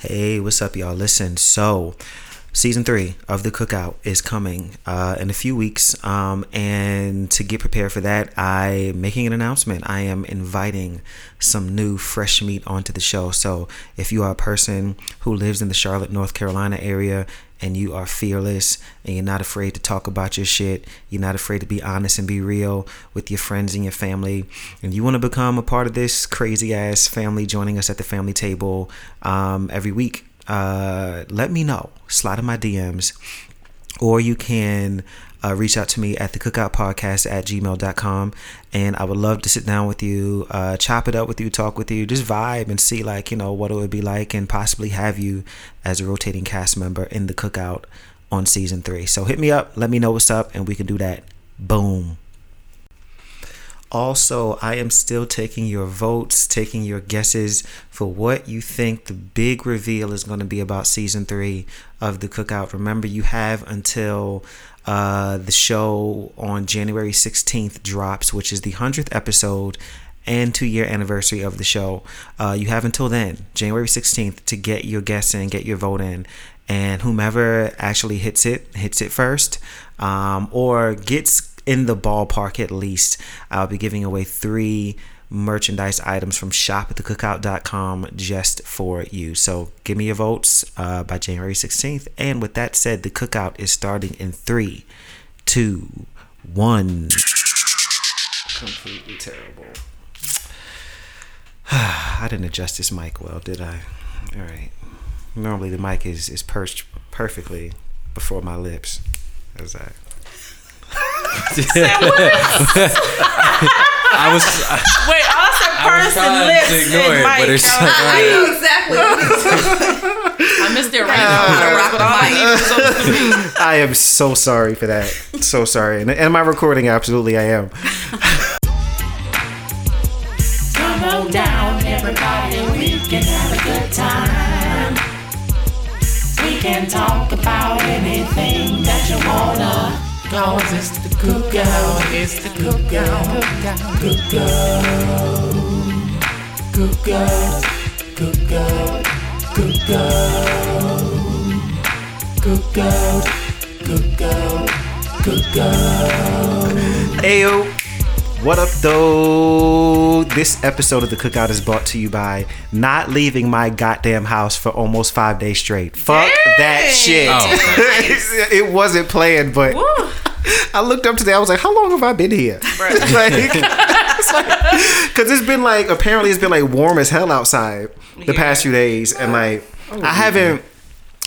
Hey, what's up, y'all? Listen, so season three of the cookout is coming uh, in a few weeks um, and to get prepared for that i'm making an announcement i am inviting some new fresh meat onto the show so if you are a person who lives in the charlotte north carolina area and you are fearless and you're not afraid to talk about your shit you're not afraid to be honest and be real with your friends and your family and you want to become a part of this crazy ass family joining us at the family table um, every week uh, let me know. Slide in my DMs. Or you can uh, reach out to me at the cookout podcast at gmail.com. And I would love to sit down with you, uh, chop it up with you, talk with you, just vibe and see, like, you know, what it would be like and possibly have you as a rotating cast member in the cookout on season three. So hit me up, let me know what's up, and we can do that. Boom. Also, I am still taking your votes, taking your guesses for what you think the big reveal is going to be about season three of The Cookout. Remember, you have until uh, the show on January 16th drops, which is the 100th episode and two year anniversary of the show. Uh, you have until then, January 16th, to get your guess in, get your vote in. And whomever actually hits it, hits it first, um, or gets in the ballpark at least. I'll be giving away three merchandise items from shop@thecookout.com just for you. So give me your votes uh, by January 16th. And with that said, the cookout is starting in three, two, one. Completely terrible. I didn't adjust this mic well, did I? All right. Normally the mic is is perched perfectly before my lips. How's that? I was. I, Wait, also person lips ignore and it, mic. but it's I, like- I, I know exactly. I missed it right now. rock But the all I mic. needed was those three. I am so sorry for that. So sorry. And am I recording? Absolutely, I am. Come on down, everybody, we can have a good time. We can talk about anything that you wanna. Cause it's the cookout, it's the cookout, cookout, cookout, cookout, cookout, cookout, cookout, cookout. Ayo. What up, though? This episode of The Cookout is brought to you by not leaving my goddamn house for almost five days straight. Fuck that shit. Oh, it wasn't planned, but I looked up today. I was like, how long have I been here? like, it's like, cause it's been like apparently it's been like warm as hell outside the past few days, and like I haven't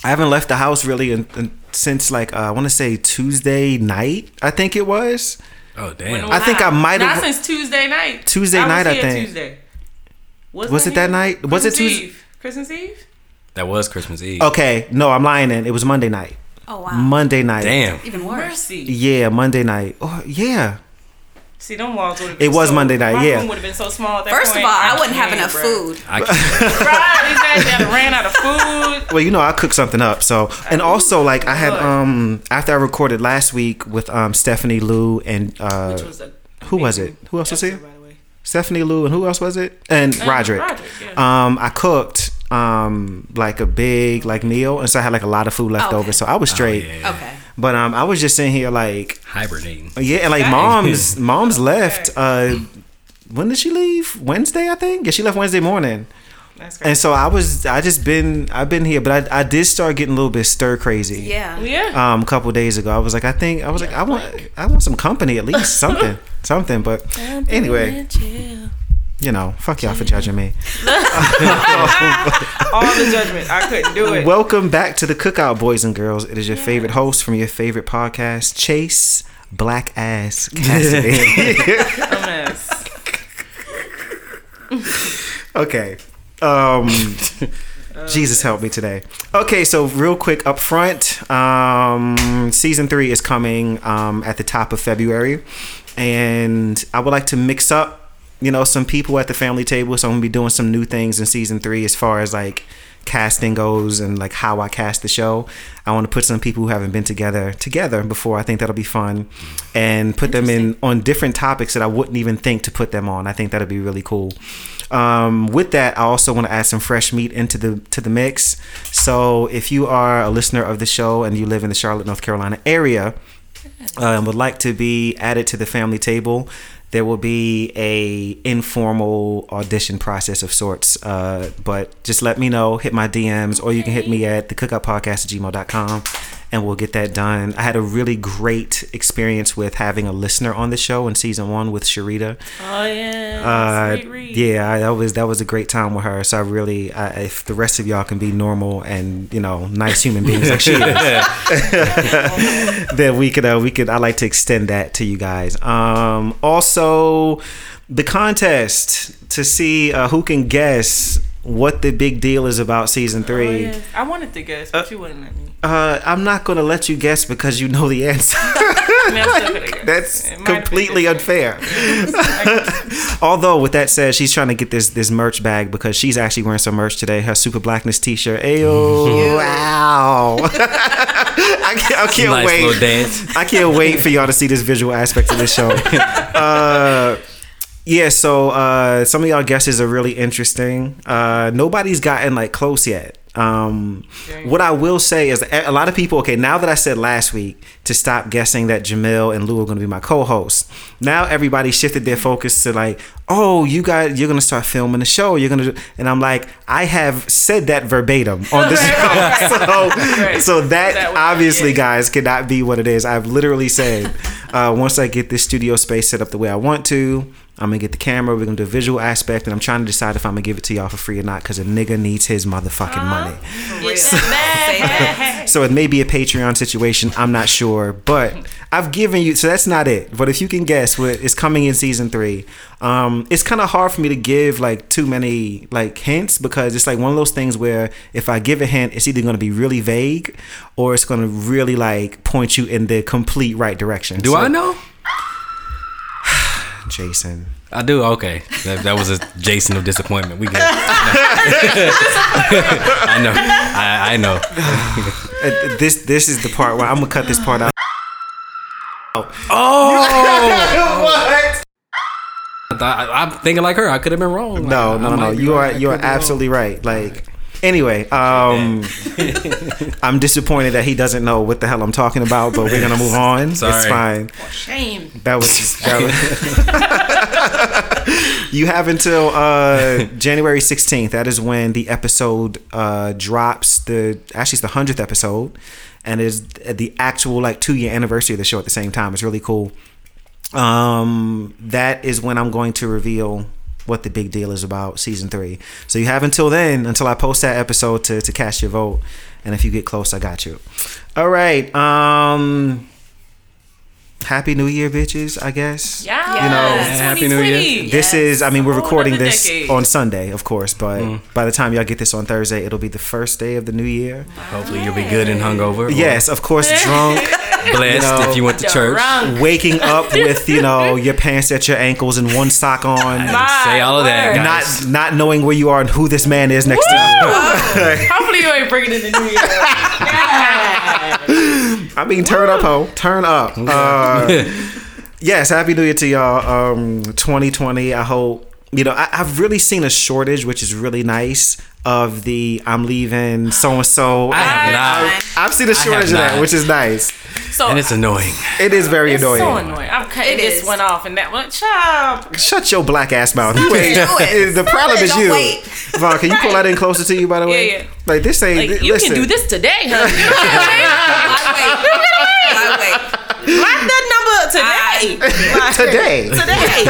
I haven't left the house really in, in, since like uh, I want to say Tuesday night. I think it was. Oh damn! I think I might have. Not have- since Tuesday night. Tuesday was night, I think. Tuesday. Was it that night? Was it Tuesday? Eve? Christmas Eve? that was Christmas Eve. Okay, no, I'm lying. Then it was Monday night. Oh wow. Monday night. Damn. Even worse. Mercy. Yeah, Monday night. Oh yeah. See, them walls would have It was Monday night, My yeah. room would have been so small at that First of all, I wouldn't have enough bruh. food. I can't. Right, exactly. I ran out of food. Well, you know, I cooked something up. So, and also like I had Good. um after I recorded last week with um Stephanie Lou and uh Which was a who was it? Who else was episode, here? by the way. Stephanie Lou and who else was it? And Roderick. Roderick, yeah. Um, I cooked um like a big like meal, and so I had like a lot of food left Okay. over. So I was straight. yeah. Okay. But um, I was just sitting here like Hibernating. yeah, and like mom's mom's left. Uh, when did she leave? Wednesday, I think. Yeah, she left Wednesday morning. That's And so I was, I just been, I've been here, but I, I did start getting a little bit stir crazy. Yeah. yeah. Um, a couple days ago, I was like, I think, I was like, I want, I want some company at least, something, something. But anyway, you know, fuck y'all for judging me. All the judgment. I couldn't do it. Welcome back to the Cookout, boys and girls. It is your favorite host from your favorite podcast, Chase Black Ass Cassidy. okay. Um Jesus help me today. Okay, so real quick up front, um season 3 is coming um at the top of February and I would like to mix up, you know, some people at the family table, so I'm to be doing some new things in season 3 as far as like casting goes and like how I cast the show. I want to put some people who haven't been together together before. I think that'll be fun, and put them in on different topics that I wouldn't even think to put them on. I think that'll be really cool. Um, with that, I also want to add some fresh meat into the to the mix. So if you are a listener of the show and you live in the Charlotte, North Carolina area, uh, and would like to be added to the family table, there will be a informal audition process of sorts. Uh, but just let me know, hit my DMs, or you can hit me at the cookoutpodcast at gmail.com and we'll get that done. I had a really great experience with having a listener on the show in season one with Sharita. Oh yeah. Uh, yeah, I, that was that was a great time with her. So I really, I, if the rest of y'all can be normal and you know nice human beings like she is, then we could uh, we could. I like to extend that to you guys. Um, also, the contest to see uh, who can guess what the big deal is about season Oh, three. yeah. I wanted to guess, but you wouldn't let me. Uh, I'm not gonna let you guess because you know the answer. I mean, I'm still gonna guess. That's It might have been completely unfair. Although, with that said, she's trying to get this this merch bag because she's actually wearing some merch today. Her Super Blackness T-shirt. Ayo! Wow! I can't, I can't nice wait. little dance. I can't wait for y'all to see this visual aspect of this show. Uh, yeah, so uh, some of y'all guesses are really interesting. Uh, nobody's gotten like close yet. Um, what I will say is a lot of people. Okay, now that I said last week to stop guessing that Jamil and Lou are going to be my co-hosts, now everybody shifted their focus to like, oh, you guys, you're going to start filming the show. You're going to, and I'm like, I have said that verbatim on the show. So, Right. so that, That obviously, guys, cannot be what it is. I've literally said, uh, once I get this studio space set up the way I want to, I'm gonna get the camera. We're gonna do a visual aspect, and I'm trying to decide if I'm gonna give it to y'all for free or not because a nigga needs his motherfucking money. Get that bag. So it may be a Patreon situation. I'm not sure, but I've given you. So that's not it. But if you can guess what is coming in season three, um, it's kind of hard for me to give like too many like hints because it's like one of those things where if I give a hint, it's either going to be really vague or it's going to really like point you in the complete right direction. Do So- I know? Jason? I do. Okay, that, that was a Jason of disappointment. We get. I know. I, I know. Uh, this this is the part where I'm gonna cut this part out. Oh. what? I, am thinking like her. I could have been wrong. No, Like, no, no, no. You are you are could be wrong. absolutely right. Like anyway, um I'm disappointed that he doesn't know what the hell I'm talking about, but we're gonna move on. It's Sorry. fine. Shame. That was that was You have until uh January 16th. That is when the episode uh drops the actually it's the 100th episode and is the actual like 2 year anniversary of the show at the same time. It's really cool. Um, that is when I'm going to reveal what the big deal is about season three. So you have until then, until I post that episode to to cast your vote. And if you get close, I got you. All right. Um, happy New Year, bitches. I guess. Yeah. You know, Happy New Year. This is, I mean, we're recording this decade. on Sunday, of course, but by the time y'all get this on Thursday, it'll be the first day of the new year. Hopefully you'll be good and hungover. or Yes, of course, drunk, blessed You know, if you went to church. Drunk. waking up with, you know, your pants at your ankles and one sock on. Say all of that, guys. not not knowing where you are and who this man is next to you. Hopefully you ain't bringing it in the new year. Yeah. I mean, turn up, ho, turn up. Uh, yes, happy New Year to y'all. Um, 2020. I hope you know. I, I've really seen a shortage, which is really nice. Of the I'm leaving so and so. I have not. I've seen a shortage of that, which is nice. So And it's annoying. It is very it's annoying. so annoying. I'm cutting It this is. one off and that one. Chop. Shut your black ass mouth. You ain't, it. the Stop problem it. is you. Vaughn, can you pull that in closer to you, by the way? Yeah, yeah. Like this ain't. Like, th- you listen. can do this today, honey. You know what I'm? I wait. I wait. Lock that number today. today. today.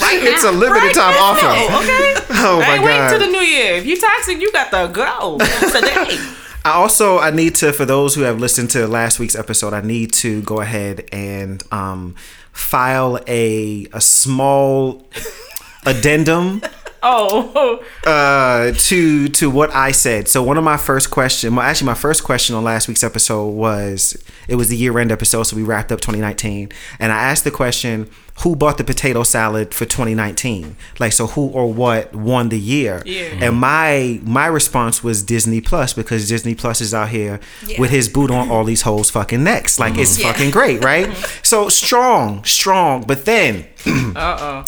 right It's a limited Right time now, offer. Okay. Oh I my ain't waiting god. till the new year. If you toxic, you got to go today. I also I need to for those who have listened to last week's episode, I need to go ahead and um, file a a small addendum Oh, uh, to to what I said. So one of my first question, well, actually my first question on last week's episode was it was the year end episode, so we wrapped up 2019, and I asked the question, who bought the potato salad for 2019? Like, so who or what won the year? Yeah. And my my response was Disney Plus because Disney Plus is out here with his boot on all these hoes fucking necks. Like, it's Yeah. fucking great, right? so strong, strong. But then Uh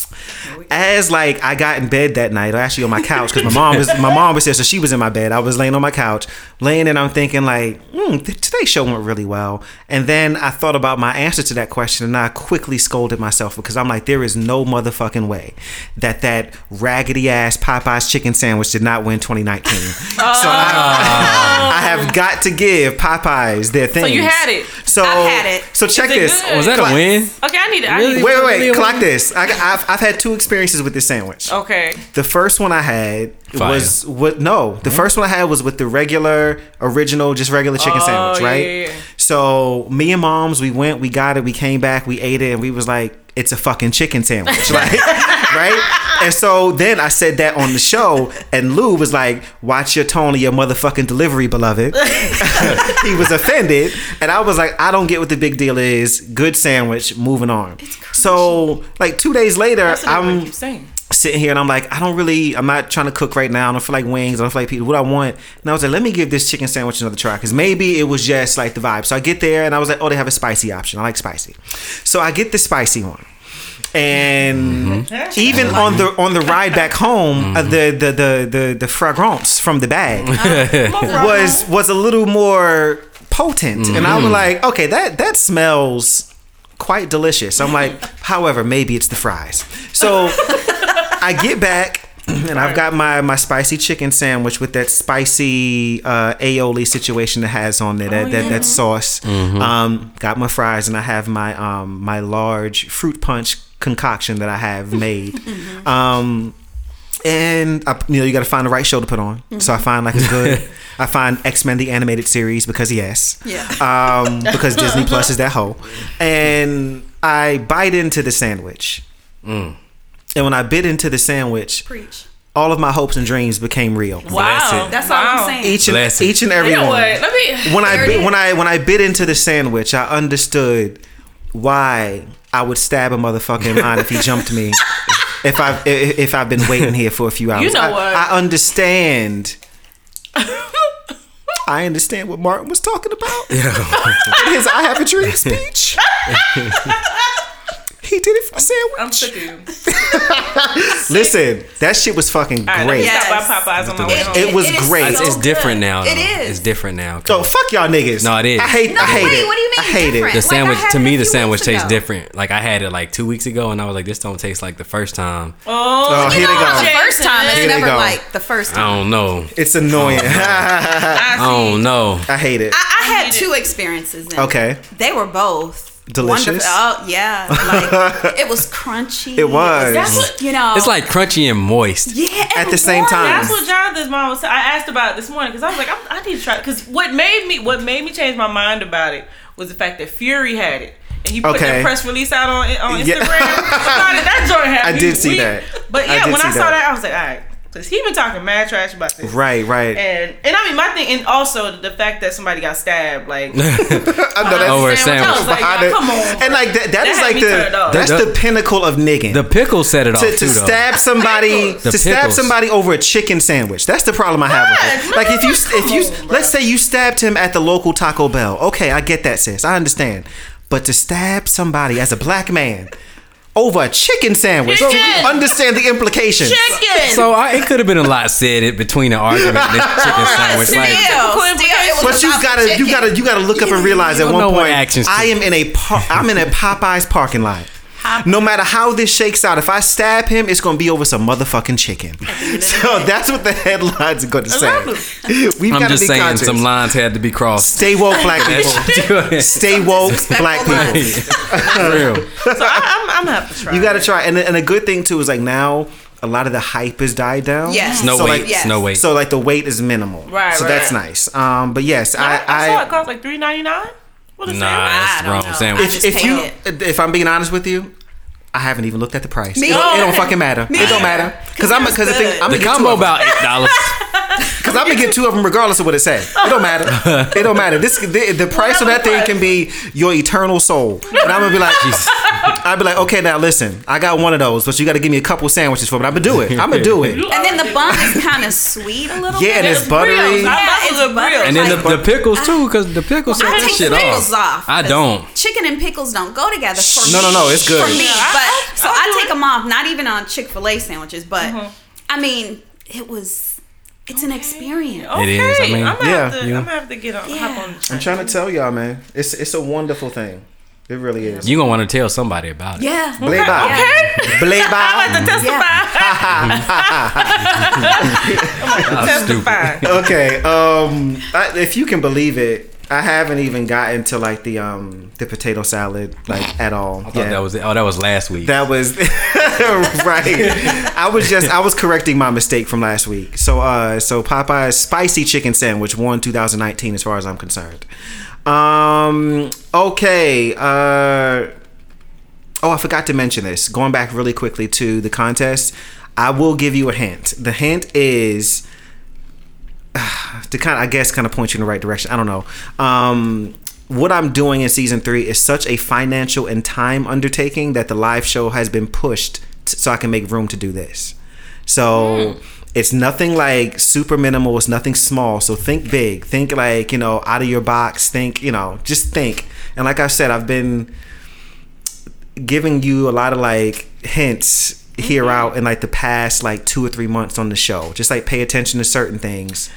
as like I got in bed that night, or actually on my couch, because my mom was my mom was there, so she was in my bed. I was laying on my couch, laying and I'm thinking like, mm, today's show went really well. And then I thought about my answer to that question, and I quickly scolded myself because I'm like, there is no motherfucking way that that raggedy ass Popeyes chicken sandwich did not win 2019. So I, I have got to give Popeyes their thing. So you had it. So I've had it. So check it this. good? Was that a win? Okay, I need to. I Really? need Wait, wait, Really wait. a Clock win? this. I, I've, I've had two experiences with this sandwich. Okay. The first one I had Fire. was what? No, the first one I had was with the regular, original, just regular chicken Oh, sandwich, right? yeah, yeah. So me and moms, we went, we got it, we came back, we ate it, and we was like, it's a fucking chicken sandwich, like, right? And so then I said that on the show, and Lou was like, "Watch your tone of your motherfucking delivery, beloved." he was offended, and I was like, "I don't get what the big deal is. Good sandwich. Moving on." So like two days later, That's what everybody I'm keeps saying. Sitting here and I'm like, I don't really, I'm not trying to cook right now. I don't feel like wings. I don't feel like pizza. What I want. And I was like, let me give this chicken sandwich another try because maybe it was just like the vibe. So I get there and I was like, oh, they have a spicy option. I like spicy. So I get the spicy one. And even on the on the ride back home, uh, the, the the the the fragrance from the bag was was a little more potent, and I was like, okay, that that smells quite delicious. I'm like, however, maybe it's the fries. So I get back. And I've got my, my spicy chicken sandwich with that spicy uh, aioli situation that has on there that, that, that sauce. Um, got my fries and I have my um, my large fruit punch concoction that I have made. Um, and I, you know you got to find the right show to put on. So I find like a good. I find X Men the animated series because yes, Yeah. um, because Disney Plus is that hoe, and I bite into the sandwich, and when I bit into the sandwich, Preach. all of my hopes and dreams became real. Wow. it. That's all wow. I'm saying. Each and Bless each and every You know one. what? Let me. When I bit, when I when I bit into the sandwich, I understood why I would stab a motherfucker in line if he jumped me. If I've if if I've been waiting here for a few hours, You know I, what? I understand. I understand what Martin was talking about. in his "I Have a Dream" speech. he did it for the sandwich. I'm sick of you. Listen, that shit was fucking All right, let great. Yes. stop by Popeyes on my way home. It was is great. so It's different good. now. It though. is. It's different now. So fuck y'all niggas. No, it is. I hate. No, I hate wait, it. what do you mean I hate different? it. the sandwich had to me, the sandwich tastes ago. different. Like I had it like two weeks ago, and I was like, this don't taste like the first time. Oh, Oh, here they go. The first time, it's never go. like the first I don't know. It's annoying. I don't know. I hate it. I, I had two experiences. Okay. They were both Delicious? wonderful. Oh yeah, like it was crunchy. It was. That's what- you know. It's like crunchy and moist. yeah, it At the same time. That's what Jonathan's mom was. I asked about it this morning because I was like, I'm, I need to try. Because what made me, what made me change my mind about it was the fact that Fury had it. And he put Okay. that press release out on on Instagram. Yeah. How did that joint have I did see weak. that. But yeah, did when I saw that. that, I was like, all right. Because he been talking mad trash about this. Right, right. And and I mean my thing and also the fact that somebody got stabbed like I know that's Over a sandwich. I was sandwich. like, behind y'all, it. come on, And like that, that That is like the that's The- the pinnacle of nigging. The pickle set it off to, too, to though. stab somebody to stab somebody over a chicken sandwich. That's the problem I have with it. Like if you if you on, let's say you stabbed him at the local Taco Bell. Okay, I get that, sis. I understand. But to stab somebody as a black man over a chicken sandwich, Chicken. you understand the implications. chicken. So I, it could have been a lot said it between the argument and this chicken sandwich. Like, Still, Typical still, But you about gotta, the you chicken. gotta, you gotta look up and realize at one point, actions I am in a, par- I'm in a Popeyes parking lot. No matter how this shakes out, if I stab him, it's gonna be over some motherfucking chicken. So that's what the headlines are going to say. We've I'm got just be saying conscious. some lines had to be crossed. Stay woke, black people. Stay woke, black people. For real. so I, I'm, I'm gonna have to try. You got to try. And and a good thing too is like now a lot of the hype has died down. Yes. No So, weight. like, yes. No weight. So like the weight is minimal. Right, So right. that's nice. Um, but yes, I, I, I, saw it cost like three ninety nine. What a nah, sandwich. that's I don't wrong know. sandwich. If, if you paid if I'm being honest with you, I haven't even looked at the price. Me it, don't, it don't fucking matter. Me it don't matter because I'm Cause the thing. I'm the gonna get two combo about eight dollars. Because I'm gonna get two of them regardless of what it says. It don't matter. It don't matter. This the, the price of that thing can be your eternal soul, and I'm gonna be like, I'd be like, okay, now listen, I got one of those, but you got to give me a couple sandwiches for it. I'm gonna do it. I'm gonna do it. And then the bun is kind of sweet a little Yeah, and bit. it's buttery. Real. Yeah, it's a real. buttery. And then the, Like- the pickles too, because the pickles set I that shit pickles off. off. I 'cause don't. Chicken and pickles don't go together for No, me. no, no, it's good. For me, but so I'll I take them off. Not even on Chick Fil A sandwiches, but Mm-hmm. I mean, it was. It's an experience. Okay, It is, I mean, I'm gonna yeah, to, yeah. I'm gonna have to get on. Hop Yeah. on. I'm trying to tell y'all, man. It's it's a wonderful thing. It really is. You gonna want to tell somebody about it. Yeah. Bleba. Okay. Bleba. I like to testify. That's stupid. testify. okay. Um, I, if you can believe it, I haven't even gotten to like the um the potato salad like at all. I thought that was. Oh, that was last week. That was right. I was just I was correcting my mistake from last week. So uh so Popeye's spicy chicken sandwich won 2019 as far as I'm concerned. Um okay. Uh Oh, I forgot to mention this. Going back really quickly to the contest, I will give you a hint. The hint is to kind of, I guess, kind of point you in the right direction. I don't know. Um, what I'm doing in season three is such a financial and time undertaking that the live show has been pushed t- so I can make room to do this. So it's nothing like super minimal. It's nothing small. So think big. Think like you know out of your box. Think you know just think. And like I said, I've been giving you a lot of like hints here out in like the past like two or three months on the show. Just like pay attention to certain things,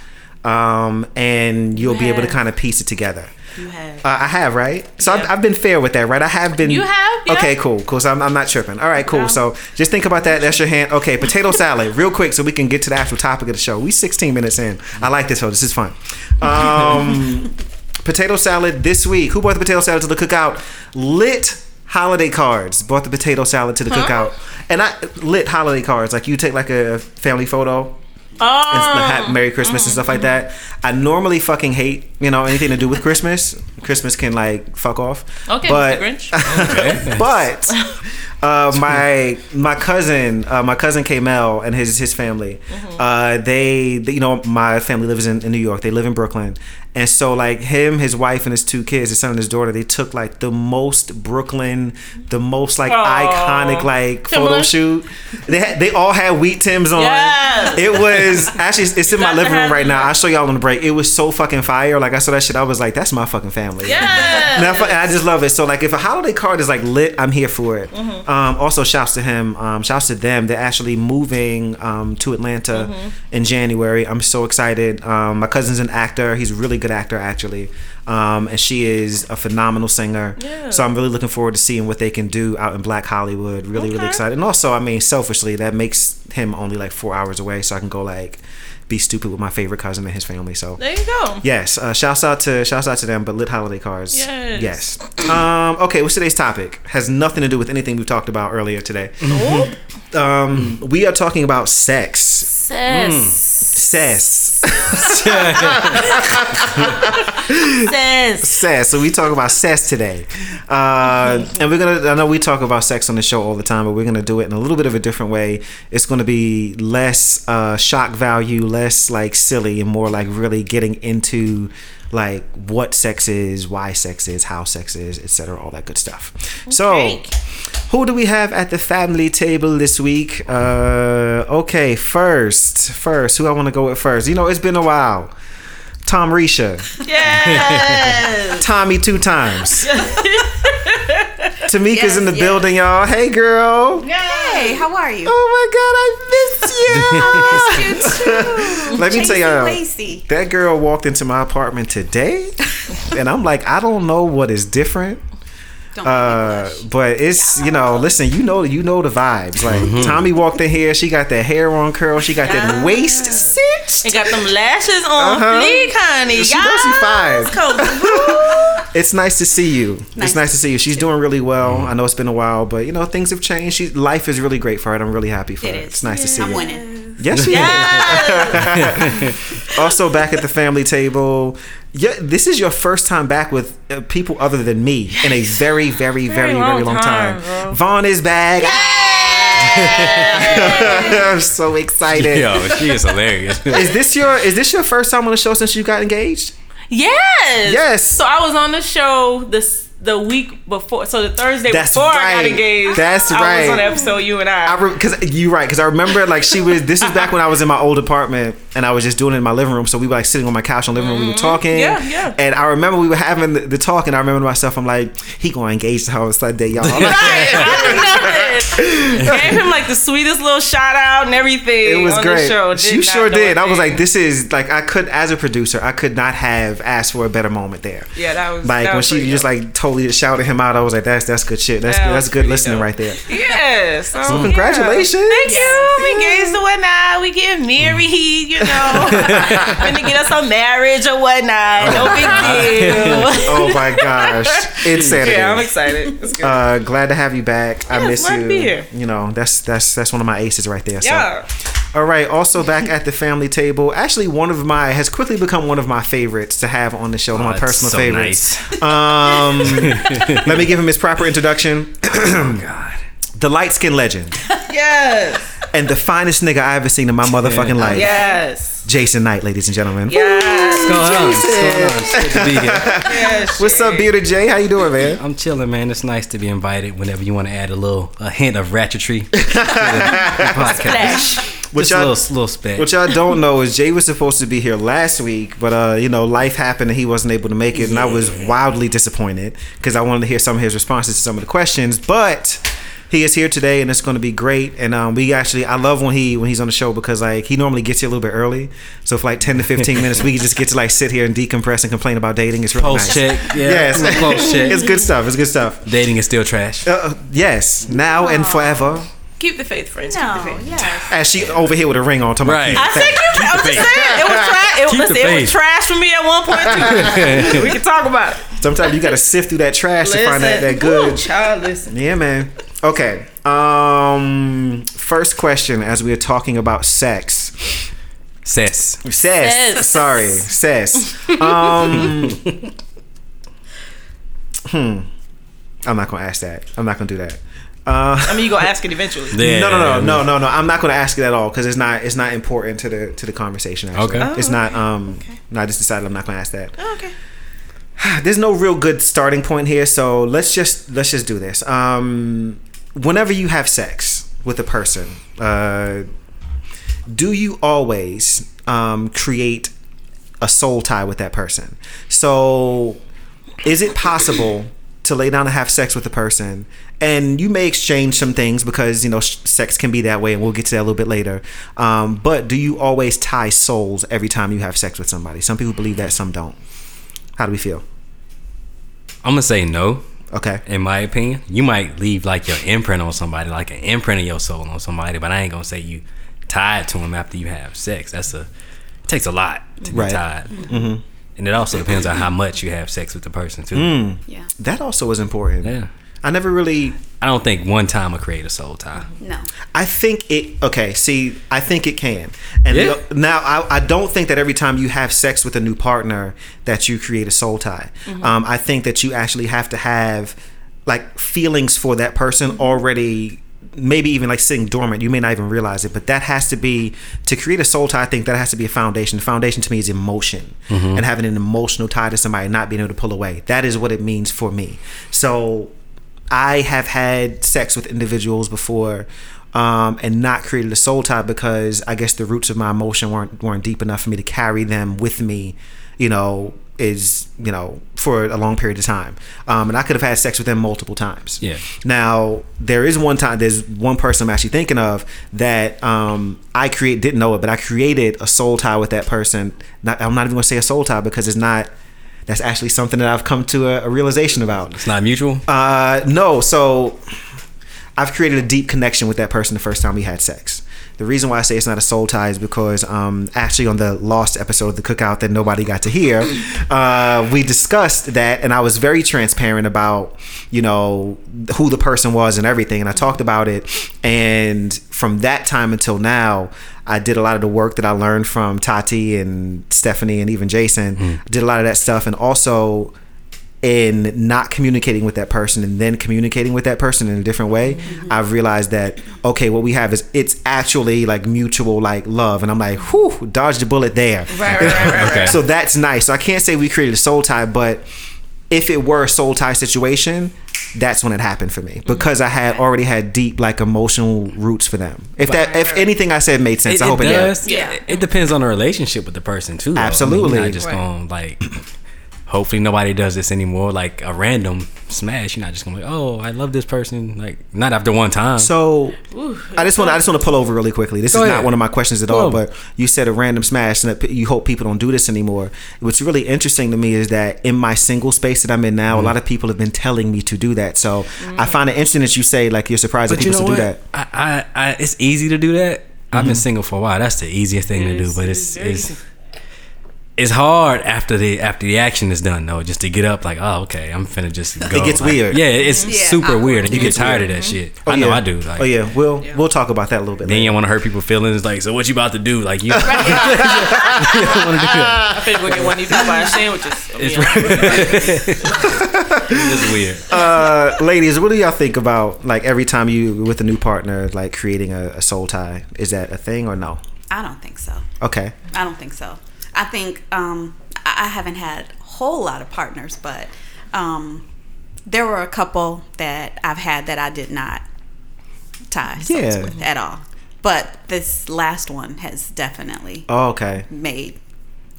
um, and you'll be able to kind of piece it together. You have. Uh, I have, right? So I've, I've been fair with that, right? I have been. You have, yeah. Okay, cool, cool. So I'm, I'm not tripping. All right, cool. Yeah. So just think about that. That's your hand. Okay, potato salad, real quick, so we can get to the actual topic of the show. We 16 minutes in. I like this. So this is fun. Um, potato salad this week. Who brought the potato salad to the cookout? Lit holiday cards brought the potato salad to the cookout, and I lit holiday cards. Like you take like a family photo and Oh, the hat Merry Christmas and stuff like that. I normally fucking hate, you know, anything to do with Christmas. Christmas can like fuck off. okay, but Mr. Grinch. but uh, my my cousin, uh, my cousin Kamel and his his family, uh, they, they- you know, my family lives in, in New York. They live in Brooklyn, and so like him, his wife, and his two kids, his son and his daughter, they took like the most Brooklyn, the most like Aw. iconic like photo Timberland? shoot. They had, they all had wheat tims on. Yes. It was actually it's in my living room right now. I'll show y'all on the break. It was so fucking fire. Like I saw that shit, I was like, that's my fucking family. Yeah. And I, and I just love it. So like, if a holiday card is like lit, I'm here for it. Mm-hmm. Um, also, shouts to him. Um, shouts to them. They're actually moving um, to Atlanta Mm-hmm. in January. I'm so excited. Um, my cousin's an actor. He's a really good actor, actually. Um, and she is a phenomenal singer. Yeah. So I'm really looking forward to seeing what they can do out in Black Hollywood. Really, really excited. And also, I mean, selfishly, that makes him only like four hours away, so I can go like be stupid with my favorite cousin and his family. So There you go. Yes, uh, shouts out to shouts out to them, but lit holiday cards. Yes. Yes. Um, okay, what's today's topic? Has nothing to do with anything we talked about earlier today. Um, we are talking about sex. Sis. Sex. Says. Sex. So we talk about sex today. Uh, and we're gonna I know we talk about sex on the show all the time, but we're gonna do it in a little bit of a different way. It's gonna be less uh, shock value, less like silly, and more like really getting into like what sex is, why sex is, how sex is, etc. All that good stuff. So who do we have at the family table this week? Uh, okay, first, first, who I want to go with first? You know, it's been a while. Tom Risha, Yes. Tommy two times. Tamika's Yes, in the yes. building, y'all. Hey, girl. Hey, how are you? Oh my God, I miss you. you too. Let me tell y'all, Lacey. that girl walked into my apartment today, and I'm like, I don't know what is different. Don't Uh, make me blush. but it's you know, listen, you know, you know the vibes. Like Mm-hmm. Tommy walked in here, she got that hair on curl, she got that waist cinched. And got them lashes on Uh-huh. fleek, honey. She knows she's fine. fine. It's nice to see you. It's Nice nice to see you. She's doing really well. I know it's been a while, but you know things have changed. She life is really great for her. I'm really happy for It her. is. It's nice to see I'm you. winning. Yes, you also back at the family table. Yeah, this is your first time back with uh, people other than me in a very, very, very, very long, long time. time. Vaughn is back. I'm so excited. Yo, she is hilarious. Is this your is this your first time on the show since you got engaged? Yes. Yes. So I was on the show this the week before, so the Thursday That's before I got right. engaged. That's I right. was on the episode you and I. I because you right because I remember like she was this is back when I was in my old apartment and I was just doing it in my living room so we were like sitting on my couch in the living room we were talking Mm-hmm. Yeah, yeah. and I remember we were having the, the talk and I remember myself I'm like he gonna engage her on Sunday y'all Right, I. Gave him like the sweetest little shout out and everything. it was on great The show. you sure did I was like this is like I could as a producer I could not have asked for a better moment there yeah, that was like that when was she just dope. like totally just shouted him out I was like that's that's good shit that's That good, that's good listening dope. right there Yes. So, So congratulations. yeah. Thank you. We engaged and whatnot. We get married, you know. Gonna get us a marriage or whatnot. No big deal. oh my gosh insanity yeah, I'm excited. It's good. Uh, glad to have you back. I miss you. to. You know, that's that's that's one of my aces right there. So. Yeah. All right. Also back at the family table. Actually, one of my has quickly become one of my favorites to have on the show. One of my Oh, personal so favorites. nice. Um, let me give him his proper introduction. Oh God. The light skin legend Yes. and the finest nigga I ever seen in my motherfucking life. Yes. Jason Knight, ladies and gentlemen. Yes. What's going on? What's going on? It's good to be here. yes. What's up, Bearded J? How you doing, man? I'm chilling, man. It's nice to be invited whenever you want to add a little a hint of ratchetry to the, the podcast. What Just a y'all- little, little spec. What y'all don't know is Jay was supposed to be here last week, but uh, you know, life happened and he wasn't able to make it, and I was wildly disappointed because I wanted to hear some of his responses to some of the questions. But he is here today, and it's going to be great. And um, we actually, I love when he when he's on the show because like he normally gets here a little bit early, so for like ten to fifteen minutes, we just get to like sit here and decompress and complain about dating. It's really Post nice. check. Yeah. Yes, Post check. it's good stuff. It's good stuff. Dating is still trash. Uh, yes, now and forever. Keep the faith, friends. No, Keep the faith. yes. As she over here with a ring on, talking Right. about I said keep, I'm just faith. saying it was trash. It, was, it was trash for me at one point too. we can talk about it. Sometimes you got to sift through that trash to find that, that good. Ooh, child, listen. Yeah, man. Okay. Um, first question as we are talking about sex. Cess. Cess. Cess. Sorry, cess. Um, hmm. I'm not gonna ask that. I'm not gonna do that. Uh, I mean, you gonna ask it eventually. Yeah. no, no, no, no, no, no. I'm not gonna ask it at all because it's not. It's not important to the to the conversation. Actually. Okay. It's not. Um. No, I just decided I'm not gonna ask that. Oh, okay. there's no real good starting point here so let's just let's just do this um whenever you have sex with a person uh do you always um create a soul tie with that person so is it possible to lay down and have sex with a person and you may exchange some things because you know sex can be that way and we'll get to that a little bit later um, but do you always tie souls every time you have sex with somebody some people believe that some don't how do we feel I'm gonna say no. okay In my opinion, you might leave like your imprint on somebody, like an imprint of your soul on somebody, but I ain't gonna say you tied to them after you have sex. That's a it takes a lot to be Right. tied, mm-hmm. And it also depends on how much you have sex with the person too. Mm. Yeah. that also is important Yeah, i never really I don't think one time will create a soul tie. No. I think it. Okay, see, I think it can. And Yeah. lo- now, I, I don't think that every time you have sex with a new partner that you create a soul tie. Um, I think that you actually have to have like feelings for that person already. Maybe even like sitting dormant, you may not even realize it, but that has to be to create a soul tie. I think that has to be a foundation. The foundation to me is emotion and having an emotional tie to somebody, not being able to pull away. That is what it means for me. So I have had sex with individuals before um, and not created a soul tie because I guess the roots of my emotion weren't weren't deep enough for me to carry them with me, you know, is you know for a long period of time. Um, and I could have had sex with them multiple times. Yeah. Now there is one time. There's one person I'm actually thinking of that um, I create didn't know it, but I created a soul tie with that person. Not, I'm not even gonna say a soul tie because it's not. That's actually something that I've come to a, a realization about. It's not mutual. Uh, no. So I've created a deep connection with that person the first time we had sex. The reason why I say it's not a soul tie is because um, actually on the lost episode of the cookout that nobody got to hear, uh, we discussed that, and I was very transparent about you know who the person was and everything, and I talked about it. And from that time until now, I did a lot of the work that I learned from Tati and Stephanie and even Jason. I did a lot of that stuff, and also in not communicating with that person and then communicating with that person in a different way, mm-hmm. I've realized that okay, what we have is it's actually like mutual like love, and I'm like, whew, dodged a bullet there. Right, right, right, right. Okay. So that's nice. So I can't say we created a soul tie, but if it were a soul tie situation, that's when it happened for me because I had already had deep like emotional roots for them. If that, if anything I said made sense, I hope it, did. does. Yeah. It, it depends on the relationship with the person too. though. I mean, Absolutely. you're not just Right. going like. Hopefully nobody does this anymore. Like a random smash, you're not just gonna be, oh, I love this person. Like not after one time. So I just want I just want to pull over really quickly. This Go is not one of my questions at Pull all, over. but you said a random smash, and that you hope people don't do this anymore. What's really interesting to me is that in my single space that I'm in now, Mm-hmm. a lot of people have been telling me to do that. So I find it interesting that you say like you're surprised that But you people know still what? do that. I, I, I, it's easy to do that. I've Mm-hmm. been single for a while. That's the easiest thing to It do. is- But it it's it's easy. It's hard after the after the action is done though. Just to get up like, oh, okay, I'm finna just go. It gets Like, weird. Yeah, it's Yeah, super awkward. weird, and you get tired weird. of that shit. Oh, I know yeah. I do. Like, oh yeah, we'll we'll talk about that a little bit. Then later. you want to hurt people's feelings. Like, so what you about to do? Like, you, you don't want to do that. I finna go get one of these Popeye sandwiches. It's, Yeah. it's just weird. uh, ladies, what do y'all think about like every time you with a new partner, like creating a, a soul tie? Is that a thing or no? I don't think so. Okay. I don't think so. I think um, I haven't had a whole lot of partners, but um, there were a couple that I've had that I did not tie Yeah. with at all. But this last one has definitely Oh, okay. made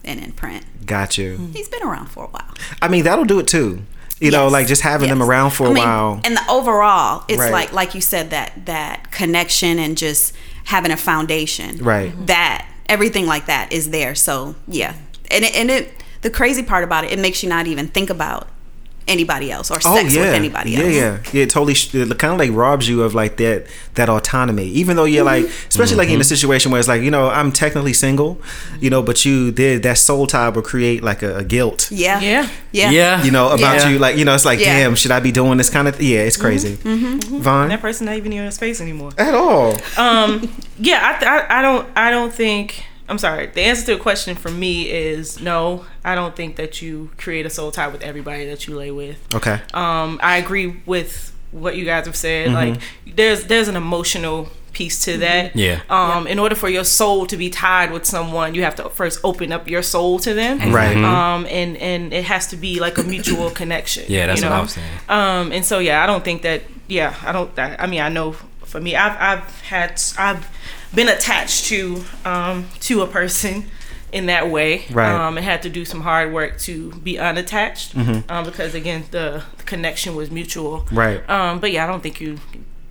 an imprint. Got you. He's been around for a while. I mean, that'll do it too. You know, like just having them around for a I mean, while. And the overall, it's Right. like like you said that that connection and just having a foundation. Right. That everything like that is there. So yeah, and it, and it the crazy part about it, it makes you not even think about anybody else or sex with anybody Oh, yeah, yeah, yeah. It totally sh- it kind of like robs you of like that that autonomy. Even though you're like, especially like in Mm-hmm. a situation where it's like, you know, I'm technically single, you know, but you did that soul tie will create like a, a guilt. Yeah. Yeah. Yeah. Yeah, You know about Yeah. you, like you know, it's like, Yeah. damn, should I be doing this kind of? yeah, it's crazy. Mm-hmm. Vaughn, That person not even in your space anymore. at all? Um, yeah, I, th- I, I don't, I don't think. I'm sorry. The answer to the question for me is no. I don't think that you create a soul tie with everybody that you lay with. Okay. Um, I agree with what you guys have said. Mm-hmm. Like, there's there's an emotional piece to that. Yeah. Um, in order for your soul to be tied with someone, you have to first open up your soul to them. Right. Um, and and it has to be like a mutual connection. Yeah, that's you what know? was saying. Um, and so yeah, I don't think that. Yeah, I don't. I, I mean, I know for me, I've I've had I've been attached to um to a person in that way. Right. Um, and had to do some hard work to be unattached. Um, because again, the, the connection was mutual. Right. Um, but yeah, I don't think you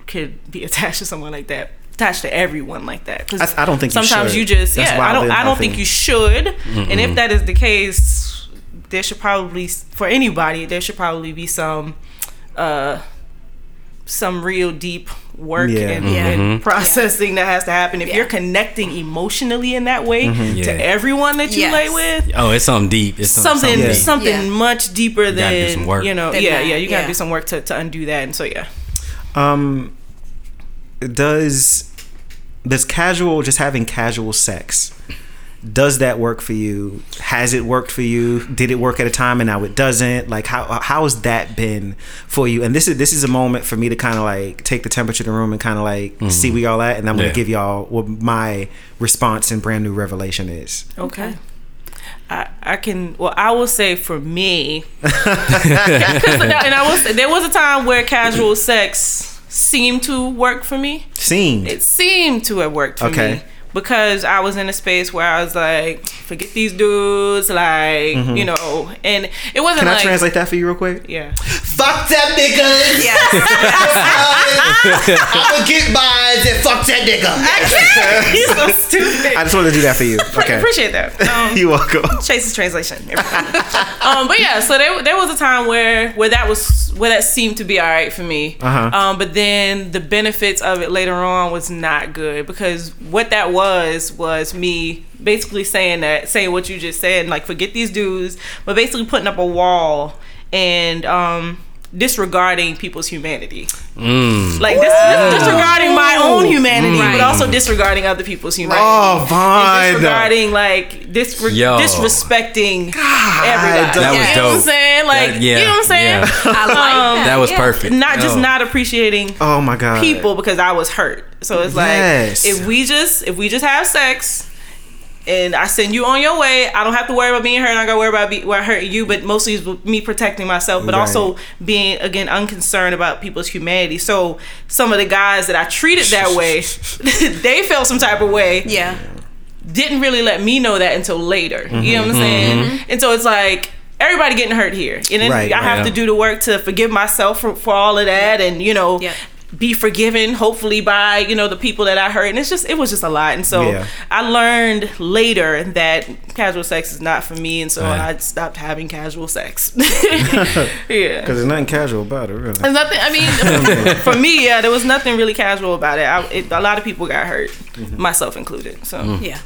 could be attached to someone like that. Attached to everyone like that. 'Cause I- I don't think you sometimes should. you just That's yeah. I don't. I don't think unhealthy. you should. And if that is the case, there should probably for anybody there should probably be some uh some real deep work Yeah. and, Yeah. and processing that has to happen if Yeah. you're connecting emotionally in that way Yeah. to everyone that you Yes. lay with Oh, it's something deep. It's some- something Yeah. something Yeah. much deeper gotta do than some work. you know Than yeah that, yeah you gotta yeah. do some work to, to undo that and so yeah Um, does does casual just having casual sex does that work for you? Has it worked for you? Did it work at a time and now it doesn't? Like how how has that been for you? And this is this is a moment for me to kind of like take the temperature of the room and kind of like mm-hmm. see where y'all at, and I'm gonna Yeah. give y'all what my response and brand new revelation is. Okay. I, I can well I will say for me and I will say there was a time where casual sex seemed to work for me Scene. it seemed to have worked for Okay. me because I was in a space where I was like forget these dudes like you know and it wasn't Can I like translate that for you real quick? yeah Fuck that nigga. Yes. I'ma get mine and fuck that nigga. he's so stupid I just wanted to do that for you. Okay. appreciate that um, You're welcome. Chase's translation. um, but yeah, so there, there was a time where where that was where that seemed to be all right for me. Uh-huh. Um, but then the benefits of it later on was not good because what that was was was me basically saying that saying what you just said, like forget these dudes, but basically putting up a wall. And um, disregarding people's humanity. Mm. Like dis- disregarding my own humanity, Right. but also disregarding other people's humanity. Oh, And Vaughn. disregarding like disre- Yo. disrespecting everybody. That was you know what I'm dope. saying? Like That- yeah, you know what I'm saying? yeah. I like that. That was yeah. perfect. Not just Yo. not appreciating Oh my god. people because I was hurt. So it's Yes. like if we just if we just have sex, and I send you on your way. I don't have to worry about being hurt. I gotta worry about be, about hurting you, but mostly it's me protecting myself, but Right. also being again unconcerned about people's humanity. So some of the guys that I treated that way, they felt some type of way Yeah. didn't really let me know that until later. You know what I'm mm-hmm. saying? Mm-hmm. And so it's like everybody getting hurt here, and then Right, I have right. to do the work to forgive myself for, for all of that, and you know. Yeah. Be forgiven, hopefully by you know the people that I hurt, and it's just it was just a lot, and so Yeah. I learned later that casual sex is not for me, and so Right. I stopped having casual sex. yeah, Because there's nothing casual about it, really. there's nothing. I mean, for me, yeah, there was nothing really casual about it. I, it a lot of people got hurt, mm-hmm. myself included. So mm. Yeah.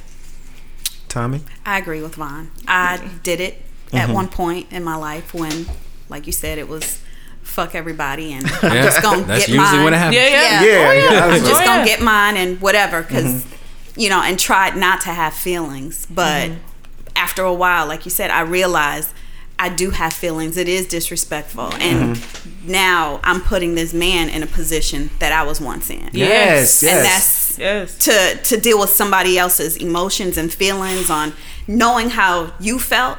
Tommy? I agree with Vaughn. I did it at mm-hmm. one point in my life when, like you said, it was fuck everybody and I'm Yeah, just gonna that's get usually mine. when it happens. yeah, yeah, Yeah, Oh, yeah, I'm just Oh, gonna get mine and whatever because mm-hmm. you know and tried not to have feelings but mm-hmm. after a while like you said i realized i do have feelings. It is disrespectful. And mm-hmm. now i'm putting this man in a position that i was once in. Yes, yes. and that's Yes. to to deal with somebody else's emotions and feelings on knowing how you felt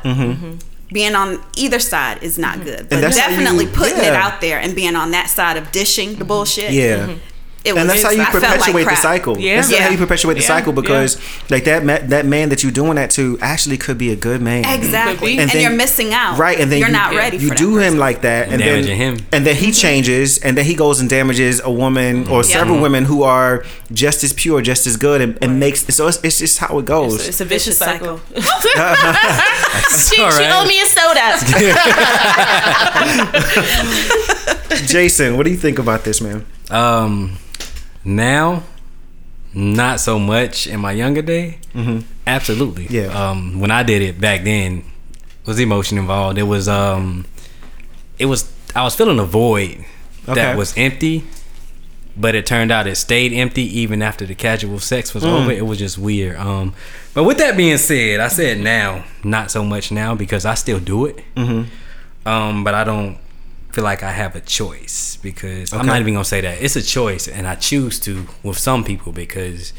being on either side is not good but Mm-hmm. that's how definitely you- putting it out there and being on that side of dishing the bullshit Yeah. It was and that's how you I felt like perpetuate the cycle. Yeah. That's Yeah. how you perpetuate the Yeah. cycle because like that ma- that man that you're doing that to actually could be a good man. Exactly. be. And, then- you're missing out. Right, and then you're you, not ready You for do that him like that, and then him. and then he mm-hmm. changes, and then he goes and damages a woman mm-hmm. or Yeah. several mm-hmm. women who are just as pure, just as good, and, and makes so it's, it's just how it goes. It's a vicious cycle. cycle. she, all she owed me a soda. Jason, what do you think about this, man? Um, now, not so much. In my younger day, absolutely. Yeah. Um, when I did it back then, was emotion involved. It was um, it was I was feeling a void Okay. that was empty, but it turned out it stayed empty even after the casual sex was over. It was just weird. Um, but with that being said, I said now, not so much now because I still do it. Um, but I don't feel like I have a choice because I'm not even gonna say that it's a choice, and I choose to with some people because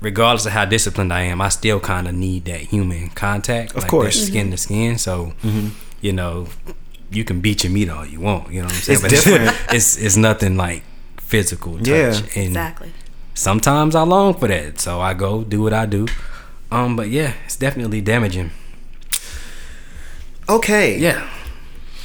regardless of how disciplined I am, I still kind of need that human contact, Of like course. that skin to skin. So you know, you can beat your meat all you want. You know what I'm saying? It's different. it's it's nothing like physical touch. Yeah. and Exactly. sometimes I long for that, so I go do what I do. Um, but yeah, it's definitely damaging. Okay, Yeah.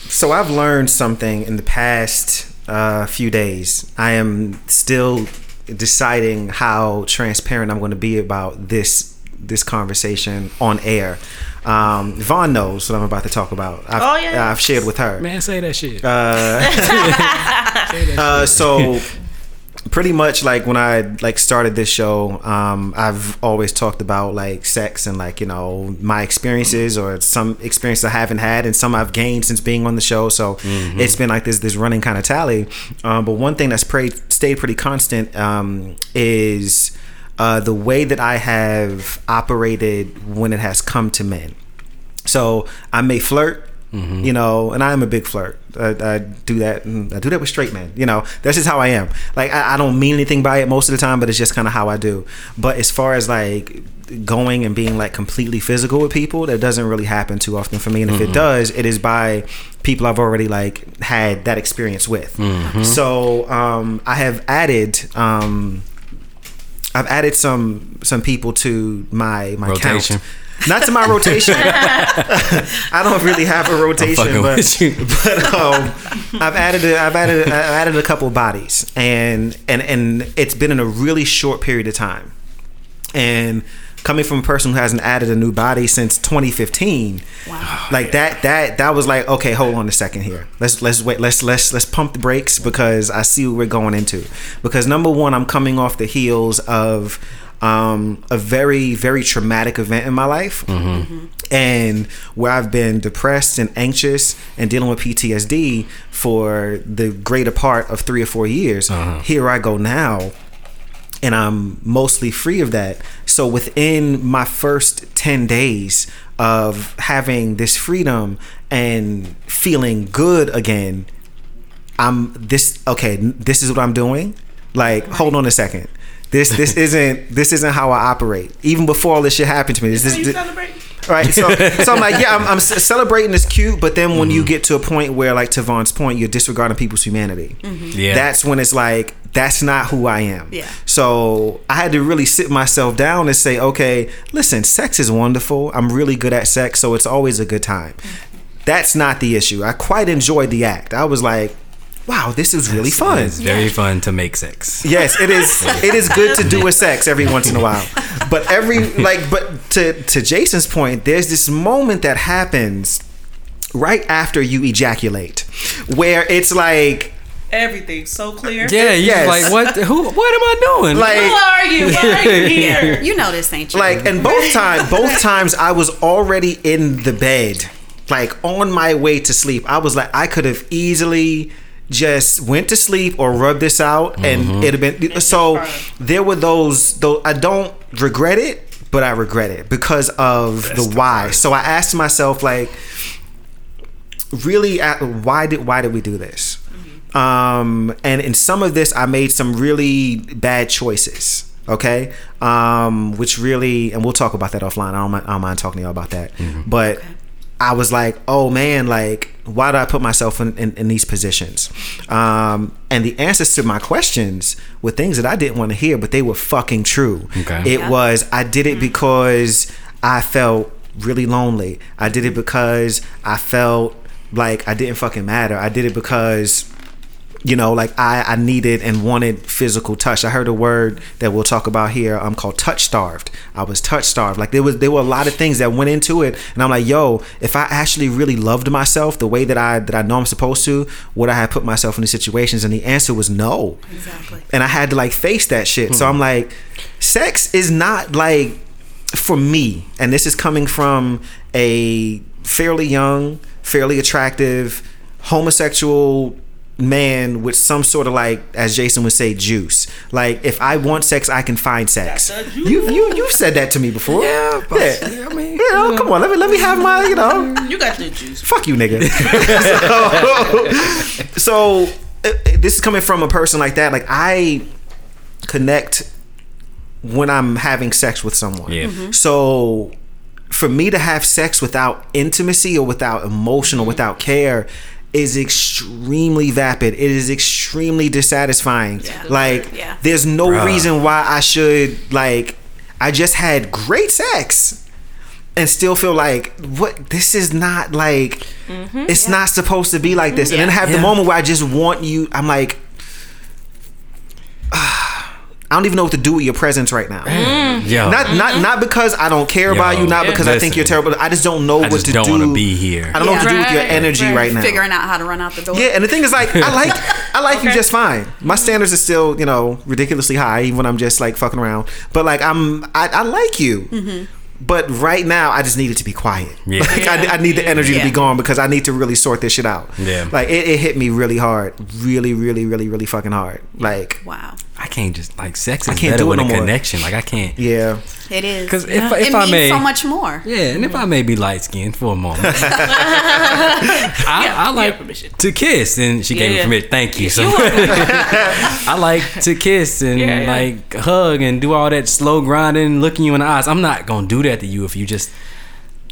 So I've learned something in the past uh, few days. I am still deciding how transparent I'm going to be about this this conversation on air. Um, Vaughn knows what I'm about to talk about. I've, Oh, yeah. I've shared with her. Man, say that shit. Uh, so pretty much like when I like started this show, um, I've always talked about like sex and like you know my experiences or some experience I haven't had and some I've gained since being on the show. So it's been like this this running kind of tally. Um, but one thing that's pretty stayed pretty constant um, is uh, the way that I have operated when it has come to men. So I may flirt, you know, and I am a big flirt. I, I do that. I do that with straight men. You know, that's just how I am. Like I, I don't mean anything by it most of the time, but it's just kind of how I do. But as far as like going and being like completely physical with people, that doesn't really happen too often for me. And if it does, it is by people I've already like had that experience with. So um, I have added. Um, I've added some some people to my my Rotation. count. Not to my rotation. I don't really have a rotation, fucking but, with you. but um, I've added a, I've added I've added a couple bodies, and and and it's been in a really short period of time. And coming from a person who hasn't added a new body since 2015, Wow. like that that that was like okay, hold on a second here. Let's let's wait. Let's let's let's pump the brakes because I see what we're going into. Because number one, I'm coming off the heels of um, a very very traumatic event in my life mm-hmm. Mm-hmm. and where I've been depressed and anxious and dealing with PTSD for the greater part of three or four years. Uh-huh. Here I go now, and I'm mostly free of that. So within my first 10 days of having this freedom and feeling good again, I'm this okay, this is what I'm doing. Like, hold on a second. This this isn't this isn't how I operate. Even before all this shit happened to me, this, Are you this, celebrating? right? So, so I'm like, yeah, I'm, I'm celebrating is cute, but then when you mm-hmm. get to a point where, like to Vaughn's point, you're disregarding people's humanity. Mm-hmm. Yeah. That's when it's like that's not who I am. Yeah. So I had to really sit myself down and say, okay, listen, sex is wonderful. I'm really good at sex, so it's always a good time. Mm-hmm. That's not the issue. I quite enjoyed the act. I was like, wow, this is really fun. It's very fun to make sex. Yes, it is. It is good to do a sex every once in a while, but every like, but to to Jason's point, there's this moment that happens right after you ejaculate, where it's like, Everything's so clear. Yeah, yeah. Like what? Who? What am I doing? Like Who like, are you? Why are you here? You know this ain't true. like, and both time, both times, I was already in the bed, like on my way to sleep. I was like, I could have easily just went to sleep or rubbed this out, and it'd have been. So there were those. Though I don't regret it, but I regret it because of the why. So I asked myself, like, really, uh, why did why did we do this? Um, and in some of this, I made some really bad choices. Okay, um, which really, and we'll talk about that offline. I don't mind, I don't mind talking to y'all about that. But I was like, oh man, like, why did I put myself in, in, in these positions? Um, and the answers to my questions were things that I didn't want to hear, but they were fucking true. Okay. It was, I did it because I felt really lonely. I did it because I felt like I didn't fucking matter. I did it because you know like i i needed and wanted physical touch. I heard a word that we'll talk about here um called touch starved. I was touch starved. Like there was there were a lot of things that went into it and i'm like yo if i actually really loved myself the way that i that i know i'm supposed to would i have put myself in these situations? And the answer was no. Exactly. and i had to like face that shit. So i'm like sex is not like for me. And this is coming from a fairly young fairly attractive homosexual man with some sort of like as jason would say juice like if i want sex i can find sex That's the juice. you you you've said that to me before Yeah, but- yeah. yeah, I mean, oh, you know, come on let me let me have my you know You got the juice. fuck you, nigga. so, so uh, this is coming from a person like that. Like I connect when I'm having sex with someone. Yeah. Mm-hmm. So for me to have sex without intimacy or without emotion or mm-hmm. without care is extremely vapid. It is extremely dissatisfying. Yeah. Like Yeah. there's no Bruh. reason why I should like I just had great sex and still feel like what this is not like it's not supposed to be like this and then have the moment where i just want you i'm like ah, i don't even know what to do with your presence right now mm. Yo, not not mm-hmm. not because i don't care about you not yeah. because i think you're terrible i just don't know I what just to don't do want to be here. i don't know what to do with your energy right. right now Figuring out how to run out the door. yeah, and the thing is, like, I like I like you just fine. My standards are still, you know, ridiculously high, even when I'm just like fucking around. But like, I'm I, I like you. Mm-hmm. But right now, I just need it to be quiet. Yeah. Like, I, I need the energy to be gone because I need to really sort this shit out. Yeah. Like it, it hit me really hard, really, really, really, really fucking hard. Like, Wow. I can't just like sex I is can't better do it with no a more. connection. Like I can't. yeah, It is. 'Cause if- Yeah. if it I means may- so much more. Yeah, and if I may be light skinned for a moment, I, I like permission. to kiss, and she gave me permission. Thank you. So You I like to kiss and Yeah, yeah. like hug and do all that slow grinding, looking you in the eyes. I'm not gonna do that to you if you just.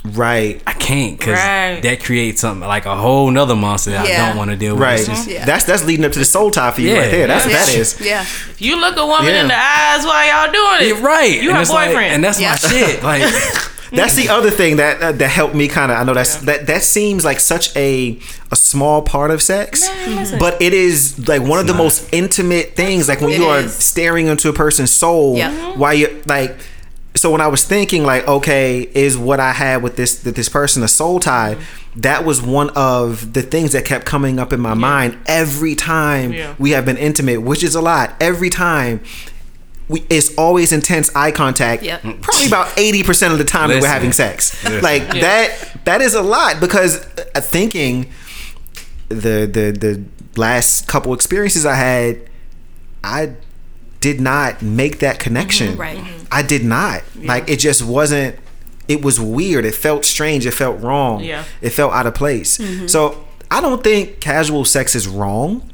Right, I can't because Right. that creates something like a whole nother monster that I don't want to deal with. right. Just- Yeah. That's that's leading up to the soul tie for you Yeah. right there. That's what yeah. that is. Yeah. If you look a woman Yeah. in the eyes while y'all doing it, You're right. You and her it's like- boyfriend. and that's Yeah. my shit. Like, That's the other thing that uh, that helped me kind of. I know that's that that seems like such a a small part of sex, but it is like one of the not. most intimate things. Like when It you are is. staring into a person's soul, Yeah. while you're like. So when I was thinking like, okay, is what I had with this with this person a soul tie? That was one of the things that kept coming up in my mind every time Yeah. we have been intimate, which is a lot. Every time. We, it's always intense eye contact. Yep. Probably about eighty percent of the time that we're having sex. Listen. Like that. That is a lot because uh, thinking the the the last couple experiences I had, I did not make that connection. Mm-hmm. Right. Mm-hmm. I did not. Like it just wasn't. It was weird. It felt strange. It felt wrong. Yeah. It felt out of place. Mm-hmm. So I don't think casual sex is wrong.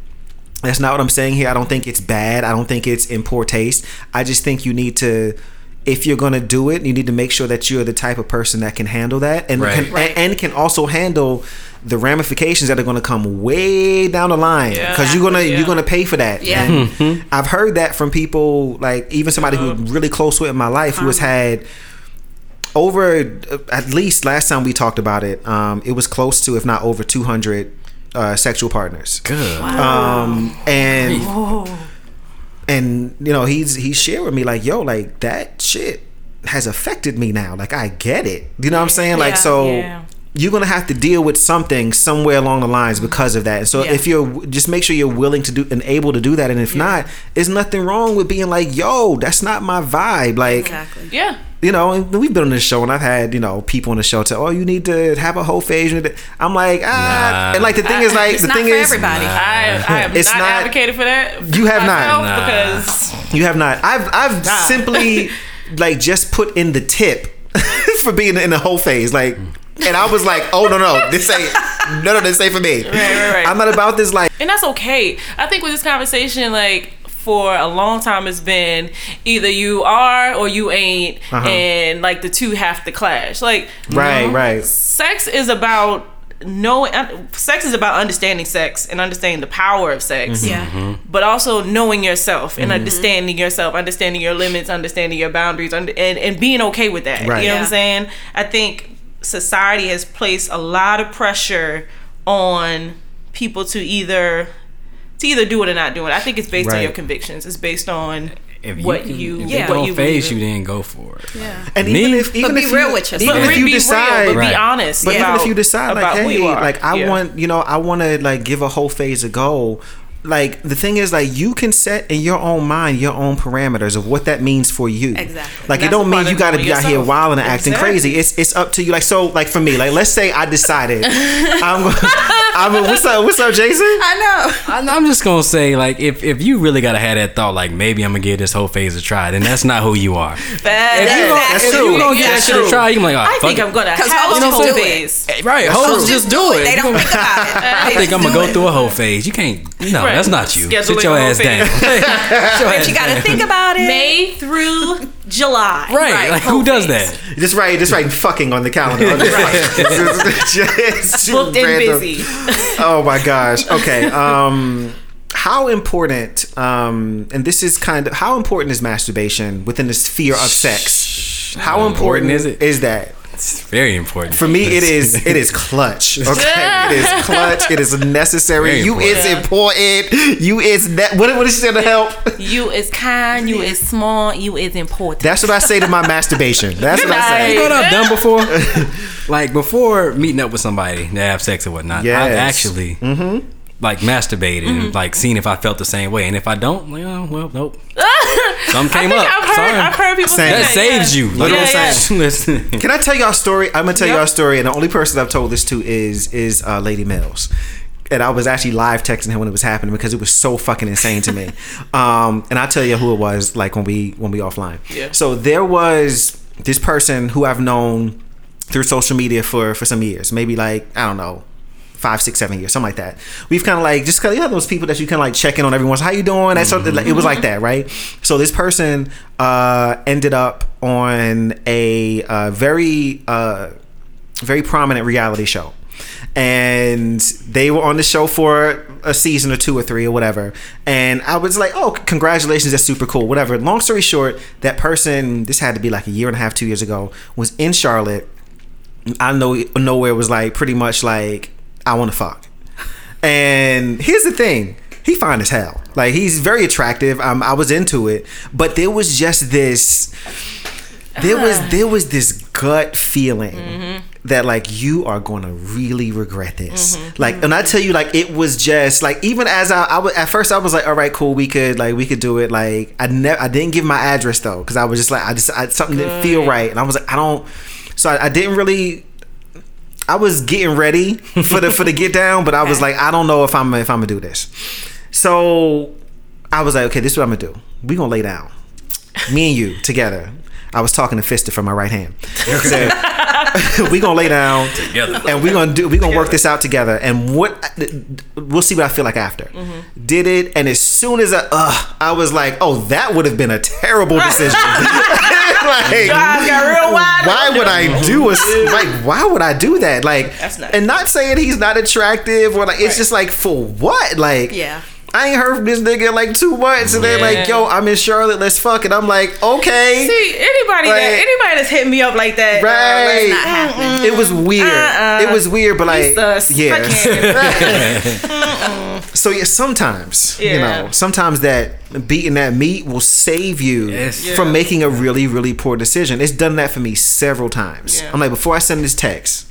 That's not what I'm saying here. I don't think it's bad. I don't think it's in poor taste. I just think you need to if you're gonna do it, you need to make sure that you're the type of person that can handle that and Right. can, Right. and, and can also handle the ramifications that are gonna come way down the line Yeah. because you're gonna Yeah. you're gonna pay for that. Yeah. And I've heard that from people like even somebody who really close with in my life who has had over uh, at least last time we talked about it, um, it was close to if not over 200 uh, sexual partners. Good. Um, and and you know he's he's shared with me like yo like that shit has affected me now. Like I get it. You know what I'm saying? Like so Yeah. You're gonna have to deal with something somewhere along the lines because of that and so Yeah. if you're just make sure you're willing to do and able to do that and if not there's nothing wrong with being like yo that's not my vibe like Exactly. Yeah. you know, we've been on this show, and I've had you know people on the show tell, "Oh, you need to have a whole phase." you need I'm like, ah, Nah. and like the thing is, like It's the not thing for is, everybody. I, I have It's not, not- advocated for that. You have not. Nah. because you have not. I've I've simply like just put in the tip for being in the whole phase, like. And I was like, "Oh no, no, this ain't no, no, this ain't for me. right, right. I'm not about this like and that's okay. I think with this conversation, like for a long time, it's been either you are or you ain't, Uh-huh. and like the two have to clash. Like right, right, sex is about knowing sex is about understanding sex and understanding the power of sex mm-hmm. Yeah. Mm-hmm. but also knowing yourself and mm-hmm. understanding yourself understanding your limits understanding your boundaries und- and, and being okay with that Right. you know what i'm saying i think society has placed a lot of pressure on people to either to either do it or not do it i think it's based on your convictions it's based on If what can- you if Yeah. what don't you phase you, in. then go for it. Yeah. and Me? even if even But if be real you, with yourself. even but if be you real, decide, but Right. be honest But about, even if you decide like, hey, you like I Yeah. want, you know, I want to like give a whole phase a go. Like the thing is, like you can set in your own mind your own parameters of what that means for you. Exactly. Like it don't mean you got to knowing be out here yourself. wild and acting Exactly. crazy. It's it's up to you. Like so, like for me, like let's say I decided I'm. gonna- I'm. What's up? What's up, Jason? I know. I- I'm just gonna say, like, if, if you really gotta have that thought, like maybe I'm gonna give this whole phase a try, then that's not who you are. If Bad. you Yeah, gonna, that's if true. you gonna give that shit a try, you can like, oh, I fuck think it. I'm gonna have 'Cause a hoes whole do it. phase. right. Hoes just do it. They don't gonna- think about it. I think I'm gonna go through a whole phase. You can't. No, Right. That's not you. Scheduling Sit your ass down. But you got to think about it. May through July. Right. Like who does that? Just write. Just writing fucking on the calendar. I'm just like- Just too Booked and busy. oh my gosh okay um how important um and this is kind of how important is masturbation within the sphere of sex how important is it is that It's very important. for me it is it is clutch okay it is clutch it is necessary you is important you is that what, what did she say to help You is kind. You is smart. You is important. that's what i say to my masturbation that's what i You say know what I've done before? like before meeting up with somebody to have sex or whatnot, I've Yes. actually mm-hmm. like masturbated and mm-hmm. like seeing if I felt the same way, and if I don't, like, well, nope. Ah! Some came I think up. I've heard, Sorry. I've heard people Same. say that that. saves yeah. you. Like, Yeah, yeah. listen. Can I tell y'all a story? I'm gonna tell Yep. y'all a story, and the only person I've told this to is is uh, Lady Mills. And I was actually live texting her when it was happening because it was so fucking insane to me. Um, and I'll tell you who it was, like when we when we offline. Yeah. So there was this person who I've known through social media for for some years, maybe like I don't know, five, six, seven years, something like that. We've kind of like just kind of you know those people that you kind of like check in on everyone's how you doing. That sort of like, it was like that, right? So this person uh, ended up on a uh, very uh, very prominent reality show. And they were on the show for a season or two or three or whatever. And I was like, oh, congratulations, that's super cool, whatever. Long story short, that person, this had to be like a year and a half, two years ago, was in Charlotte. I know nowhere was like pretty much like, I want to fuck. And here's the thing. He fine as hell. Like he's very attractive. Um, I was into it, but there was just this. There was there was this gut feeling that like you are gonna really regret this. Like, and I tell you, like it was just like even as I, I was at first, I was like, all right, cool, we could like we could do it. Like I never, I didn't give my address though, because I was just like, I just I, something didn't feel right, and I was like, I don't. So I, I didn't really I was getting ready for the for the get down, but I was like, I don't know if I'm if I'm gonna do this. So I was like, okay, this is what I'm gonna do. We gonna lay down, me and you together. I was talking to Fister from my right hand. So, we gonna lay down Together. and we gonna do we gonna work this out together. And what we'll see what I feel like after. Mm-hmm. Did it, and as soon as I, uh, I was like, oh, that would have been a terrible decision. like, eyes got real wide Why would I do a s- like? Why would I do that? Like, That's not- and not saying he's not attractive or like it's just like for what? Like, Yeah. I ain't heard from this nigga in like two months, and they're like, "Yo, I'm in Charlotte. Let's fuck." And I'm like, "Okay." See, anybody Like- that anybody that's hitting me up like that, Right. Not. It was weird. Uh-uh. It was weird, but like, sus. I yeah. can't. so yeah, sometimes you know, sometimes that beating that meat will save you Yes. from Yeah. making a really, really poor decision. It's done that for me several times. Yeah. I'm like, before I send this text,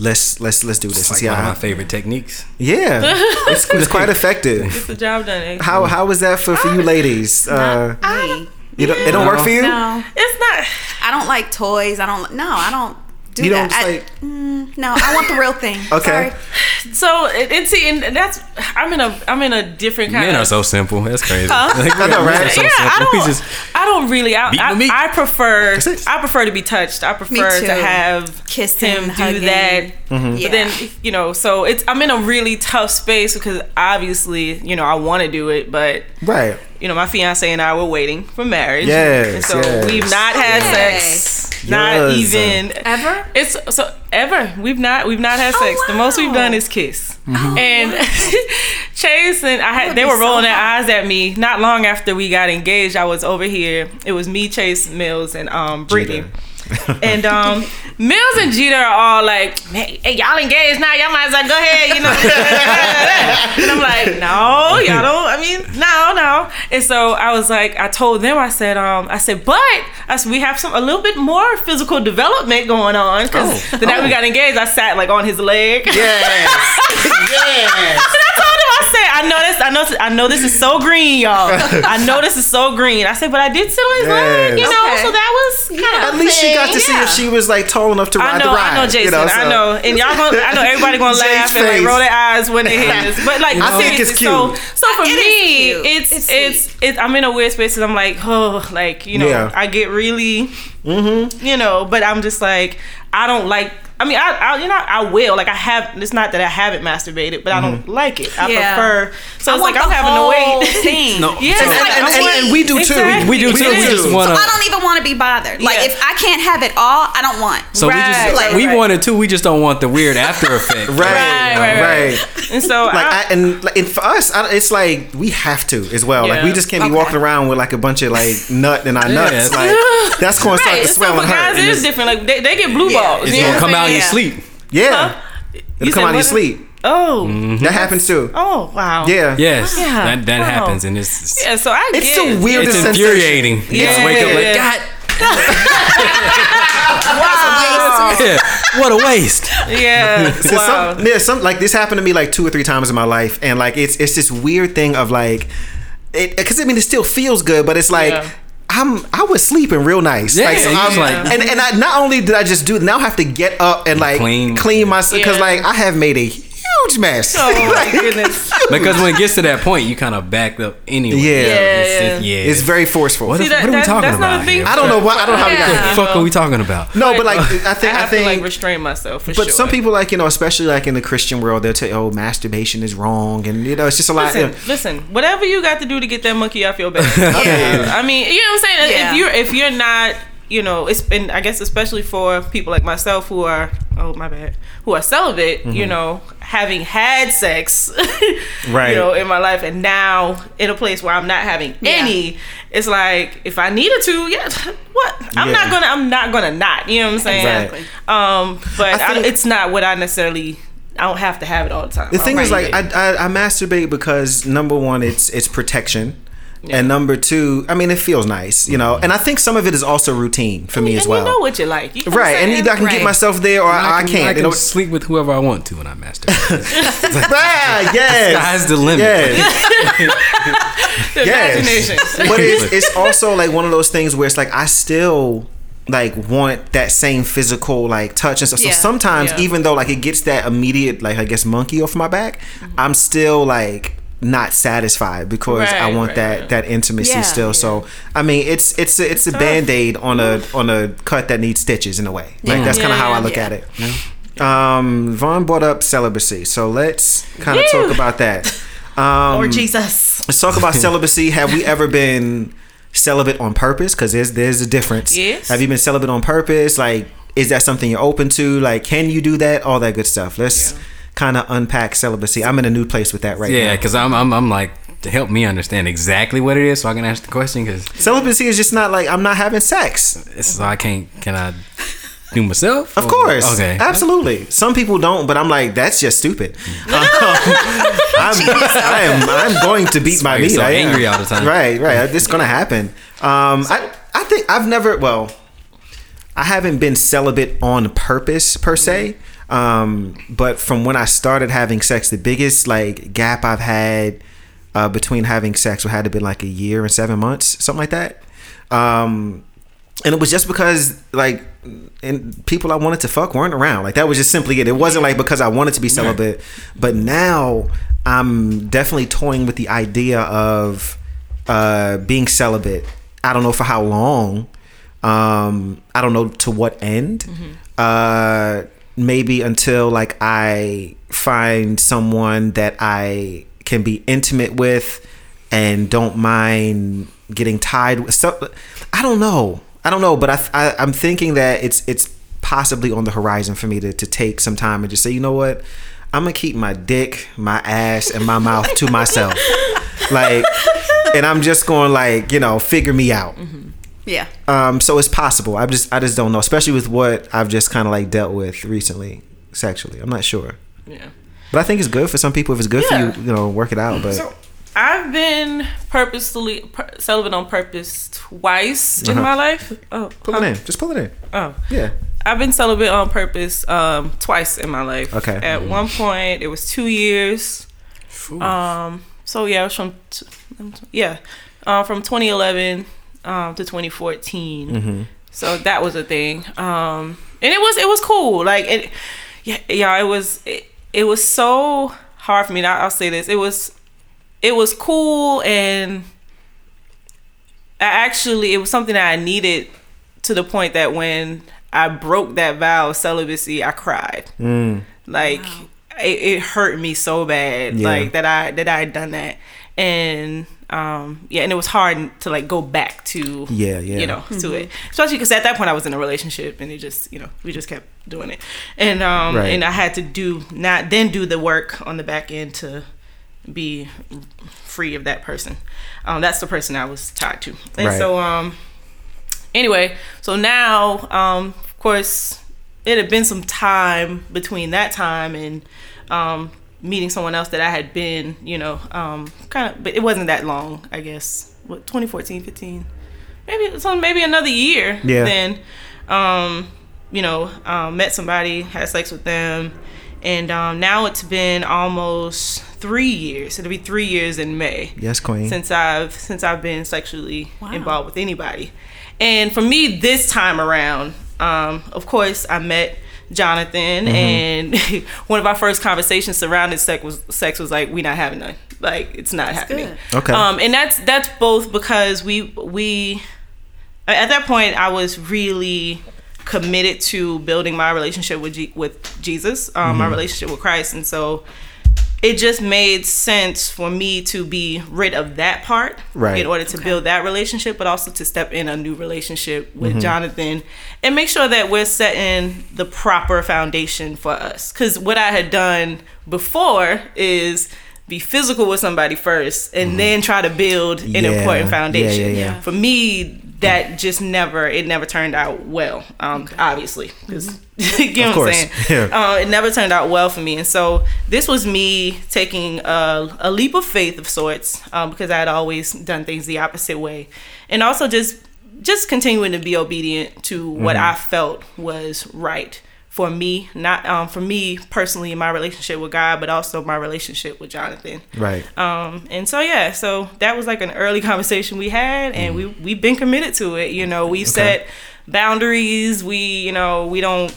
let's let's let's do this. It's like see one how of my favorite techniques. yeah, it's, it's quite effective. Get the job done. eh? How how was that for, for you ladies? Uh, Me. you don't, it don't work for you. No. It's not. I don't like toys. I don't. No, I don't do You don't that. just I- like- mm, no, I want the real thing. Okay. Sorry. So it, it's see, and that's I'm in a I'm in a different kind Men of. are so simple. That's crazy. Huh? Like, I know, right? so yeah, I simple. We don't. just I don't really. I, I. I prefer. That's it. I prefer to be touched. I prefer too. to have kissed him do hugging. that. Mm-hmm. Yeah. But then you know, so it's I'm in a really tough space because obviously you know I want to do it, but Right. you know my fiance and I were waiting for marriage. Yes, And so yes. we've not had Yay. sex. Not even Ever? It's so ever we've not we've not had Oh, sex. The most we've done is kiss. Mm-hmm. And Chase and I had they be were so rolling their eyes at me. Not long after we got engaged, I was over here. It was me, Chase Mills, and um Brittany. and um Mills and Jeter are all like, Man, hey, y'all engaged now, y'all might as well go ahead, you know. and I'm like, no, y'all don't. I mean, no, no. And so I was like, I told them, I said, um, I said, but I said we have some a little bit more physical development going on because Oh. the night we got engaged, I sat like on his leg. Yes. yes. And I told I said, I know this, I know, I know this is so green, y'all. I know this is so green. I said, but I did sit on his leg, you know, Okay. so that was kind Yeah. of At least she got to see Yeah. if she was like tall enough to I ride know, the ride. I know, Jason. you know, I know, and y'all gonna, I know everybody gonna Jake's laugh and like roll their eyes when they hear this. But like, I think it's seriously, So, cute. so for It is me, it's It's it's it's, I'm in a weird space, and I'm like, oh, like you know, Yeah. I get really, Mm-hmm. you know, but I'm just like, I don't like. I mean, I, I you know I will like I have. It's not that I haven't masturbated, but I don't mm-hmm. like it. I Yeah. prefer. So I it's like I'm having to whole wait. Thing. No. Yeah, And, and, and, and, and we do too. Exactly. we do too. It We is. just So want I don't even want to be bothered. Like Yeah. if I can't have it all, I don't want. So we Right, just right, we right. wanted to. We just don't want the weird after effect. Right, Right, right, right. right. And so Like I, I, and, like, and for us, I, it's like we have to as well. Like we just can't be walking around with like a bunch of like nut in our nuts. Like that's going to start Right. to So swell and hurt. guys, it And is it's- different. Like they, they get blue balls. It's gonna come out in your sleep. Yeah, You it'll come out of your sleep. Oh, That mm-hmm. happens too. oh, wow. Yeah, Yes, Yeah. that that Wow. happens, and it's it's, Yeah, so I It's get the weirdest it's sensation. infuriating. You just Yeah, wake up like, yeah. God, yeah, what a waste. Yeah. So wow. some, yeah, some like this happened to me like two or three times in my life, and like it's it's this weird thing of like, because I mean it still feels good, but it's like. Yeah. I'm I was sleeping real nice. Yeah, like, so you I'm like- and and I not only did I just do now I have to get up and like Clean. clean, myself because Yeah. like I have made a huge mess. Oh my goodness. Because when it gets to that point, you kind of back up anyway. Yeah. it's, Yeah, just- yeah. It's very forceful. What, See, if- that- what are we that- talking that's not a about? thing here? I don't know what I don't know how we got the fuck are we talking about? No, but like I think I I, think to like restrain myself for but sure. some people like you know especially like in the Christian world they'll tell you oh masturbation is wrong and you know it's just a lot Listen, listen. Whatever you got to do to get that monkey off your back. Yeah. I mean, you know what I'm saying. Yeah. If you're if you're not, you know, it's been I guess especially for people like myself who are oh my bad, who are celibate, you know, having had sex, Right. you know, in my life, and now in a place where I'm not having Yeah. any, it's like if I needed to, yeah, what? I'm Yeah. not gonna, I'm not gonna not. You know what I'm saying? Exactly. Um, but I I it's not what I necessarily. I don't have to have it all the time. The thing is, like. I, I I masturbate because number one, it's it's protection, and number two, I mean, it feels nice, you know. And I think some of it is also routine for me and as well. you know what you like, You know right, and either I can get myself there or I, I can, can't. I you know? sleep with whoever I want to when I masturbate. ah, yes, Sky's the limit. yes. The Yes. imagination. but it's, it's also like one of those things where it's like I still like want that same physical like touch and stuff. So Yeah. sometimes Yeah. even though like it gets that immediate like I guess monkey off my back, I'm still like not satisfied because I want right, that right. that intimacy Yeah, still. yeah. So I mean, it's it's a, it's a band aid on a on a cut that needs stitches in a way. Like Yeah. that's kind of Yeah, how I look yeah. at it. Um, Vaughn brought up celibacy, so let's kind of talk about that. Um, or Jesus. Let's talk about celibacy. Have we ever been celibate on purpose? Because there's there's a difference. Yes. Have you been celibate on purpose? Like, is that something you're open to? Like, can you do that? All that good stuff. Let's kind of unpack celibacy. I'm in a new place with that right Yeah, now. because I'm, I'm I'm like to help me understand exactly what it is, so I can ask the question. Because Celibacy is just not like I'm not having sex. so I can't can I do myself? Of course. Okay. Absolutely. Some people don't, but I'm like, that's just stupid. Um, I'm, I am I'm going to beat my meat. so I am. angry all the time. Right, right. It's gonna happen. Um I, I think I've never well, I haven't been celibate on purpose per se. Um, but from when I started having sex, the biggest like gap I've had uh, between having sex would had to been like a year and seven months, something like that. Um, and it was just because like and people I wanted to fuck weren't around. Like that was just simply it. It wasn't like because I wanted to be celibate. But now I'm definitely toying with the idea of uh being celibate. I don't know for how long. Um I don't know to what end. Uh maybe until like I find someone that I can be intimate with and don't mind getting tied with so I don't know. I don't know, but I, I I'm thinking that it's it's possibly on the horizon for me to, to take some time and just say, you know what? I'm gonna keep my dick, my ass, and my mouth to myself. Like and I'm just going like, you know, figure me out. Mm-hmm. Yeah. Um, so it's possible. I just I just don't know, especially with what I've just kind of like dealt with recently sexually. I'm not sure, Yeah. but I think it's good for some people. If it's good Yeah. for you, you know, work it out. But So I've been purposely per, celibate on purpose twice in Uh-huh. my life. Oh, pull huh? it in. Just pull it in. Oh, Yeah. I've been celibate on purpose um, twice in my life. Okay. At one point, it was two years. Um. So yeah, it was from t- yeah, uh, from 2011 um, to 2014. Mm-hmm. So that was a thing. Um, and it was it was cool. Like it, yeah, yeah. It was it, it was so hard for me. Now I'll say this. It was it was cool and I actually it was something that I needed to the point that when I broke that vow of celibacy, I cried. Like it, it hurt me so bad, Yeah. like that I that I had done that, and um yeah, and it was hard to like go back to Yeah, yeah. you know to it, especially because at that point I was in a relationship and it just you know we just kept doing it, and um Right. and I had to do not then do the work on the back end to be free of that person. Um, that's the person I was tied to, and Right. so um anyway, so now, um, of course, it had been some time between that time and um, meeting someone else that I had been, you know, um, kind of, but it wasn't that long, I guess. What 2014, 15, maybe so maybe another year. Yeah. Then, um, you know, um, met somebody, had sex with them, and um, now it's been almost three years. It'll be three years in May Yes, Queen. since I've since I've been sexually involved with anybody. And for me, this time around, um, of course, I met Jonathan, and one of our first conversations surrounding sex was sex was like, "We not having none. Like, it's not happening." good. Okay. Um, and that's that's both because we we at that point I was really committed to building my relationship with G- with Jesus, um, Mm-hmm. my relationship with Christ, and so it just made sense for me to be rid of that part Right. in order to build that relationship, but also to step in a new relationship with Mm-hmm. Jonathan and make sure that we're setting the proper foundation for us. Because what I had done before is be physical with somebody first and then try to build an Mm-hmm. Yeah. important Yeah, foundation. yeah, yeah. For me, that just never it never turned out well. Um, obviously, because you know Of what I'm course. saying. Yeah. Uh, it never turned out well for me, and so this was me taking a, a leap of faith of sorts um, because I had always done things the opposite way, and also just just continuing to be obedient to what Mm-hmm. I felt was right for me, not um, for me personally in my relationship with God, but also my relationship with Jonathan. right. Um, and so yeah, so that was like an early conversation we had, and we we've been committed to it. You know, we've set boundaries. We you know we don't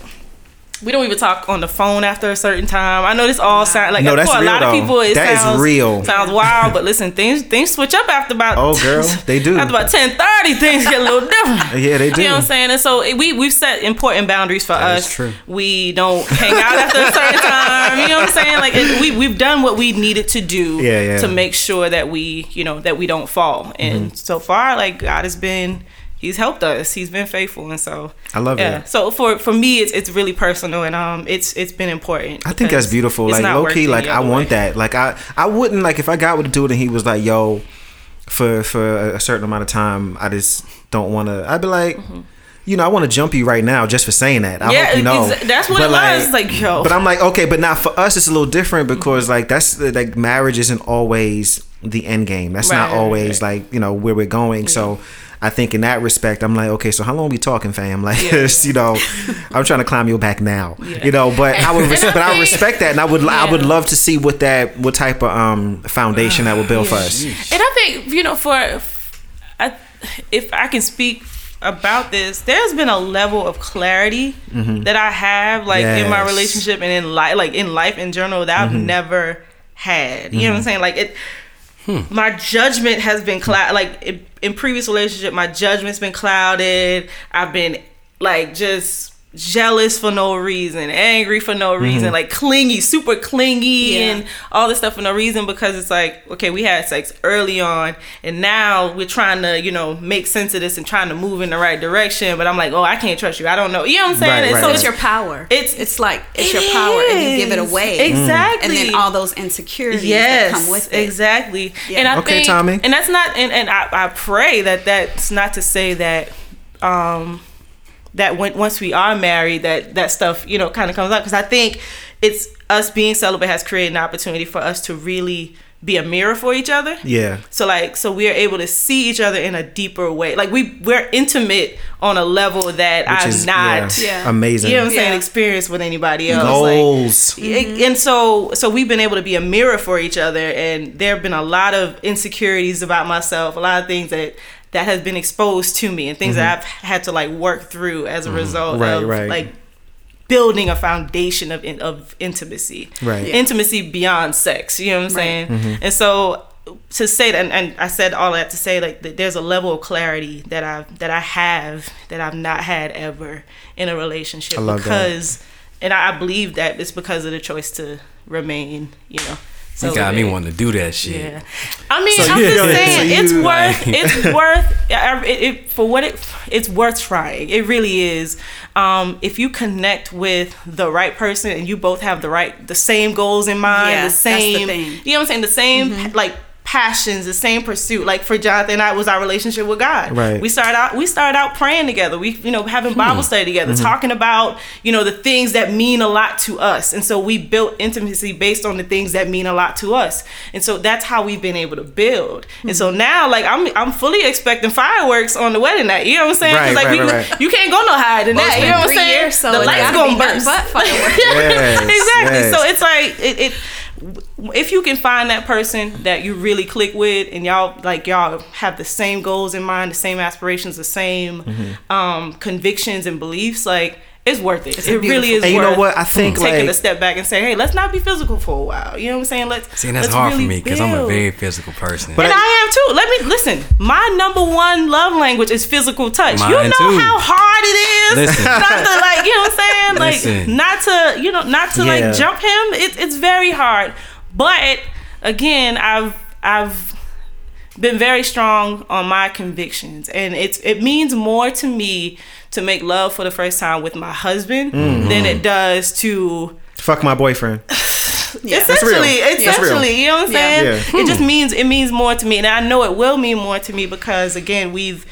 we don't even talk on the phone after a certain time. I know this all sounds like No, that's for a real, lot of people. It That is sounds, real. Sounds wild, but listen, things things switch up after about. Oh, girl, they do. After about ten thirty, things get a little different. Yeah, they do. You know what I'm saying? And so we we've set important boundaries for That is us. true. We don't hang out after a certain time. You know what I'm saying? Like it, we we've done what we needed to do Yeah, yeah. to make sure that we you know that we don't fall. And Mm-hmm. so far, like God has been. He's helped us. He's been faithful, and so I love yeah. it. So for for me, it's it's really personal, and um, it's it's been important. I think that's beautiful. Like not low key, like I want way. that. Like I, I wouldn't like if I got with a dude and he was like, "Yo, for for a certain amount of time, I just don't want to." I'd be like, you know, I want to jump you right now just for saying that. I Mm-hmm. Yeah, hope you know. that's what But, it was. Like, yo. But I'm like, okay, but now for us, it's a little different because like that's like marriage isn't always the end game. That's not Right, right, always right. like you know where we're going. So. I think in that respect, I'm like, okay, so how long we talking, fam? Like, you know, I'm trying to climb your back now, you know. But I would, res- And I but I respect that, and I would, I would love to see what that, what type of um foundation that would build for us. And I think you know, for I, if I can speak about this, there's been a level of clarity mm-hmm. that I have, like in my relationship and in life, like in life in general, that I've mm-hmm. never had. You know what I'm mm-hmm. saying? Like it. My judgment has been cloud like in, in previous relationship. My judgment's been clouded. I've been like just jealous for no reason, angry for no reason, like clingy, super clingy, Yeah. and all this stuff for no reason because it's like okay we had sex early on and now we're trying to you know make sense of this and trying to move in the right direction but i'm like oh i can't trust you i don't know you know what i'm saying Right, And right, so right. it's your power. It's- it's like it's It your power, and you give it away. Exactly. and then all those insecurities yes that come with it. exactly Yeah. and i Okay, think Tommy. and that's not and, and I, I pray that that's not to say that um that when once we are married that that stuff you know kind of comes up because i think it's us being celibate has created an opportunity for us to really be a mirror for each other Yeah, so like so we are able to see each other in a deeper way. Like we we're intimate on a level that which I've is not yeah, Yeah. amazing. you know what I'm saying, Yeah. experienced with anybody else. Like, Goals. it- mm-hmm. and so so we've been able to be a mirror for each other and there have been a lot of insecurities about myself, a lot of things that that has been exposed to me and things that I've had to like work through as a result Mm-hmm. Right, of right. like building a foundation of of intimacy Right. Yeah. intimacy beyond sex you know what i'm saying Mm-hmm. and so to say that and, and i said all that to say like that there's a level of clarity that i that i have that i've not had ever in a relationship I love that. because and I, I believe that it's because of the choice to remain you know You got me wanting to do that shit. Yeah, I mean, So I'm you- just so saying you it's like- worth it's worth I- it, it for what it it's worth trying. It really is. Um, if you connect with the right person and you both have the right the same goals in mind, Yeah, the that's the same, thing. Mm-hmm. you know what I'm saying, the same like passions, the same pursuit. Like for Jonathan and I was our relationship with God. Right. We started out we started out praying together. We you know having Hmm. Bible study together, Mm-hmm. talking about you know the things that mean a lot to us, and so we built intimacy based on the things that mean a lot to us, and so that's how we've been able to build. And so Hmm. now, like I'm I'm fully expecting fireworks on the wedding night. You know what I'm saying? Right, like right, we, right, you can't go no higher than that. You know what I'm saying? so the lights gonna burst. but fireworks. Yes, exactly. yes. So it's like it, it. If you can find that person that you really click with, and y'all like y'all have the same goals in mind, the same aspirations, the same Mm-hmm. um, convictions and beliefs, like it's worth it. it really is. And you know what? I think, taking like- a step back and saying, hey, let's not be physical for a while. You know what I'm saying? Let's. See, that's let's hard really for me because I'm a very physical person. But and I- I am too. Let me listen. My number one love language is physical touch. you know too. how hard it is Listen. not to like, you know what I'm saying? Like Listen. not to, you know, not to Yeah. like jump him. It, it's very hard. But again, I've I've been very strong on my convictions and it's it means more to me to make love for the first time with my husband Mm-hmm. than it does to Fuck my boyfriend. Yeah. That's real. essentially, That's real. essentially, you know what I'm Yeah. saying? It just means it means more to me, and I know it will mean more to me because again, we've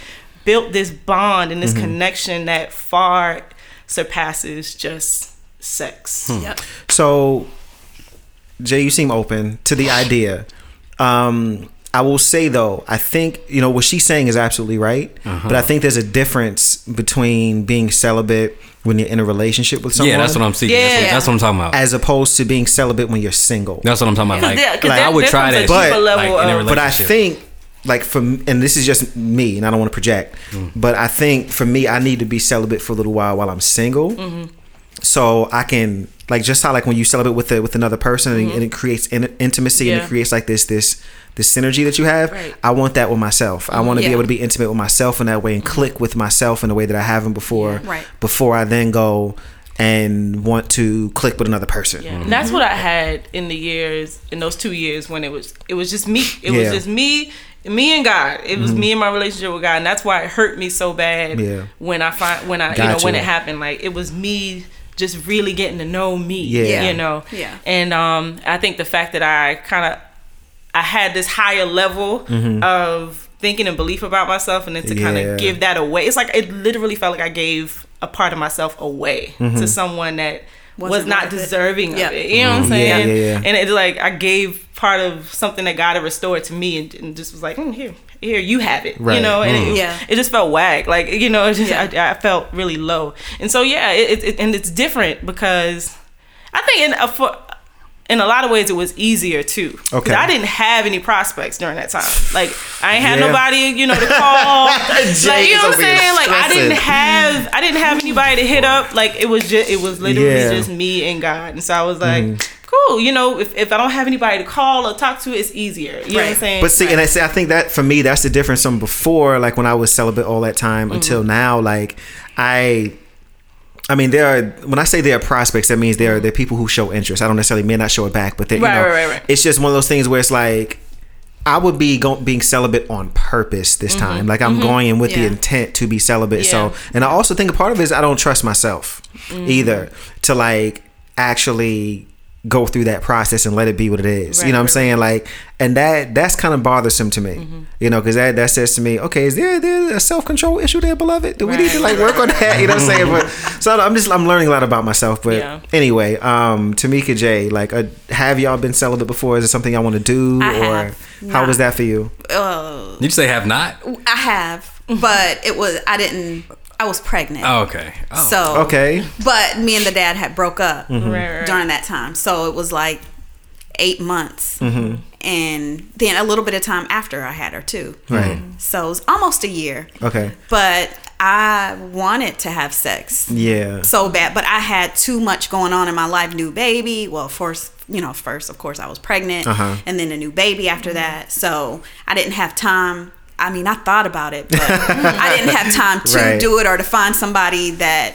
built this bond and this Mm-hmm. connection that far surpasses just sex. Yep. So, Jay, you seem open to the idea. Um, I will say though, I think you know what she's saying is absolutely right, Uh-huh. but I think there's a difference between being celibate when you're in a relationship with someone, yeah, that's what I'm seeing. That's, what, Yeah. that's what I'm talking about. as opposed to being celibate when you're single. that's what I'm talking about. Like, Yeah, 'cause like, I would try comes that. But- level like, in a but I think like for and this is just me and I don't want to project Mm. but I think for me I need to be celibate for a little while while I'm single Mm-hmm. so I can like just how like when you celebrate with the, with another person and, and it creates in, intimacy and Mm-hmm. It creates like this this this synergy that you have. Right. I want that with myself. I want to Yeah. be able to be intimate with myself in that way and mm-hmm. click with myself in a way that I haven't before. Right. Before I then go and want to click with another person. Yeah. Mm-hmm. And that's what I had in the years, in those two years when it was, it was just me. It Yeah. was just me, me and God. It was mm-hmm. me and my relationship with God, and that's why it hurt me so bad. Yeah. When I find, when I, you know, when it happened, like it was me just really getting to know me. Yeah. You know. Yeah. And um, I think the fact that I kind of, I had this higher level of thinking and belief about myself, and then to kind Mm-hmm. Of give that away. It's like it literally felt like I gave a part of myself away Mm-hmm. to someone that was Wasn't not worth it. deserving Yeah. of it. You know what I'm saying? yeah, yeah. And it's like I gave part of something that God had restored to me, and, and just was like, mm, here, here, you have it. Right. You know, and it, Yeah. it just felt whack. Like you know, it just, Yeah. I, I felt really low. And so yeah, it, it, and it's different because I think in a, for, in a lot of ways it was easier too. Okay. I didn't have any prospects during that time. Like I ain't had Yeah. nobody, you know, to call. like you know what I'm saying? Like I didn't have I didn't have anybody to hit up. Like it was just it was literally Yeah. just me and God. And so I was like, cool, you know, if, if I don't have anybody to call or talk to, it's easier. You know what I'm saying? But see, and I, say, I think that for me, that's the difference from before, like when I was celibate all that time until Mm-hmm. now. Like I, I mean, there are when I say there are prospects, that means there are there are people who show interest. I don't necessarily may not show it back, but they, you Right, know, right, right, right. it's just one of those things where it's like. I would be go- being celibate on purpose this time. Like I'm going in with the intent to be celibate. So, Mm-hmm. And I also think a part of it is I don't trust myself Mm. either to like actually go through that process and let it be what it is. Right, you know what I'm right, saying? Like, and that that's kind of bothersome to me. Mm-hmm. You know, because that that says to me, okay, is there there a self control issue there, beloved? Do we need to like work on that? You know what I'm saying? But so I'm just I'm learning a lot about myself. But Yeah. anyway, um, Tamika J, like, uh, have y'all been celibate before? Is it something y'all want to do, I or have how not. was that for you? Uh, You say have not? I have, but it was I didn't. I was pregnant. Oh, okay. Oh. So Okay, but me and the dad had broke up Right, right. during that time, so it was like eight months, Mm-hmm. and then a little bit of time after I had her too. right, So it was almost a year. okay, But I wanted to have sex yeah, so bad, but I had too much going on in my life. New baby. Well, first, you know, first, of course, I was pregnant, Uh-huh. and then a new baby after that. So I didn't have time. I mean, I thought about it, but I didn't have time to Right. do it or to find somebody that,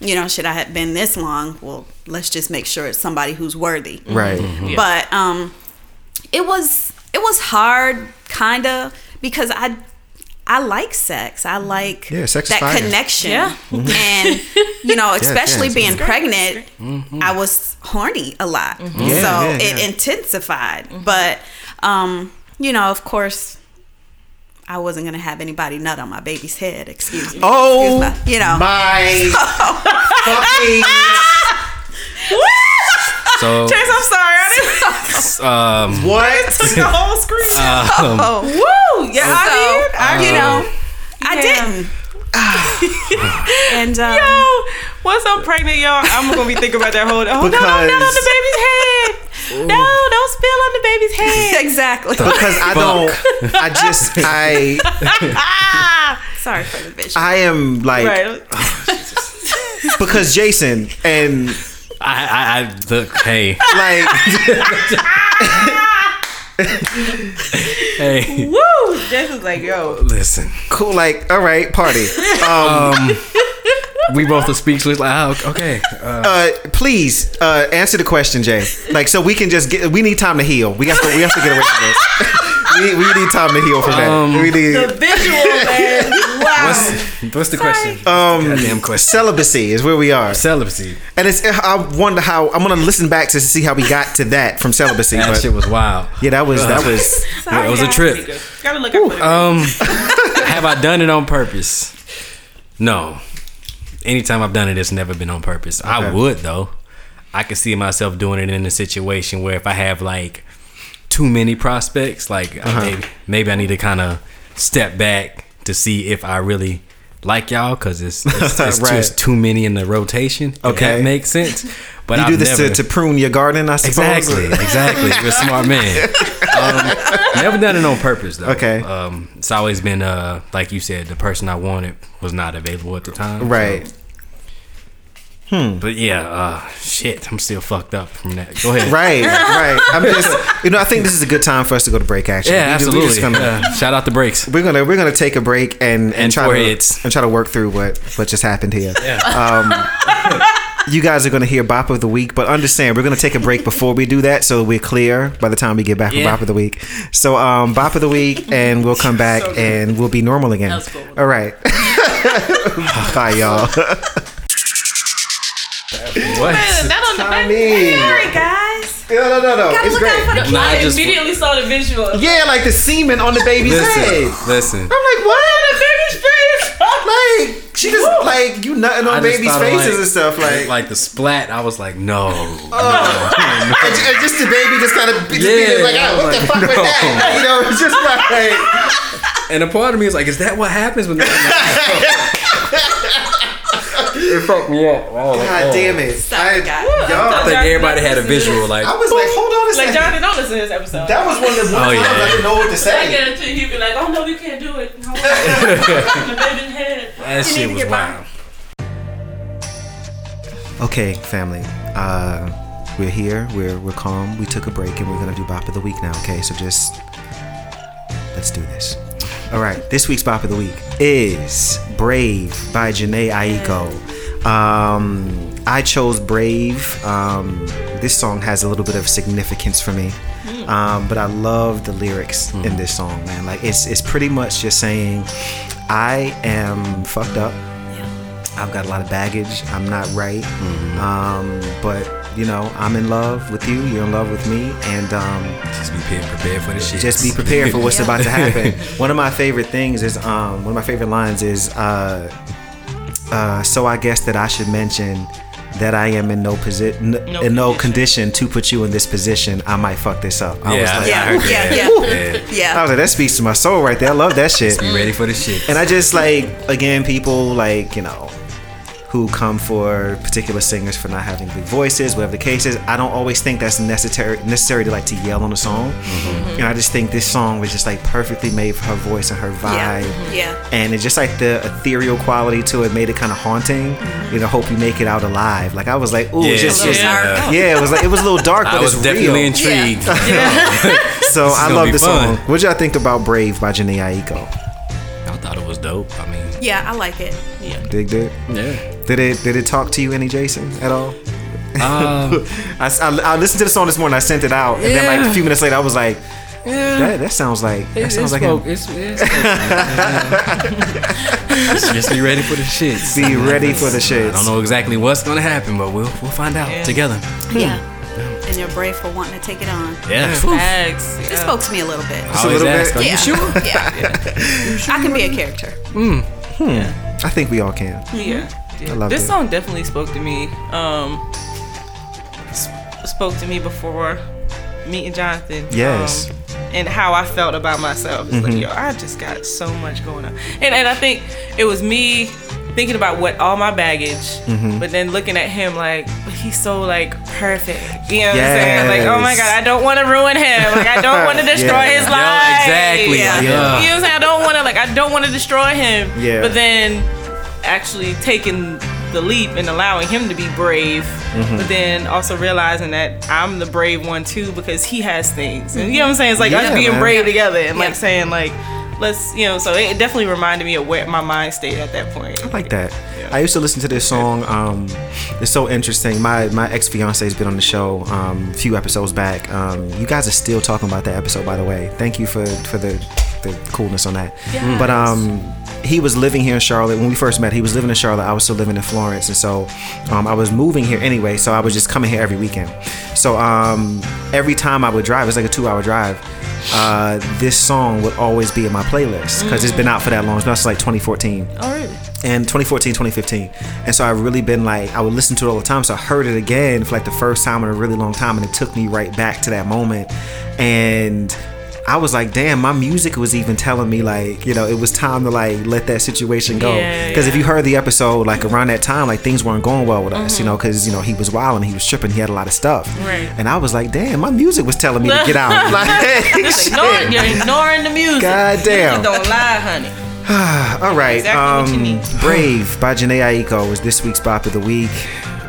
you know, should I have been this long? Well, let's just make sure it's somebody who's worthy. right, Yeah. But um, it was it was hard, kind of, because I I like sex. I like Yeah, sex that connection. Yeah. And you know, especially yeah, being pregnant, I was horny a lot. Yeah, so yeah, it yeah. intensified. But um, you know, of course I wasn't gonna have anybody nut on my baby's head. Excuse me. Oh, Excuse my- you know. my fucking So, Chase, I'm sorry. I didn't um, what? took the whole screen. um, oh, Woo! Yeah, I did. I you know, I didn't. and um, Yo, once I'm pregnant, y'all, I'm gonna be thinking about that whole. Oh no, no, not on the baby's head. No, don't spill on the baby's head. exactly. Because I don't. I just I Sorry for the vision. I am like right. because Jason and I, I, I look, hey, like hey, Woo! Jason's like, yo. listen. cool like all right party. Um, We both are speechless. Like, oh, okay. Uh, uh, please uh, answer the question, Jay. Like so we can just get. We need time to heal. We have to. We have to get away from this. we, we need time to heal from that. Um, we need The visual, man. Wow. what's, what's the question? um Goddamn question. celibacy is where we are, Celibacy. and it's. I wonder how I'm gonna listen back to see how we got to that from celibacy. That but shit was wild. yeah, that was that was. Yeah, it was a trip. Gotta look out for Um, have I done it on purpose? No. Anytime I've done it, it's never been on purpose. I would though. I could see myself doing it in a situation where if I have like too many prospects, like I maybe maybe I need to kind of step back to see if I really like y'all because it's, it's, it's Right. just too many in the rotation. If Okay. that makes sense. But You I've do this never, to, to prune your garden, I suppose. Exactly, exactly. You're a smart man. Um, never done it on purpose though. Okay. Um, it's always been uh, like you said, the person I wanted was not available at the time. so- Right. But yeah, uh, shit, I'm still fucked up from that. Go ahead. Right, right. I'm just, you know, I think this is a good time for us to go to break. Actually, Yeah, We ju- we absolutely. just gonna- Yeah. Shout out the breaks. We're gonna we're gonna take a break and and, And try foreheads. to and try to work through what what just happened here. Yeah. You guys are gonna hear Bop of the Week, but understand we're gonna take a break before we do that, so we're clear by the time we get back from Bop of the Week. So um, Bop of the Week, and we'll come back and we'll be normal again. That's cool. All right. Bye, y'all. What? That on the back. mean- Sorry, guys. No, no, no, no. Gotta It's look out for great. the Nah, I I just immediately saw the visual. Yeah, like the semen on the baby's head. listen, listen. I'm like, what? Oh, the baby's face. Like she just like you nutting on I just babies' thought of, faces like- and stuff like, like the splat. I was like, no. Oh. and, ju- and just the baby just kind of Yeah, like, oh, what the like, fuck was no. that? You know, it's just like And a part of me is like, is that what happens when? It fucked me up. I was like, God oh. damn it! Sorry, I, guys. y'all, I think everybody had a visual. Like, I was like, hold on a Like second. Johnny don't listen to this episode. that was one of the Oh, times yeah. I didn't know what to say. I say. guarantee he'd be like, "Oh no, we can't do it." the baby's head. that shit was wild. Okay, family. Uh, we're here. We're we're calm. We took a break and we're gonna do Bop of the Week now. Okay, so just let's do this. All right. This week's Bop of the Week is "Brave" by Jhené Aiko. Um, I chose "Brave." Um, this song has a little bit of significance for me. Um, but I love the lyrics in this song, man. Like it's it's pretty much just saying, I am fucked up. Yeah. I've got a lot of baggage. I'm not right. Um, but you know, I'm in love with you. You're in love with me, and um, Just be prepared, for the shit. just be prepared for what's about to happen. One of my favorite things is um, one of my favorite lines is uh, uh, so I guess that I should mention that I am in no position, in no condition. condition to put you in this position. I might fuck this up. I Yeah, was like, Yeah, I heard yeah, yeah. Yeah. Yeah. I was like, that speaks to my soul right there. I love that shit. Be ready for the shit. And I just like again people like you know who come for particular singers for not having big voices, whatever the case is. I don't always think that's necessary necessary to like to yell on a song. Mm-hmm. And I just think this song was just like perfectly made for her voice and her vibe. Yeah. And it's just like the ethereal quality to it made it kind of haunting. Mm-hmm. You know, hope you make it out alive. Like I was like, ooh, Yeah, it's just, A just- dark. yeah, it was like it was a little dark, but I was it's definitely real. intrigued. So I love be the fun. song. What y'all think about Brave by Jhené Aiko? I thought it was dope. I mean, Yeah, I like it. Yeah, Dig it? yeah. Did it did it talk to you any Jason at all? Uh, I, I, I listened to the song this morning. I sent it out, and then like a few minutes later, I was like, yeah. "That that sounds like that It- sounds it's like spoke- him." it's, it's spoken. just be ready for the shit. Be ready for the shit. I don't know exactly what's gonna happen, but we'll we'll find out Yeah. together. Yeah. And you're brave for wanting to take it on. Yeah. Bags. It spoke to me a little bit. I always little ask, bit. are yeah. you sure? Yeah. I can be a character. hmm I think we all can. Yeah. Love this it. song definitely spoke to me. Um, s- spoke to me before meeting Jonathan. Yes. Um, and how I felt about myself. It's like, yo, I just got so much going on. And and I think it was me thinking about what all my baggage, but then looking at him like, but he's so like perfect. You know what I'm saying? Like, oh my god, I don't want to ruin him. Like, I don't want to destroy Yeah. his life. exactly. Yeah. Yeah. You know what I'm saying? I don't want to like I don't want to destroy him. Yeah. But then actually taking the leap and allowing him to be brave, Mm-hmm. but then also realizing that I'm the brave one too because he has things. And you know what I'm saying? It's like Yeah, us being man. brave together and Yeah. like saying like let's you know. So it definitely reminded me of where my mind stayed at that point. I like that. I used to listen to this song. Um, it's so interesting. My my ex fiance has been on the show um, a few episodes back. Um, you guys are still talking about that episode, by the way. Thank you for for the the coolness on that. But um, he was living here in Charlotte when we first met. He was living in Charlotte. I was still living in Florence, and so um, I was moving here anyway. So I was just coming here every weekend. So um, every time I would drive, it's like a two-hour drive. Uh, this song would always be in my playlist because it's been out for that long. It's been out since like 2014 Oh really? and 2014 2015 and so i've really been like i would listen to it all the time so i heard it again for like the first time in a really long time and it took me right back to that moment and i was like damn my music was even telling me like you know it was time to like let that situation go Yeah, because if you heard the episode like around that time like things weren't going well with us you know because you know he was wild and he was tripping he had a lot of stuff Right. and i was like damn my music was telling me to get out like ignoring, you're ignoring the music. God damn. Music Don't lie, honey. All right. Exactly what you um, need. Brave by Jhené Aiko is this week's bop of the week.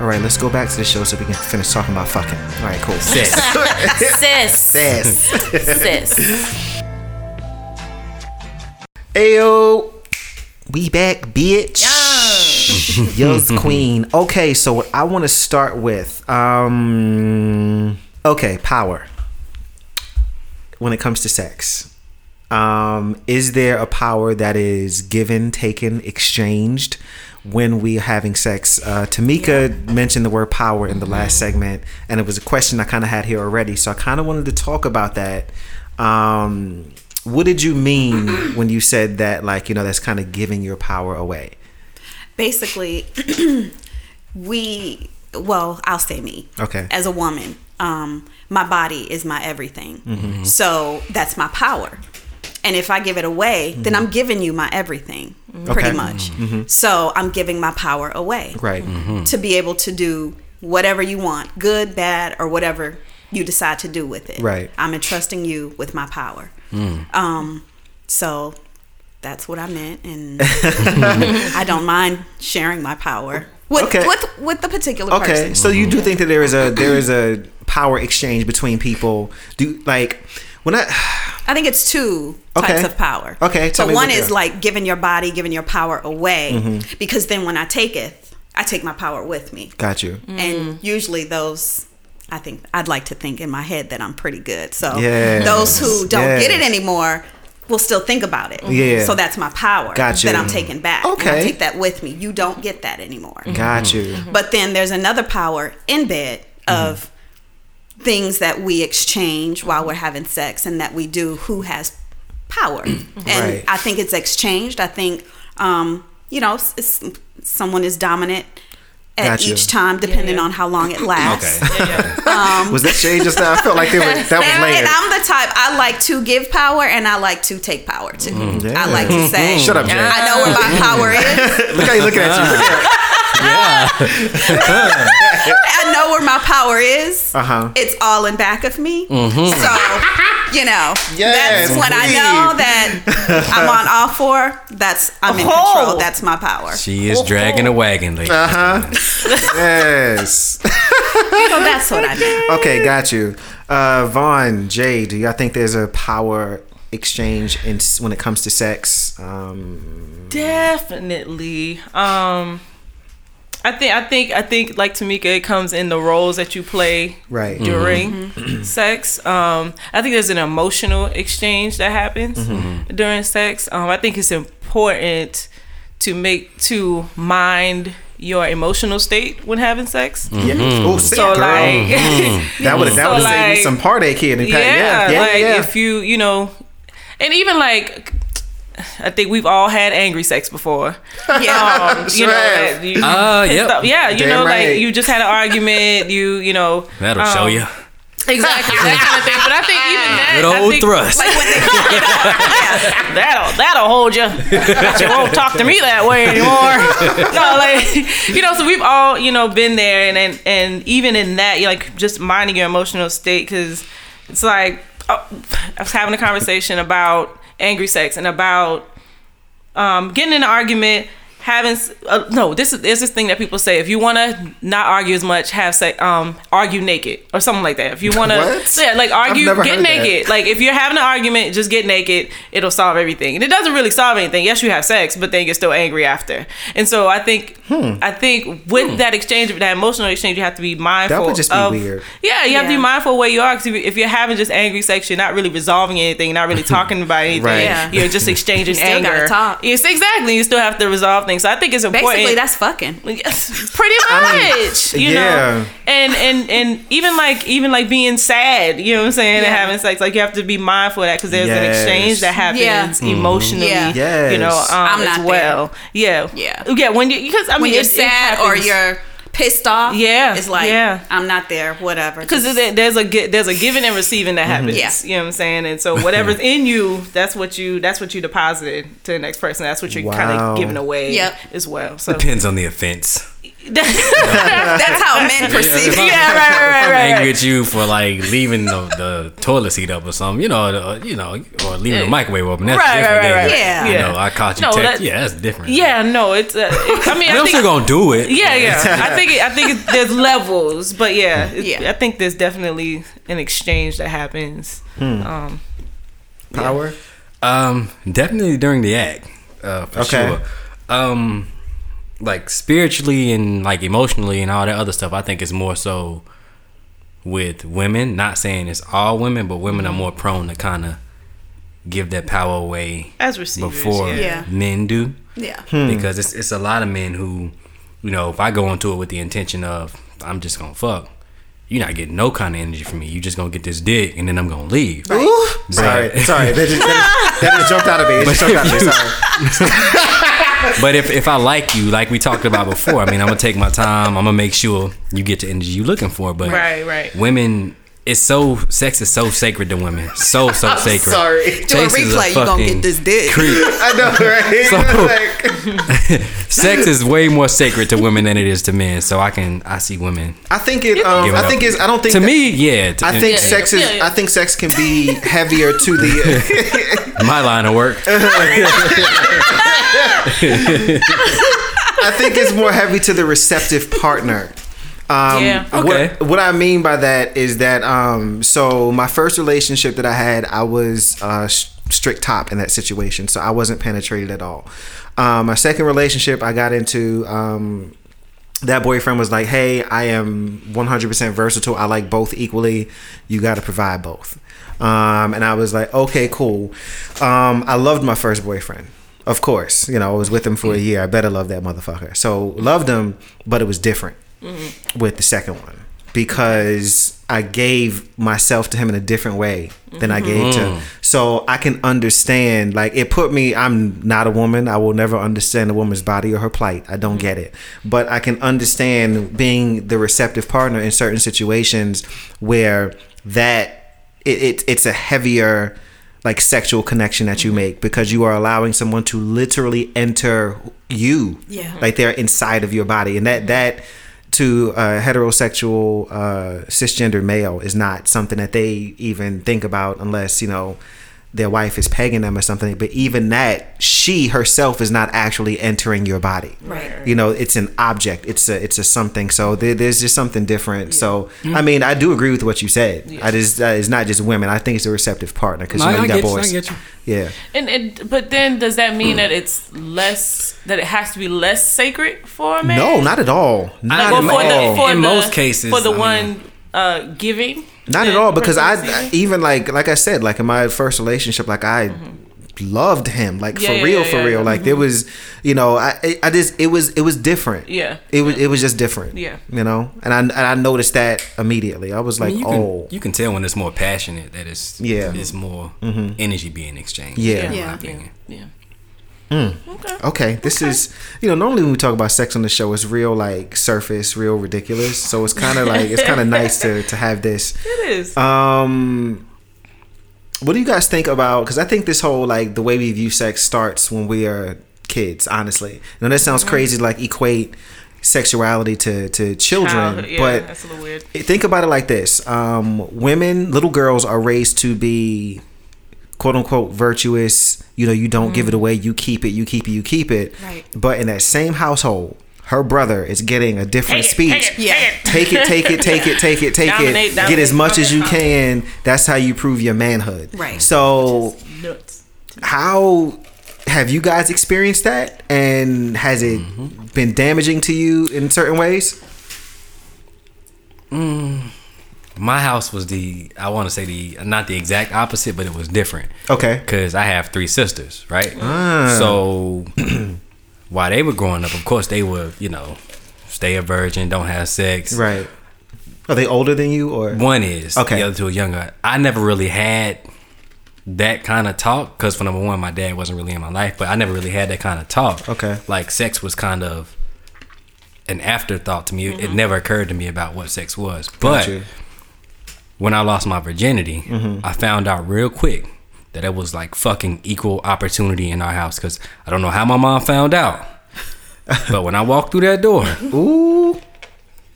All right, let's go back to the show so we can finish talking about fucking. All right, cool. Sis. Sis. Sis. Sis. Ayo, we back, bitch. Yo's queen. Okay, so what I want to start with, um, okay, power. When it comes to sex, um, is there a power that is given, taken, exchanged when we are having sex? Uh, Tamika mentioned the word power in the last segment, and it was a question I kind of had here already. So I kind of wanted to talk about that. Um, what did you mean when you said that? Like, you know, that's kind of giving your power away. Basically, we, well, I'll say me. Okay. As a woman, um, my body is my everything. So that's my power. And if I give it away, then I'm giving you my everything, pretty Okay. much. Mm-hmm. Mm-hmm. So I'm giving my power away. Right. Mm-hmm. to be able to do whatever you want, good, bad, or whatever you decide to do with it. Right. I'm entrusting you with my power. Mm. Um, so that's what I meant, and I don't mind sharing my power with Okay. with with the particular Okay. person. Okay, so you do think that there is a there is a power exchange between people? Do like when I I think it's two types of power. Okay, So one is are. like giving your body, giving your power away, Mm-hmm. because then when I take it, I take my power with me. got you. and usually those i think i'd like to think in my head that i'm pretty good so Yes. those who don't get it anymore will still think about it Yeah. so that's my power Got you. that i'm taking back Okay. I take that with me you don't get that anymore Got you. but then there's another power in bed Mm-hmm. of things that we exchange while we're having sex and that we do who has power and Right. i think it's exchanged i think um, you know s- s- someone is dominant at Gotcha. each time depending yeah. on how long it lasts Okay. was that shade just now? I felt like they were, that was and, layered. and I'm the type I like to give power and I like to take power too. I like to say, Shut up, Jay. I know where my power is. Look how you looking at you. Look at- I know where my power is. Uh-huh. It's all in back of me. Mm-hmm. So, you know, Yes, that's when I know that I'm on all four. That's I'm in Oh. control. That's my power. She is dragging a wagon, ladies. Uh-huh. yes. so that's what I mean. Okay, got you. Uh, Vaughn, Jay, do y'all think there's a power exchange in when it comes to sex? Um, Definitely. Um I think I think I think like Tamika, it comes in the roles that you play right. during mm-hmm. Mm-hmm. sex. Um, I think there's an emotional exchange that happens mm-hmm. during sex. Um, I think it's important to make to mind your emotional state when having sex. Yeah. Oh, sick, So girl. like, that would that so would have saved me some heartache here. in the yeah, past. yeah, yeah, like yeah. if you you know, and even like. I think we've all had angry sex before. Yeah. Um, you know, Right. you, Uh, yep. off- yeah, you Damn know, right. like you just had an argument. You, you know, That'll show um, you. exactly that kind of thing. But I think even that, Good I old think, thrust. like, when they- that'll that'll hold you. But you won't talk to me that way anymore. no, like you know, so we've all you know been there, and and, and even in that, you're like just minding your emotional state because it's like oh, I was having a conversation about angry sex and about um, getting in an argument. Having uh, no, this is there's this thing that people say. If you want to not argue as much, have sex, um, argue naked or something like that. If you want to, What? yeah, like argue, get heard that. naked. Like if you're having an argument, just get naked. It'll solve everything. And it doesn't really solve anything. Yes, you have sex, but then you're still angry after. And so I think, Hmm. I think with that exchange, that emotional exchange, you have to be mindful. that would just be of, weird. Yeah, you have to be mindful where you are. Because if you're having just angry sex, you're not really resolving anything. Not really talking about anything. Right. Yeah. You're just exchanging still gotta anger. talk. Yes, exactly. You still have to resolve things. So I think it's important. Basically, that's fucking. Yes, pretty much. you yeah. know, and and and even like even like being sad, you know what I'm saying, and having sex, like you have to be mindful of that because there's an exchange that happens Yeah. emotionally, Yeah. you know, um, I'm as not there. well. Yeah, Yeah. yeah. When you because I mean, When you're it- it sad or you're pissed off, Yeah, it's like yeah. I'm not there. Whatever. because there's a gi- there's a giving and receiving that mm-hmm. happens. Yeah. You know what I'm saying? And so whatever's in you, that's what you that's what you deposited to the next person. That's what you're kind of giving away Yep. as well. So Depends on the offense. That's how men perceive it. yeah, right, right, right, I'm right. angry at you for like leaving the, the toilet seat up or something, you know, the, you know, or leaving the microwave open. That's Right, different. right, right, right. Yeah. You Yeah. know, I caught you. No, text. that- yeah, that's different. Yeah, no, it's. Uh, I mean, I I'm think, still gonna do it. yeah, yeah. I think it, I think it, there's levels, but yeah, Yeah. I think there's definitely an exchange that happens. Hmm. Um, Power. Um, definitely during the act. Uh, for Okay. sure. Um, like spiritually and like emotionally and all that other stuff. I think it's more so with women. Not saying it's all women, but women are mm-hmm. more prone to kind of give that power away as receivers, before yeah. Yeah. men do. Yeah. Hmm. Because it's it's a lot of men who, you know, if I go into it with the intention of I'm just gonna fuck, you're not getting no kind of energy from me. You just gonna get this dick and then I'm gonna leave. Ooh. Sorry, sorry. That just, that, just, that just jumped out of me. It just jumped out of me. Sorry. But if, if I like you, like we talked about before, I mean, I'm gonna take my time. I'm gonna make sure you get the energy you're looking for. But Right, right. women, it's so sex is so sacred to women, so so sacred. Sorry. Do a Chase is a replay, you gonna get this dick. creep. I know, right? So- Like, Sex is way more sacred to women than it is to men. So I can I see women. I think it. Um, it I up. think it's. I don't think To that- me, yeah. to- I think Yeah, sex yeah. is. Yeah, yeah. I think sex can be heavier to the. My line of work. I think it's more heavy to the receptive partner. Um, Yeah. Okay. What, what I mean by that is that um, so my first relationship that I had, I was uh, strict top in that situation, so I wasn't penetrated at all. Um, my second relationship, I got into. Um, that boyfriend was like, "Hey, I am 100% versatile. I like both equally. You got to provide both." Um, and I was like, "Okay, cool." Um, I loved my first boyfriend. Of course, you know, I was with him for a mm-hmm. year. I better love that motherfucker. So loved him, but it was different mm-hmm. with the second one because I gave myself to him in a different way than I gave to. Mm-hmm. Mm. So I can understand. Like it put me. I'm not a woman. I will never understand a woman's body or her plight. I don't get mm. it. But I can understand being the receptive partner in certain situations where that it, it it's a heavier like sexual connection that you make because you are allowing someone to literally enter you Yeah. like they're inside of your body and that that to a heterosexual uh cisgender male is not something that they even think about unless you know their wife is pegging them or something but even that she herself is not actually entering your body. Right. you know it's an object. It's a it's a something. So there, there's just something different. So i mean i do agree with what you said. I just uh, it's not just women. I think it's a receptive partner because No, you know I you got get you, I boys. get you. yeah. And, and but then does that mean that it's less that it has to be less sacred for a man? no not at all. Not Well, at for all. the for In the, most cases, for the I one uh, giving. Not at all because I, person I receiving? even like like I said like in my first relationship like I mm-hmm. loved him like Yeah, for yeah, real yeah, for yeah, real yeah. like there mm-hmm. was you know I I just it was it was different Yeah. it was it was just different Yeah. you know and I and I noticed that immediately I was I like mean, you can, oh you can tell when it's more passionate that it's Yeah. it's more mm-hmm. energy being exchanged. Yeah. in Yeah. yeah, opinion. yeah. okay this is you know normally when we talk about sex on the show it's real like surface real ridiculous so it's kind of like it's kind of nice to to have this It is. Um, what do you guys think about? Because I think this whole like the way we view sex starts when we are kids. Honestly, now that sounds crazy. to, Like equate sexuality to to children, yeah, but that's a little weird. think about it like this: um, women, little girls are raised to be quote unquote virtuous. You know, you don't give it away. You keep it. You keep it. You keep it. Right. But in that same household, her brother is getting a different Take it, speech take it, Yeah. take it. take it, take it, take it, take it, Dominate. Get as dominate, much as you can. That's how you prove your manhood. Right. So, Nuts. how have you guys experienced that? And has it Mm-hmm. been damaging to you in certain ways? My house was the I want to say the not the exact opposite, but it was different. Okay. because I have three sisters, right? Ah. So while they were growing up, of course they were, you know, stay a virgin, don't have sex. Right. Are they older than you or? One is Okay. The other two are younger. I never really had that kind of talk because for number one, my dad wasn't really in my life, but I never really had that kind of talk. Okay. like sex was kind of an afterthought to me. It never occurred to me about what sex was, but. Gotcha. When I lost my virginity, Mm-hmm. I found out real quick that it was like fucking equal opportunity in our house because I don't know how my mom found out, but when I walked through that door, Ooh.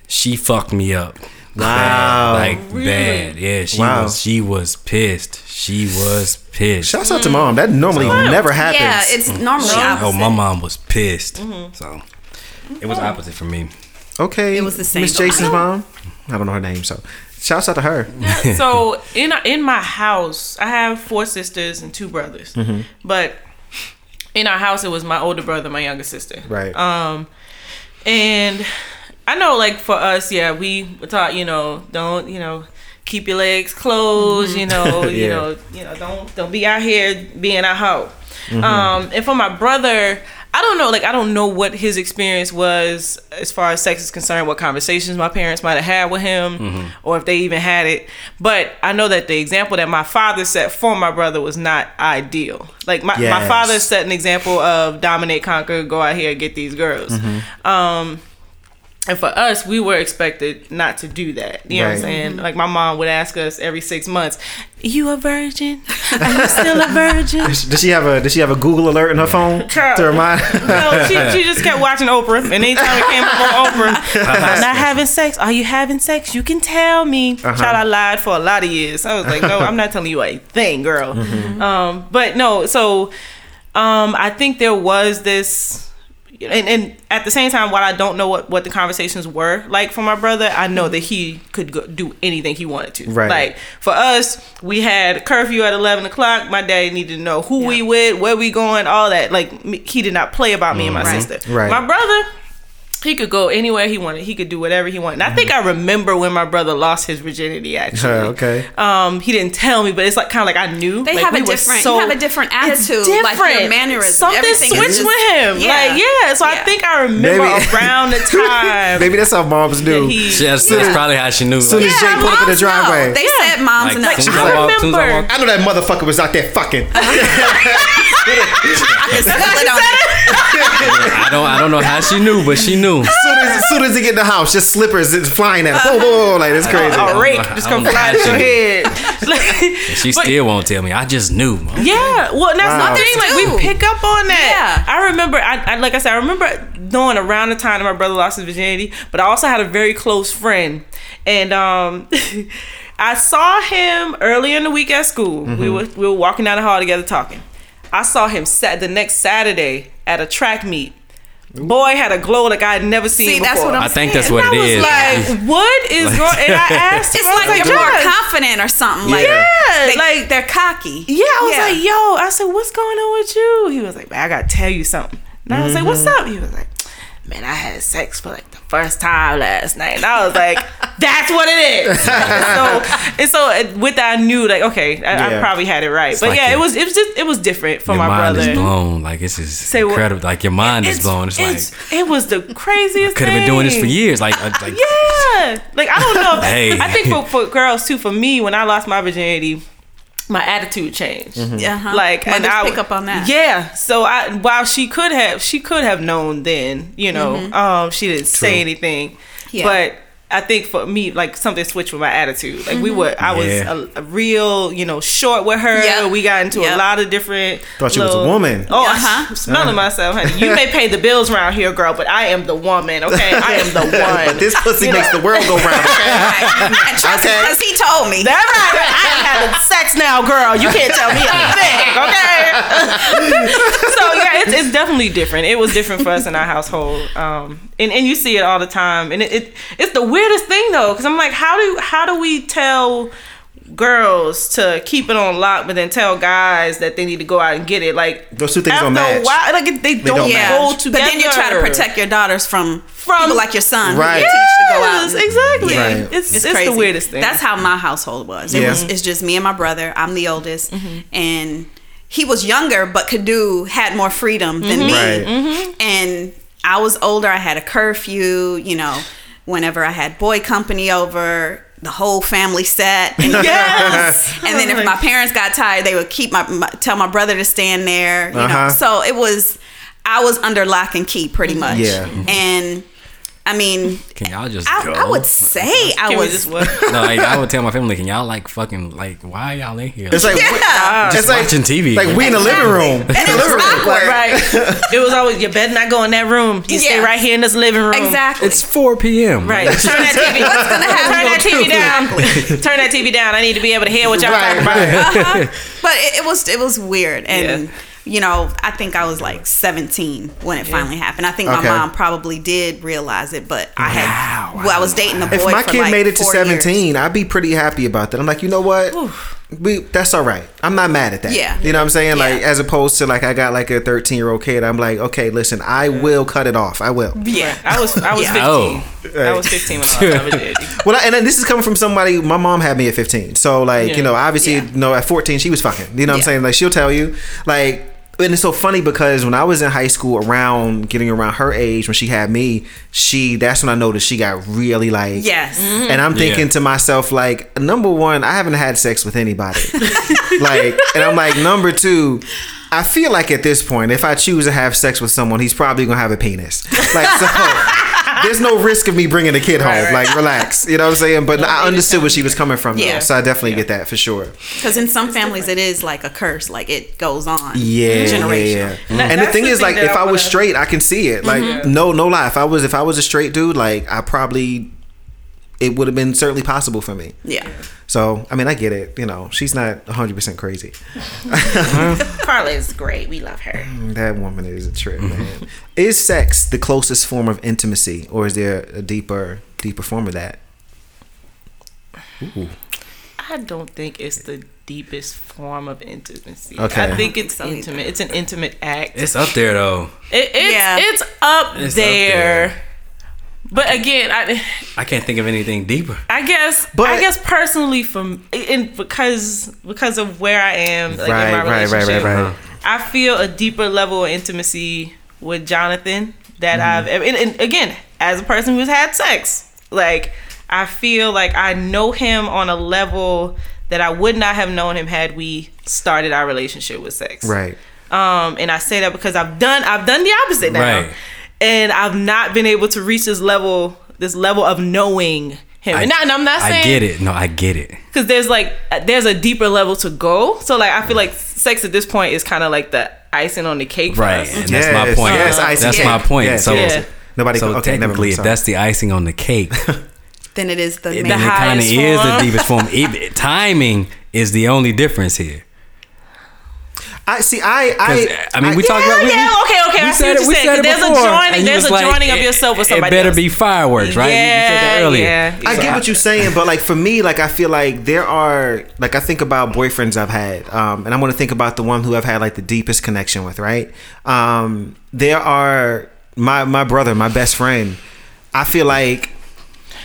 she fucked me up. Wow. Bad, like bad. Yeah, she Wow. was she was pissed. She was pissed. Shouts out to mom. That normally never happens. Yeah, it's normally opposite. Oh, my mom was pissed. Mm-hmm. So it was opposite for me. okay. It was the same. Miss Jason's mom. I don't know her name, so shouts out to her. so in in my house, I have four sisters and two brothers. Mm-hmm. But in our house, it was my older brother, my younger sister. Right. Um, and I know, like for us, yeah, we taught, you know, don't, you know, keep your legs closed, you know, you know, you know, don't don't be out here being a hoe. Mm-hmm. Um, and for my brother, I don't know, like I don't know what his experience was as far as sex is concerned, what conversations my parents might have had with him, Mm-hmm. or if they even had it. But I know that the example that my father set for my brother was not ideal. Like my, my father set an example of dominate, conquer, go out here and get these girls. Mm-hmm. Um, and for us, we were expected not to do that. You know what I'm Right. saying? Like my mom would ask us every six months, "You a virgin? Are you still a virgin?" Does she have a Does she have a Google alert in her phone to remind? no, she, she just kept watching Oprah, and anytime it came up on Oprah, I'm not having sex. Are you having sex? You can tell me. Child, I lied for a lot of years. I was like, no, I'm not telling you a thing, girl. Um, but no, so um, I think there was this. And, and at the same time, while I don't know what, what the conversations were like for my brother, I know that he could go, do anything he wanted to. Right. Like for us, we had curfew at eleven o'clock. My dad needed to know who we with, where we going, all that. Like he did not play about me and my Right. sister. Right. My brother, he could go anywhere he wanted. He could do whatever he wanted. And I think I remember when my brother lost his virginity. Actually, okay. um, he didn't tell me, but it's like kind of like I knew. They Like, have we a different. so- you have a different It's attitude, like your mannerism. Something everything is switched just- with him. Like yeah, so I think I remember Maybe- around the time Maybe that's how moms that do. he. That's, that's probably how she knew. Soon as Like, Jay pulled up in the moms know. driveway. They said moms like, know. soon as I I walk- soon as I remember. walk- I know that motherfucker was out there fucking. I can smell it on. I don't I don't know how she knew, but she knew. Soon as, as soon as he get in the house, just slippers is flying at him. Whoa, whoa, whoa, like it's crazy. a rake just come know flying how to your she- head. Like, She but- still won't tell me. I just knew. Yeah, well, that's Wow. the thing. Like we pick up on that. Yeah. I remember. I, I like I said. I remember knowing around the time that my brother lost his virginity. But I also had a very close friend, and um, I saw him early in the week at school. Mm-hmm. We were we were walking down the hall together talking. I saw him sat the next Saturday at a track meet. Boy had a glow like I had never seen See, before. that's what I'm I think that's saying. what I it was is. like, what is going? And I asked him, It's I was like, you're more confident or something. Like, Yeah, they, like- they're cocky. Yeah, I was Yeah. like, yo, I said, what's going on with you? He was like, man, I gotta tell you something. And I was like, what's Mm-hmm. up? He was like, man, I had sex for like the first time last night. And I was like, that's what it is. so and so uh, with that, I knew like, okay, I, I probably had it right. but like yeah, your- it was it was just it was different for Your my mind brother. is blown. Like it's just Say what- incredible. Like your mind is blown. It's, like it was the craziest. could have been doing this for years. Like, uh, like Yeah, like I don't know. Hey. I think for, for girls too. For me, when I lost my virginity, my attitude changed. Uh-huh. Like and I pick up on that. Yeah. So I while she could have she could have known then, you know, um, she didn't say anything. Yeah. But I think for me, like something switched with my attitude. Like we were, I Yeah. was a, a real, you know, short with her. Yep. We got into a lot of different. Thought you was a woman. Oh, Uh-huh. I'm smelling myself, honey. You may pay the bills around here, girl, but I am the woman. Okay, I am the one. But this pussy You know? makes the world go round. Okay? And trust me, Okay. because he told me. That's right. I ain't having sex now, girl. You can't tell me a thing, okay? so yeah, it's, it's definitely different. It was different for us in our household, um, and and you see it all the time. And it, it it's the weirdest thing though, because I'm like, how do how do we tell girls to keep it on lock, but then tell guys that they need to go out and get it? Like Those two things after don't match. A while, like it- they, don't, don't yeah. go But then you try to protect your daughters from, From- people like your son. who Right. you teach to go out. Yes, and- exactly. Right. It's, it's, crazy. the weirdest thing. That's how my household was. It Yeah. was it's just me and my brother. I'm the oldest, Mm-hmm. and he was younger but could do had more freedom than me. Right. Mm-hmm. And I was older. I had a curfew. You know, whenever I had boy company over. The whole family sat, and, Yes. and then if my parents got tired, they would keep my, my tell my brother to stand there. You Uh-huh. know, so it was I was under lock and key pretty much. Yeah. and I mean, Can y'all just I, go? I would say I Can was. just what? No, like, I would tell my family, can y'all like fucking like why y'all in here? It's like Yeah. it's like watching TV. Like we in the living room. And it was awkward. right. It was always you better not go in that room. You stay right here in this living room. Exactly. it's 4 p.m. Right. Turn that TV. What's gonna happen? Turn that TV down. Turn that TV down. I need to be able to hear what y'all Right, talking about. Uh-huh. But it, it was it was weird, and Yeah. You know, I think I was like 17 when it finally happened. I think my mom probably did realize it, but I had well, I was dating the boy. If my for kid like made it to four years. 17, I'd be pretty happy about that. I'm like, you know what? We that's all right. I'm not mad at that. Yeah. You know what I'm saying? Like as opposed to like I got like a 13 year old kid. I'm like, okay, listen, I will cut it off. I will. Yeah. I was I was Yeah. 15. Oh. I was 15 when I was did. Well, and then this is coming from somebody. My mom had me at 15, so like Yeah. you know, obviously, Yeah. you know, at 14 she was fucking. You know what I'm saying? Like she'll tell you, like. And it's so funny because when I was in high school, around getting around her age, when she had me, she that's when I noticed she got really like Yes. Mm-hmm. And I'm thinking Yeah. to myself, like, number one, I haven't had sex with anybody. like, and I'm like, number two, I feel like at this point, if I choose to have sex with someone, he's probably gonna have a penis. Like, so there's no risk of me bringing a kid home. Right, right. Like, relax. You know what I'm saying? But I understood where she was coming from. Yeah. though, so I definitely get that for sure. Because in some families, it is like a curse. Like it goes on. Yeah, yeah, Generation. yeah. And that- mm. And the thing the is, thing like, if I I was wanna- straight, I can see it. Like, mm-hmm. no, no lie. If I was, if I was a straight dude, like, I probably, it would have been certainly possible for me. Yeah. So, I mean, I get it. You know, she's not 100% crazy. Carla is great. We love her. Mm, that woman is a trip, man. Is sex the closest form of intimacy, or is there a deeper, deeper form of that? I don't think it's the deepest form of intimacy. Okay. I think it's intimate. It's an intimate act. It's up there though. It, it's Yeah. it's up It's up there. But again, I I can't think of anything deeper. I guess But- I guess personally from and because because of where I am like Right, in my right, right, relationship, right, right. I feel a deeper level of intimacy with Jonathan that I've and, and again as a person who's had sex, like I feel like I know him on a level that I would not have known him had we started our relationship with sex. Right. Um, and I say that because I've done I've done the opposite now, Right. And I've not been able to reach this level this level of knowing him. I, and, not, and I'm not saying I get it. No, I get it. because there's like there's a deeper level to go. So like I feel like sex at this point is kind of like the icing on the cake for Right, us. and that's my Yes, point. yes, icing that's cake. my point. Yes, so, yes. Nobody. so okay, technically, mind, if that's the icing on the cake, Then it is the then main. it kind of highest is the form. deepest form. It- timing is the only difference here. I see. I. 'Cause, I. I mean, we I- talked about. we- yeah, we- okay, okay, I We see said what it. you're We saying, said it 'cause there's a before. joining- there's was a joining of yourself with it- somebody It better else. be fireworks, right? You- you said that Yeah, earlier. yeah. I So get what you're saying, but like for me, like I feel like there are like I think about boyfriends I've had, um, and I'm gonna think about the one who I've had like the deepest connection with, right? Um, there are my my brother, my best friend. I feel like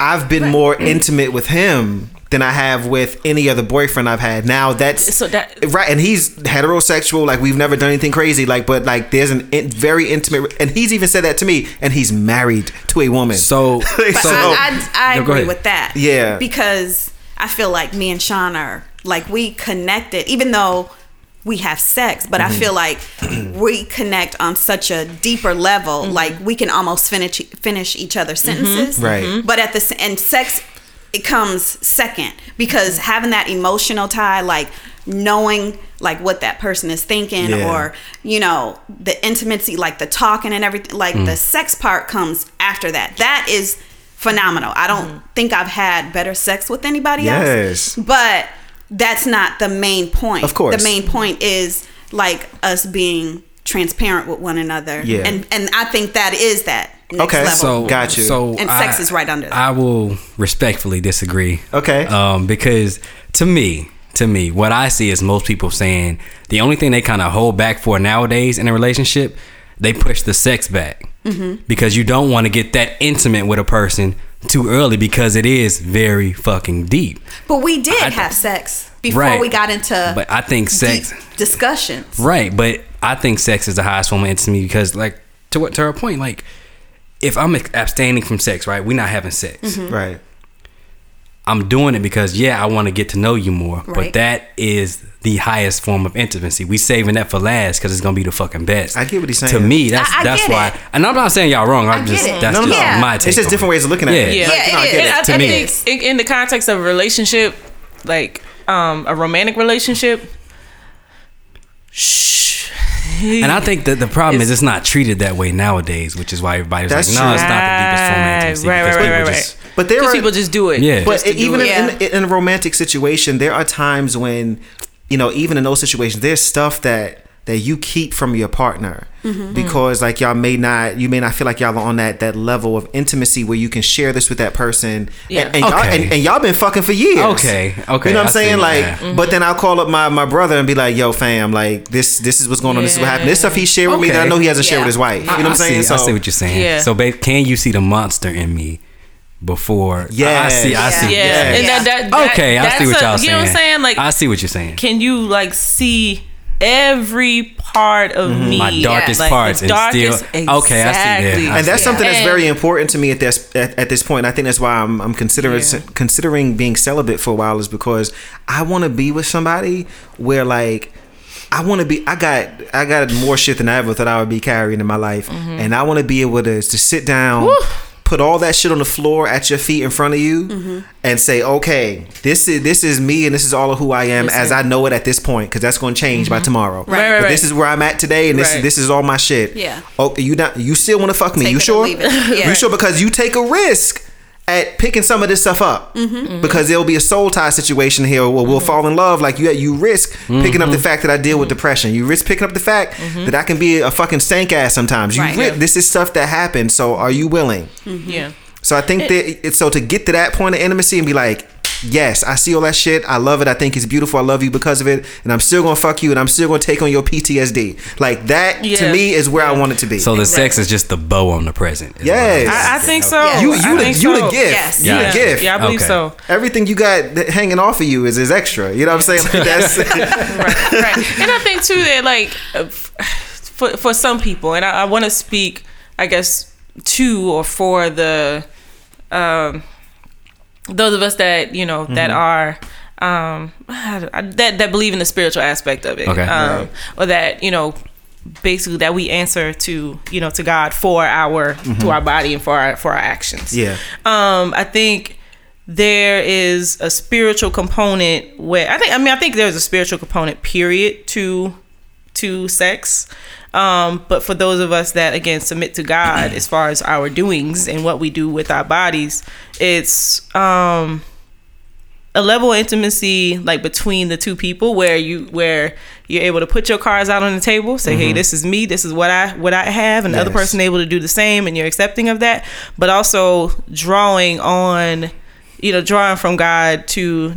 I've been more intimate with him than I have with any other boyfriend I've had. Now that's So that- right, and he's heterosexual. Like we've never done anything crazy. Like, but like there's an in, very intimate, and he's even said that to me. And he's married to a woman. So, so- I, I, I No, agree with that. Yeah. Because I feel like me and Sean are like we connected, even though we have sex, but Mm-hmm. I feel like we connect on such a deeper level. Like we can almost finish finish each other's sentences. Mm-hmm. Right. But at the s- and sex it comes second because having that emotional tie, like knowing like what that person is thinking Yeah. or you know the intimacy like the talking and everything like Mm. the sex part comes after that that is phenomenal i don't think i've had better sex with anybody Yes. else but that's not the main point Of course. the main point is like us being transparent with one another Yeah. and and i think that is that Okay. level So Got you. So And sex is right under that. I will respectfully disagree. Okay. Um, because to me, to me, what I see is most people saying the only thing they kind of hold back for nowadays in a relationship, they push the sex back Mm-hmm. because you don't want to get that intimate with a person too early because it is very fucking deep. but we did I- have sex before Right. we got into But I think sex. deep discussions Right, but I think sex is the highest form of intimacy because, like, to what to her point, like, if I'm abstaining from sex, right, we're not having sex. Mm-hmm. right. I'm doing it because yeah, I want to get to know you more. But that is the highest form of intimacy. We saving that for last because it's gonna be the fucking best. I get what he's saying. To me, that's I- I that's why. it. And I'm not saying y'all wrong. I'm I just it. that's No, no, just no. Yeah. my take. It's just on different it. ways of looking at Yeah. it. Yeah, Like, you know, I it get it. I, To I me. think in, in the context of a relationship, like um, a romantic relationship, shh. And I think that the problem is it's not treated that way nowadays, which is why everybody's That's like, no, true. it's not the deepest form of intimacy. Right, because right, people right, right, just- But there Because are people just do it. Yeah. But just to do even it. in, in, in a romantic situation, there are times when, you know, even in those situations, there's stuff that that you keep from your partner Mm-hmm. because like y'all may not you may not feel like y'all are on that that level of intimacy where you can share this with that person Yeah. and, and, y'all, Okay. and, and y'all been fucking for years Okay, okay, you know what I i'm saying see, like yeah. but then i'll call up my my brother and be like yo fam like this this is what's going on this is what happened this stuff he shared with me that i know he hasn't shared with his wife you know what i'm saying See, I see what you're saying. Yeah. So, babe, can you see the monster in me before? Yeah, I see. I see. Yeah, Yes. and that, that, that Okay, I see what y'all saying. You know what I'm saying? Like, I see what you're saying. can you like see every part of me? My darkest Like, parts the and still- darkest, okay, I see that. I and that's see something that's And- very important to me at this at, at this point. I think that's why I'm, I'm considering Yeah. considering being celibate for a while is because I want to be with somebody where like I want to be. I got I got more shit than I ever thought I would be carrying in my life, Mm-hmm. and I want to be able to to sit down. Put all that shit on the floor at your feet in front of you, Mm-hmm. and say, "Okay, this is this is me, and this is all of who I am as I know it at this point, because that's going to change by tomorrow. Mm-hmm. Right, right, but right. this is where I'm at today, and this Right. is this is all my shit. Yeah. Oh, you not you still want to fuck me? Take you it sure? it. Yeah. You sure? Because you take a risk at picking some of this stuff up Mm-hmm. because there'll be a soul tie situation here where we'll mm-hmm. fall in love. Like you, you risk picking up the mm-hmm. fact that I deal with mm-hmm. depression. You risk picking up the fact that I can be a fucking stank ass sometimes. You Right. ri- Yeah. this is stuff that happens. So are you willing? Yeah. So I think that it's so to get to that point of intimacy and be like, yes, I see all that shit. I love it. I think it's beautiful. I love you because of it, and I'm still gonna fuck you, and I'm still gonna take on your PTSD. Like that to me is where I want it to be. So the sex is just the bow on the present. is Yes. I'm I, I think so. Yeah. you I you the, you so. the gift. Yes. You Yeah. the gift. Yeah, I believe Okay. so. Everything you got hanging off of you is is extra. You know what I'm saying? Like that's right, right. And I think too that like uh, for for some people, and I, I want to speak, I guess, to or for the um, those of us that you know that are um that that believe in the spiritual aspect of it Okay. um Right. or that you know basically that we answer to you know to god for our to our body and for our for our actions Yeah. um i think there is a spiritual component where i think i mean i think there's a spiritual component period to to sex um but for those of us that again submit to god as far as our doings and what we do with our bodies it's um a level of intimacy like between the two people where you where you're able to put your cards out on the table say hey this is me this is what i what i have and the other person able to do the same and you're accepting of that but also drawing on you know drawing from god to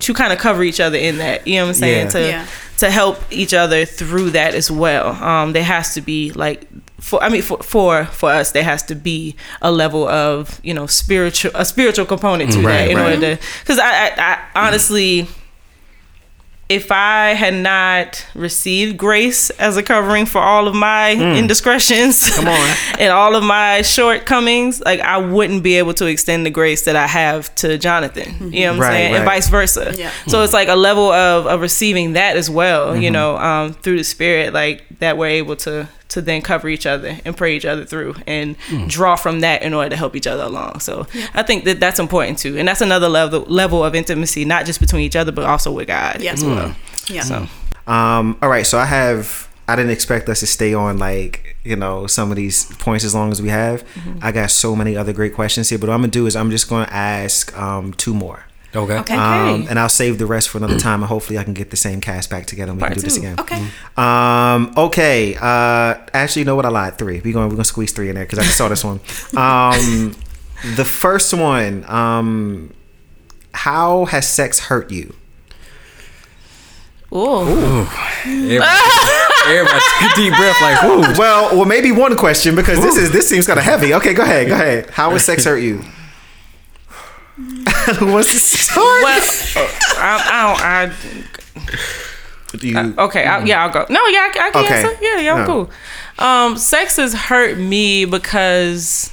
to kind of cover each other in that you know what i'm saying Yeah. to Yeah. To help each other through that as well um there has to be like for i mean for for for us there has to be a level of you know spiritual a spiritual component to Right, that in right. order to because I, I i honestly if I had not received grace as a covering for all of my indiscretions Mm. Come on. and all of my shortcomings, like I wouldn't be able to extend the grace that I have to Jonathan. You know what I'm Right, saying? right. And vice versa. Yeah. So it's like a level of, of receiving that as well, Mm-hmm. you know, um, through the spirit, like that we're able to to then cover each other and pray each other through and Mm. draw from that in order to help each other along. So I think that that's important too, and that's another level level of intimacy, not just between each other, but also with God Yes. as well. Yeah. So Um, all right, so I have. I didn't expect us to stay on like you know some of these points as long as we have. Mm-hmm. I got so many other great questions here, but what I'm gonna do is I'm just gonna ask um, two more, Okay. Okay. um, and I'll save the rest for another time, and hopefully I can get the same cast back together and we Part can do this again. Okay. Um, okay. Uh, actually, you know what? I lied. Three. We're going. We're gonna squeeze three in there because I just saw this one. Um, the first one. Um, how has sex hurt you? Ooh. Everybody, everybody take a deep breath, like, whoo. Well, well, maybe one question because this is this seems kind of heavy. Okay, go ahead. Go ahead. How has sex hurt you? Who wants to start? Well, I, I don't. I Do you, Okay, I, yeah, I'll go. No, yeah, I, I can Okay. answer. Yeah, yeah, I'm No. cool. Um, sex has hurt me because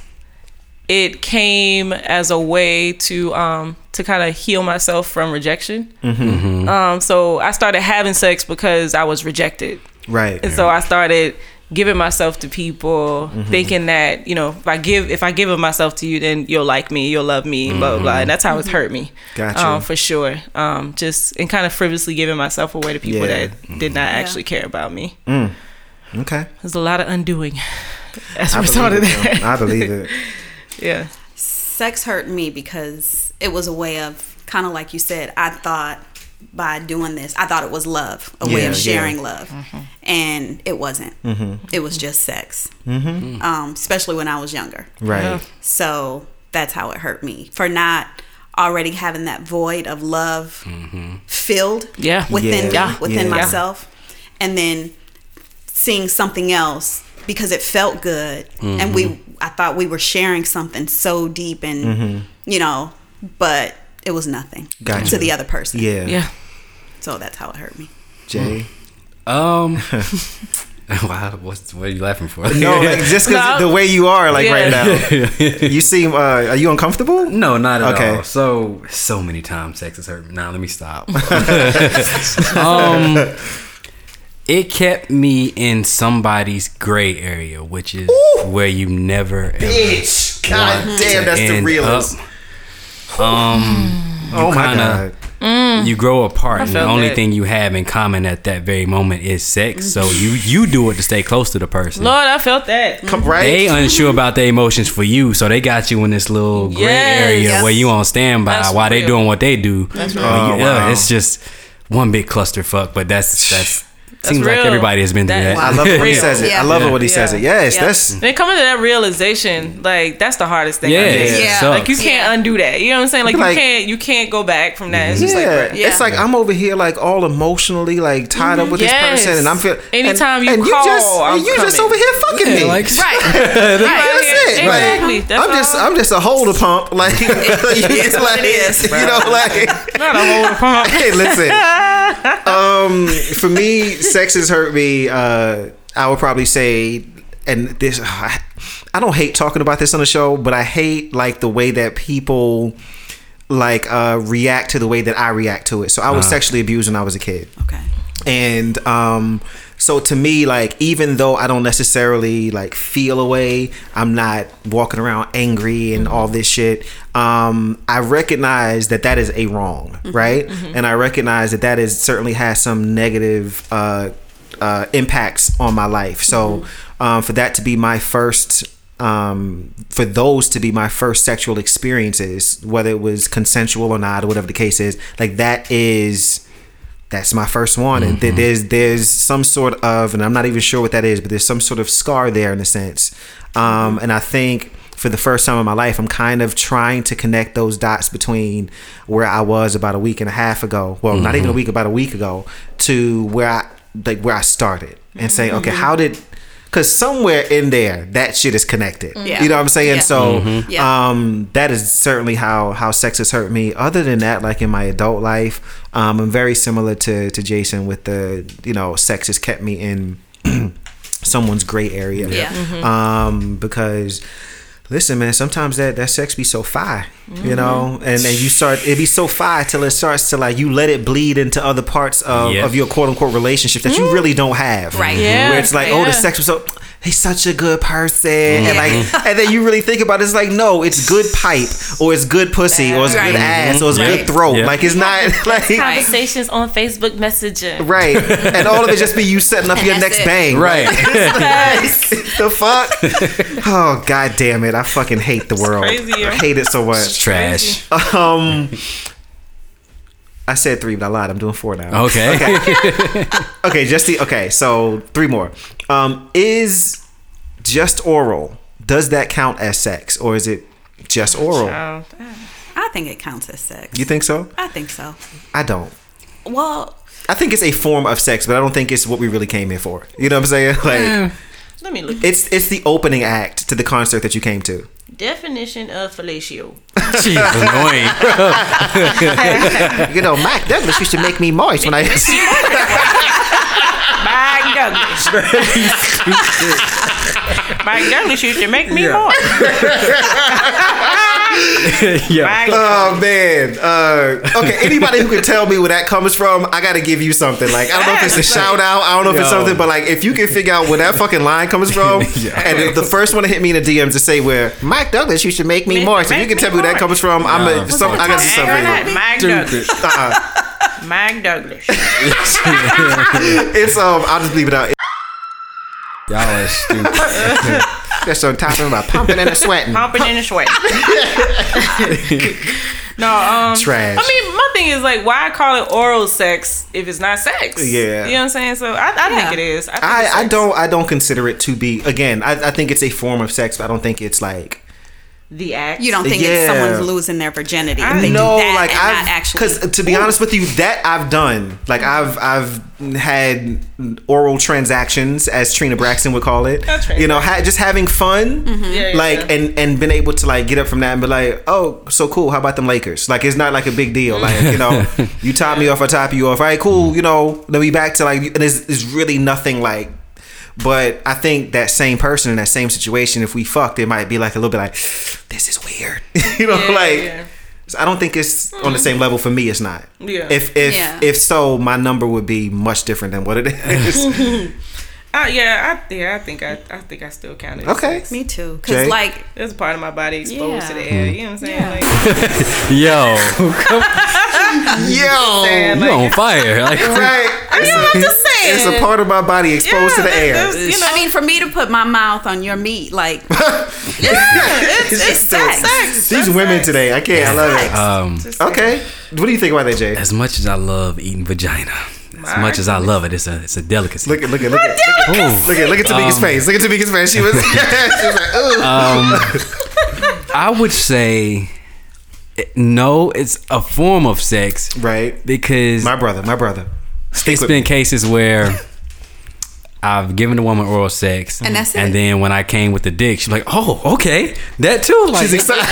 it came as a way to um to kind of heal myself from rejection. Mm-hmm. Um, so I started having sex because I was rejected. Right. And so I started giving myself to people, thinking that you know if I give if I give of myself to you, then you'll like me, you'll love me, blah blah blah. And that's how it's hurt me. Gotcha. Um, for sure. Um, just and kind of frivolously giving myself away to people Yeah. that did not actually care about me. Okay. There's a lot of undoing as a I result of that. I believe it. yeah. sex hurt me because it was a way of kind of like you said i thought by doing this i thought it was love a way Yeah, of yeah. sharing love. Mm-hmm. And it wasn't. Mm-hmm. It was just sex. Mm-hmm. Mm. Um, especially when i was younger. Right. so that's how it hurt me. For not already having that void of love filled Yeah. within Yeah. me, within Yeah. myself and then seeing something else because it felt good and we I thought we were sharing something so deep and you know but it was nothing Gotcha. to the other person Yeah. Yeah. so that's how it hurt me Jay. Um. wow, what's what are you laughing for? No, like, just because No. the way you are, like Yeah. right now, you seem. Uh, are you uncomfortable? No, not at Okay. all. So so many times sex has hurt me. Now let me stop. um, it kept me in somebody's gray area, which is where you never ever Bitch. God want damn, to that's the end realest. up. Um, mm. Oh my kinda- god. Mm. you grow apart, and the only that. thing you have in common at that very moment is sex. Mm. So you you do it to stay close to the person. Lord, I felt that. Come right. They unsure about their emotions for you, so they got you in this little gray Yes. area Yes. where you on standby That's while they doing what they do. That's real. Oh, wow. It's just one big clusterfuck, but that's that's, seems like everybody has been through That- that. I love it when he says it. I Yeah. love it when he Yeah. says it. Yes, Yeah. that's Then coming to that realization, like that's the hardest thing. yeah, I think. it Yeah. Like you can't Yeah. undo that. You know what I'm saying? Like, Like- you can't you can't go back from that. It's just yeah. like Yeah. It's like I'm over here like all emotionally like tied up with Yes. this person, and I'm feeling. Anytime and, you and call, you just I'm you just over here fucking me. Yeah, like right That's it. Exactly. Like, That's I'm just. I'm just a holder pump. Like, it's like what you know, like not a whole pump. hey, listen. Um, for me, sex has hurt me. Uh, I would probably say, and this, I don't hate talking about this on the show, but I hate like the way that people like uh react to the way that I react to it. So I was sexually abused when I was a kid okay and um so to me like even though i don't necessarily like feel away, i'm not walking around angry and all this shit um i recognize that that is a wrong right? And i recognize that that is certainly has some negative uh uh impacts on my life. So um for that to be my first um, for those to be my first sexual experiences, whether it was consensual or not, or whatever the case is, like that is that's my first one and th- mm-hmm. there's there's some sort of and i'm not even sure what that is but there's some sort of scar there in a sense. Um, mm-hmm. and i think for the first time in my life i'm kind of trying to connect those dots between where i was about a week and a half ago well not even a mm-hmm. week about a week ago to where i like where i started and saying okay how did because somewhere in there that shit is connected Yeah. you know what i'm saying Yeah. so Yeah. um, that is certainly how how sex has hurt me. Other than that, like in my adult life, um, I'm very similar to to Jason with the you know sex has kept me in someone's gray area. Yeah. Um, because listen, man, sometimes that that sex be so fire, you mm-hmm. know, and and you start it be so fire till it starts to like you let it bleed into other parts of, Yeah. of your quote unquote relationship that you mm-hmm. really don't have. Right. Yeah. Where it's like, oh, the sex was so he's such a good person. And like and then you really think about it, it's like, no, it's good pipe or it's good pussy or it's Right. good ass or it's Right. good throat. Yeah. Like it's not like Conversations on Facebook Messenger. Right. And all of it just be you setting up And your next it. bang. right. the fuck? Oh god damn it. I fucking hate the world. crazy. I hate it so much. Trash. Um I said three, but I lied. I'm doing four now. Okay. Okay, okay just the okay, so three more. Um is just oral, does that count as sex? Or is it just oral? I think it counts as sex You think so? i think so I don't. well I think it's a form of sex, but I don't think it's what we really came here for. You know what I'm saying? Like let me look. it's it's the opening act to the concert that you came to. Definition of fellatio. She's annoying. You know, Mac Douglas used to make me moist when I Mike Douglas. Mike Douglas used to make me more. yeah. Mike Oh man. Uh, okay. Anybody who can tell me where that comes from, I gotta give you something. Like I don't know if it's a shout out. I don't know if it's something, but like if you can figure out where that fucking line comes from, Yeah. and if the first one to hit me in the DMs to say where Mike Douglas, you should make me Make- more. So if you can tell me where that comes from, I'm a, some, I gotta do something. Mike Douglas. Uh-uh. Mike Douglas. It's um. I'll just leave it out. Y'all are stupid. That's on top of my pumping and a sweating. Pumping in the sweat. no, um. Trash. I mean, my thing is like, why call it oral sex if it's not sex? Yeah. You know what I'm saying? So I, I Yeah. think it is. I, think I, I don't I don't consider it to be again I, I think it's a form of sex but I don't think it's like The act. You don't think Yeah. it's someone's losing their virginity if they no do that like I've not actually. because to be honest with you that I've done like I've I've had oral transactions as Trina Braxton would call it That's right. you know ha- just having fun mm-hmm. Yeah, yeah, like yeah. and and been able to like get up from that and be like oh so cool how about them Lakers like it's not like a big deal like you know you top me off I top you off all right cool you know then we back to like and it's, it's really nothing like but I think that same person in that same situation, if we fucked, it might be like a little bit like, this is weird. you know, Yeah, like yeah. I don't think it's on the mm-hmm. same level for me. It's not. Yeah. If if Yeah. if so, my number would be much different than what it is. Uh, yeah, I, yeah, I think I, I think I still count it. okay. sex. me too. Jay? Because like There's a part of my body exposed to the air. You know what I'm saying? Yeah. Like, Yo, Yo. saying, you on fire. Like, Right. It's, I'm just saying. it's a part of my body exposed to the air. you know, I mean, for me to put my mouth on your meat, like it's, It's it's sex. sex. These That's women sex. today, I can't. I love it. um, Okay. What do you think about that, Jay? as much as I love eating vagina, as much as I love it, it's a it's a delicacy. Look at look at look at look at look at, look at Tamika's Um, face. Look at Tamika's face. She was, she was like, ooh. Um, I would say it- no. It's a form of sex right. because My brother. My brother. Stick it's with been me. cases where I've given a woman oral sex, And that's and then when I came with the dick, she's like, "Oh, okay, that too." Like, She's excited.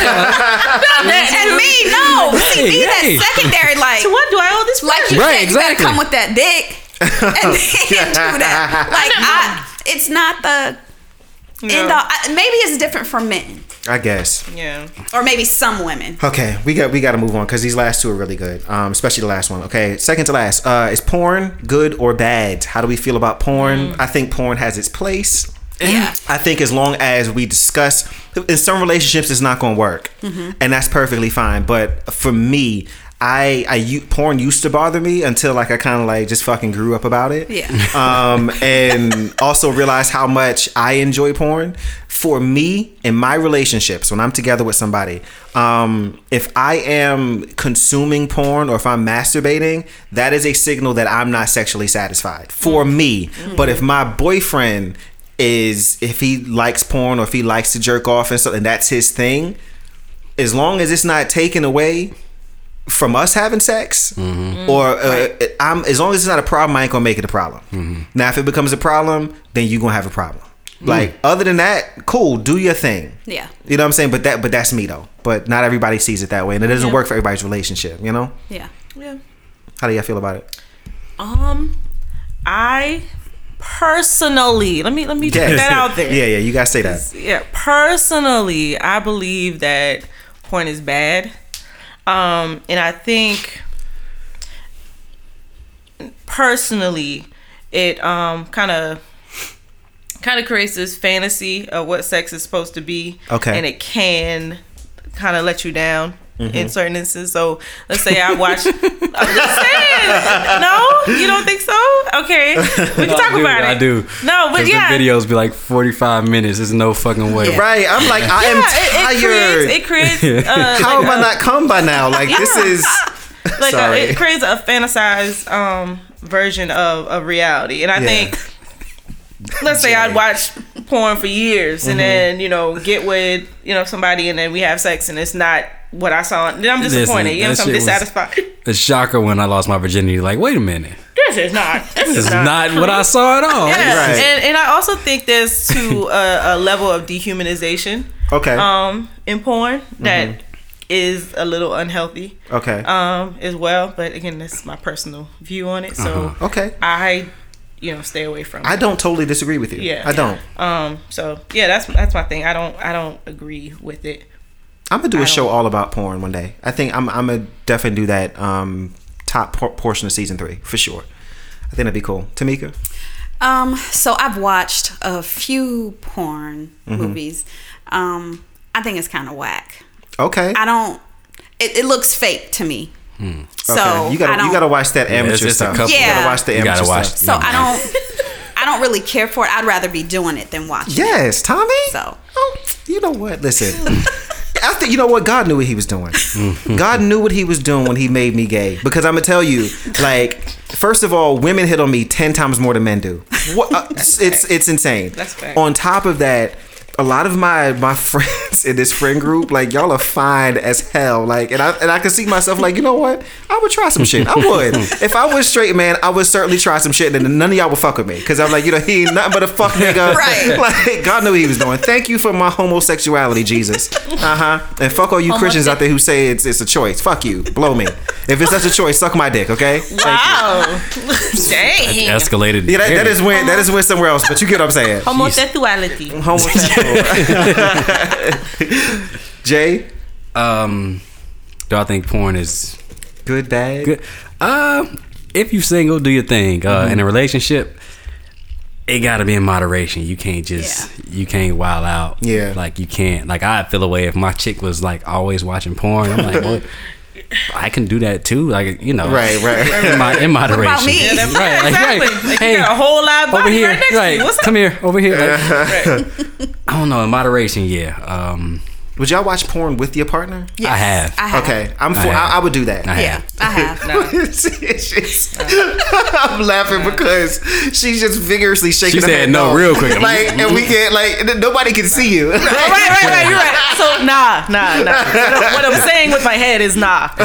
And me, no. See, me, Hey, hey. that's secondary. Like, So what do I owe this? like you Right, said, exactly. you gotta come with that dick and then do that. Like, I, it's not the end all. I, maybe it's different for men, I guess. Yeah. or maybe some women. Okay, we got we got to move on because these last two are really good. Um, especially the last one. Okay, second to last. Uh, is porn good or bad? How do we feel about porn? I think porn has its place. Yeah. I think as long as we discuss, in some relationships, it's not going to work, and that's perfectly fine. But for me, I I porn used to bother me until like I kind of like just fucking grew up about it. Yeah. Um, and also realized how much I enjoy porn. For me, in my relationships, when I'm together with somebody, um, if I am consuming porn or if I'm masturbating, that is a signal that I'm not sexually satisfied for me. But if my boyfriend is, if he likes porn or if he likes to jerk off and so, and that's his thing, as long as it's not taken away from us having sex or uh, I'm as long as it's not a problem I ain't gonna make it a problem. Now if it becomes a problem then you gonna have a problem. Like other than that cool do your thing. Yeah. you know what I'm saying? But that but that's me though. But not everybody sees it that way and it doesn't Yeah. work for everybody's relationship you know? Yeah. Yeah. how do y'all feel about it? Um, I personally let me let me put that out there. yeah yeah you gotta say that. Yeah personally i believe that porn is bad um and i think personally it um kind of kind of creates this fantasy of what sex is supposed to be Okay. and it can kind of let you down in certain instances. So let's say i watch i'm just saying. No? You don't think so? Okay. We can talk do, about it. I do. no but yeah the videos be like 45 minutes. There's no fucking way. right. I'm like I am it, tired. it creates, it creates uh, how like am I a- not come by now? Like this is like a, Sorry. it creates a fantasized um version of, of reality. And i Yeah. think let's say i'd watch porn for years Mm-hmm. and then you know get with you know somebody and then we have sex and it's not what i saw then i'm Listen, disappointed you know that i'm dissatisfied A shocker when I lost my virginity. Like, wait a minute, this is not this is it's not, not what I saw at all. yeah. Right. and, and i also think there's to a, a level of dehumanization okay um in porn Mm-hmm. that is a little unhealthy okay um as well but again that's my personal view on it so okay i you know stay away from. it. I don't totally disagree with you. Yeah. I don't. Um. So yeah, that's that's my thing. I don't I don't agree with it. I'm gonna do a I show all about porn one day. I think I'm I'm gonna definitely do that. Um, top por- portion of season three for sure. I think that'd be cool. Tamika. Um, so I've watched a few porn Mm-hmm. movies. Um, I think it's kind of whack. Okay. I don't. It, it looks fake to me. So okay. You gotta you gotta watch that it's- amateur it's a stuff. couple- You gotta Yeah. watch the You amateur gotta watch- stuff. So I don't. I don't really care for it. I'd rather be doing it than watching. it. Yes, Tommy. So Oh, you know what? Listen. I think you know what God knew what He was doing. God knew what He was doing when He made me gay. Because I'm gonna tell you, like, first of all, women hit on me ten times more than men do. What? Uh, it's it's insane. That's fact. On top of that, a lot of my my friends in this friend group, like y'all are fine as hell. Like, and I and I can see myself like, you know what? I would try some shit. I would. if I was straight, man, I would certainly try some shit, and none of y'all would fuck with me because I'm like, you know, he ain't nothing but a fuck nigga. Right. Like God knew what he was doing. Thank you for my homosexuality, Jesus. Uh huh. And fuck all you Christians out there who say it's it's a choice. Fuck you. Blow me. If it's such a choice, suck my dick. Okay. Wow. Dang. Escalated. Yeah, that, that is when that is when somewhere else. But you get what I'm saying. Homosexuality. Homosexual. Jay, Um, do I think porn is good bad. good? Uh, if you single, do your thing. Uh, in a relationship, it got to be in moderation. You can't just you can't wild out. Yeah. like you can't. Like I feel away if my chick was like always watching porn. I'm like, well, I can do that too. Like you know, Right, right. In, mo- in moderation. about me? Yeah, That's right, like, exactly. right. Like, Hey, you got a whole lot over here, right next to right? you. What's up? Come here, over here. Like, Right. I don't know. In moderation, yeah. Um, Would y'all watch porn with your partner? Yes, I have. I have. Okay, I'm for. I have. I, I would do that. I have. Yeah, I have. No. It's just- I'm laughing because she's just vigorously shaking. She her said head no real quick. Like, and we can't like nobody can see you. right, right, right. You're right. So nah, nah, nah. What I'm, saying with my head is nah. I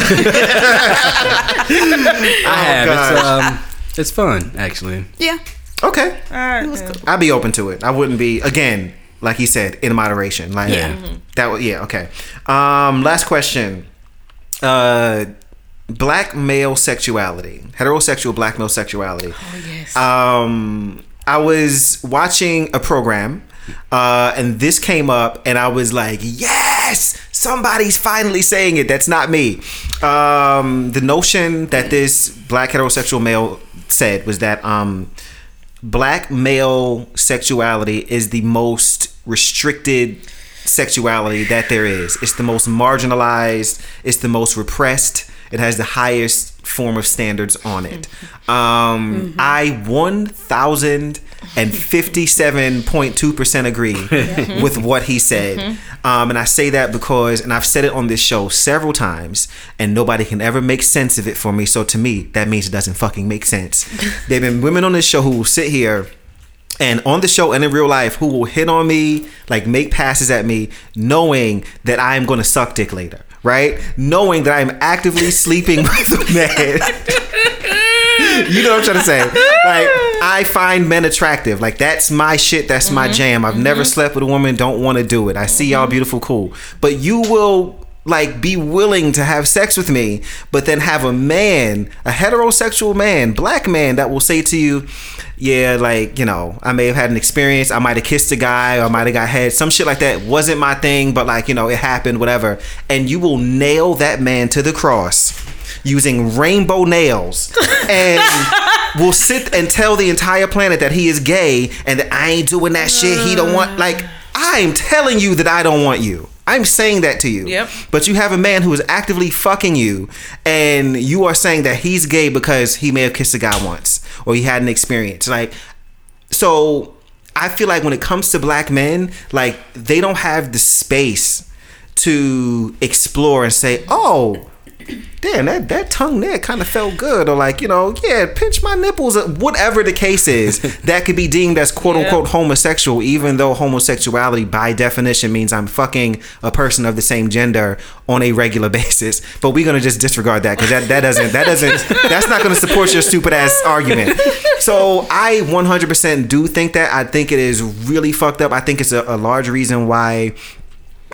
have. Oh. It's um, it's fun actually. Yeah. okay, All right. then. I'd be open to it. I wouldn't be again, like he said, in moderation. Like Yeah. that. would Yeah. Okay. Um. Last question. Uh. Black male sexuality, heterosexual black male sexuality. Oh yes. um i was watching a program uh and this came up and i was like yes somebody's finally saying it that's not me um the notion that this black heterosexual male said was that um black male sexuality is the most restricted sexuality that there is. It's the most marginalized, it's the most repressed, it has the highest form of standards on it. Um, I 1057.2% agree with what he said. Um, and I say that because, and I've said it on this show several times, and nobody can ever make sense of it for me. So to me, that means it doesn't fucking make sense. there have been women on this show who will sit here and on the show and in real life who will hit on me, like make passes at me, knowing that I am going to suck dick later, right? Knowing that I am actively sleeping with a man. you know what I'm trying to say? Like, I find men attractive. Like, that's my shit. That's my mm-hmm. jam. I've never mm-hmm. slept with a woman. Don't want to do it. I see y'all mm-hmm. beautiful, cool. But you will like be willing to have sex with me, but then have a man, a heterosexual man, black man that will say to you, yeah, like, you know, I may have had an experience. I might have kissed a guy or I might have got head. Some shit like that wasn't my thing, but like, you know, it happened, whatever. And you will nail that man to the cross using rainbow nails and will sit and tell the entire planet that he is gay and that I ain't doing that shit. He don't want, like, I'm telling you that I don't want you. I'm saying that to you. Yep. But you have a man who is actively fucking you, and you are saying that he's gay because he may have kissed a guy once or he had an experience. Like, so I feel like when it comes to black men, like they don't have the space to explore and say, "Oh, damn, that that tongue there kind of felt good," or like, you know, yeah, pinch my nipples, or whatever the case is, that could be deemed as quote unquote homosexual, even though homosexuality by definition means I'm fucking a person of the same gender on a regular basis. But we're gonna just disregard that because that that doesn't that doesn't that's not gonna support your stupid ass argument. So I 100% do think that. I think it is really fucked up. I think it's a, a large reason why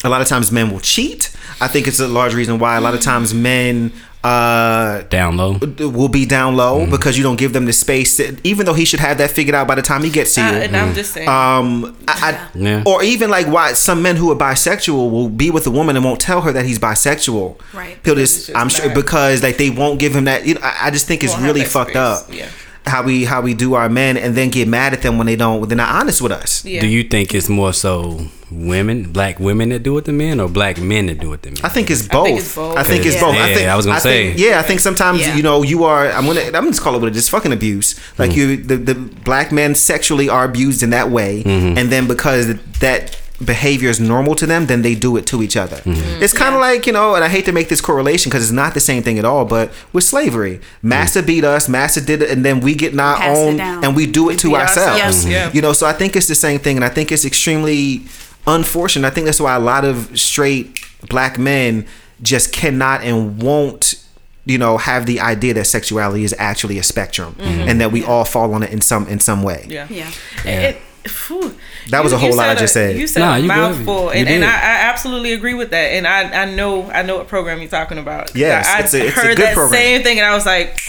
a lot of times men will cheat. I think it's a large reason why a lot of times men uh Down low. will be down low because you don't give them the space to, even though he should have that figured out by the time he gets to you I, and I'm just saying. um I, I, Yeah. or even like why some men who are bisexual will be with a woman and won't tell her that he's bisexual Right. he'll Because just just i'm sure not- because like they won't give him that you know, I, I just think it's Won't really fucked space. up Yeah. How we how we do our men and then get mad at them when they don't when they're not honest with us yeah. Do you think it's more so women, black women that do it to men, or black men that do it to men? I think it's both. I think think it's it's both. both. I think, Yeah. Yeah, think I was gonna think- say. yeah, I think sometimes Yeah. you know you are. I'm gonna. I'm just call it what it is. Fucking abuse. Like mm-hmm. you, the the black men sexually are abused in that way, mm-hmm. and then because that behavior is normal to them, then they do it to each other. Mm-hmm. It's kind of like you know, and I hate to make this correlation because it's not the same thing at all. But with slavery, mm. master beat us, master did it, and then we get in our Pass own and we do it to beat ourselves. ourselves, mm-hmm. yeah. You know, so I think it's the same thing, and I think it's extremely unfortunate. I think that's why a lot of straight black men just cannot and won't, you know, have the idea that sexuality is actually a spectrum mm-hmm. and that we all fall on it in some in some way. yeah. Yeah. It, phew. That was a whole lot I said just said. You said Nah, a you mouthful, and, and. I, I absolutely agree with that. And I, I know I know what program you're talking about. Yes, I, I it's a- it's a heard good that program. same thing, and I was like,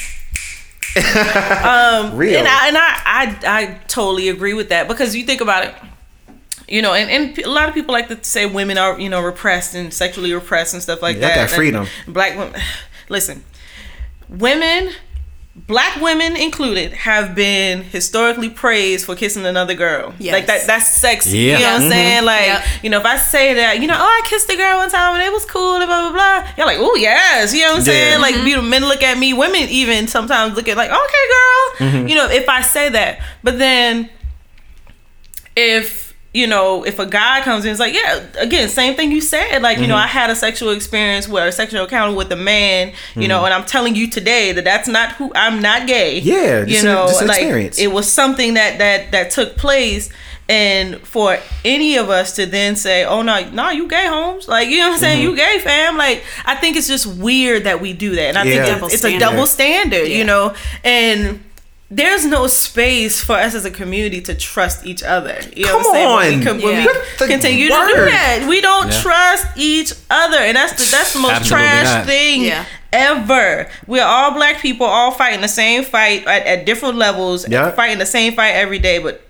um, Real. and I and I, I I totally agree with that because you think about it. You know, and, and a lot of people like to say women are, you know, repressed and sexually repressed and stuff like Yeah, that. that And freedom. Black women, listen, women, black women included, have been historically praised for kissing another girl. Yes. Like that, that's sexy. Yeah. You know what I'm Mm-hmm. saying? Like, Yep. you know, if I say that, you know, oh, I kissed a girl one time and it was cool and blah, blah, blah. You're like, oh, yes. You know what I'm Yeah. saying? Like, you know, men look at me, women even sometimes look at like, okay, girl. Mm-hmm. You know, if I say that. But then if you know if a guy comes in it's like yeah again same thing you said like you know Mm-hmm. i had a sexual experience where a sexual encounter with a man you know Mm-hmm. and i'm telling you today that that's not who i'm not gay Yeah, you just an- know just an like experience. it was something that that that took place and for any of us to then say oh no no you gay homes like you know what i'm saying you gay fam like i think it's just weird that we do that and i Mm-hmm. Yeah. think it's, it's a double standard Yeah. you know and there's no space for us as a community to trust each other. You know Come what I'm saying? When on. we, com- Yeah. we What the continue to do that, we don't Yeah. trust each other, and that's the that's the most Absolutely trash not. thing Yeah. ever. We're all black people, all fighting the same fight at, at different levels, Yeah. fighting the same fight every day, but.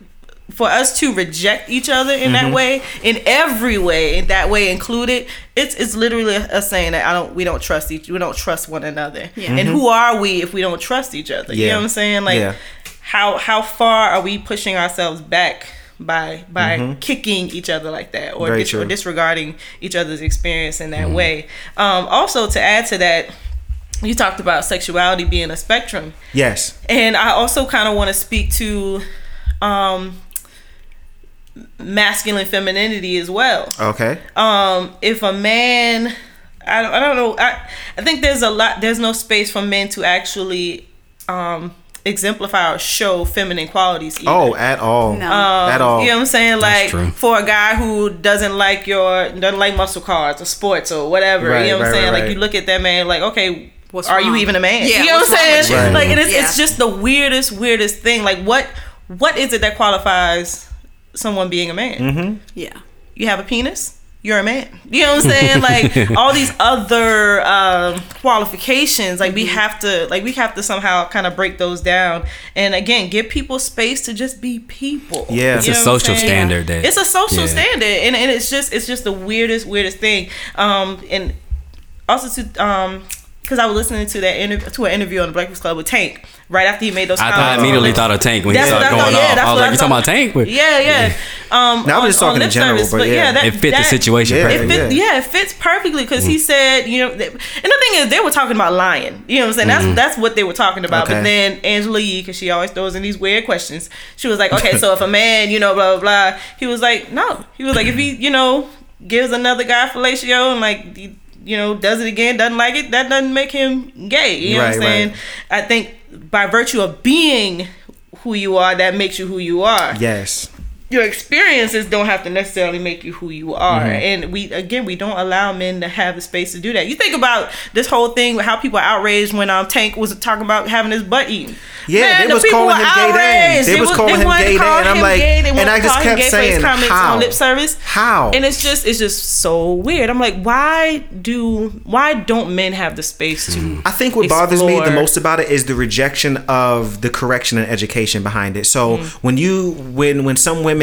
For us to reject each other in Mm-hmm. that way, in every way, in that way included, it's it's literally a saying that I don't we don't trust each we don't trust one another. Yeah. And who are we if we don't trust each other? You Mm-hmm. Yeah. know what I'm saying? Like Yeah. how how far are we pushing ourselves back by by kicking each other like that or, Mm-hmm. Dis- or disregarding each other's experience in that Mm-hmm. way um, also to add to that you talked about sexuality being a spectrum Yes. and i also kind of want to speak to um, masculine femininity as well Okay. um if a man I don't, I don't know I, I think there's a lot there's no space for men to actually um exemplify or show feminine qualities either. Oh, at all. No. at all. You know what I'm saying? Like for a guy who doesn't like your doesn't like muscle cars or sports or whatever. Right, you know what I'm saying? right, like right. you look at that man like, okay, What's are you even a man? Yeah, you know what I'm saying? Right. Like it's, Yeah. it's just the weirdest, weirdest thing. Like what what is it that qualifies someone being a man? Mm-hmm. Yeah. you have a penis, you're a man. You know what I'm saying? Like all these other um, qualifications, like we Mm-hmm. have to, like we have to somehow kind of break those down, and again, give people space to just be people. Yeah. It's You a know what I'm social standard that It's a social Yeah. standard, and, and it's just it's just the weirdest weirdest thing. Um, and also to um. Because I was listening to that interview to an interview on the Breakfast Club with Tank right after he made those. I, comments I immediately thought of Tank when he started going thought, yeah, off. I was like, I "You talking about. Tank?" But Yeah, yeah. Um, Now, I'm just talking in general, service, but yeah. that, it fit the situation Yeah. perfectly. It fit, Yeah. yeah. it fits perfectly because he said, you know, that, and the thing is, they were talking about lying. You know what I'm saying? That's that's what they were talking about. Okay. But then Angela Yee, because she always throws in these weird questions, she was like, okay, so if a man, you know, blah blah blah, he was like, no, he was like, if he, you know, gives another guy fellatio and like. You know, does it again, doesn't like it, that doesn't make him gay. You know what I'm saying? right. I think by virtue of being who you are, that makes you who you are Yes. Your experiences don't have to necessarily make you who you are Mm-hmm. and we again we don't allow men to have the space to do that you think about this whole thing with how people are outraged when um tank was talking about having his butt eaten Yeah, Man, they the was people calling were him gay then. outraged. They was calling him wanted to gay then, call and I'm him like- gay. They and wanted I just him kept gay for his saying, how? on lip service. How? And it's just it's just so weird. I'm like, why do why don't men have the space to? I think what bothers me the most about it is the rejection of the correction and education behind it. So Mm. when you when when some women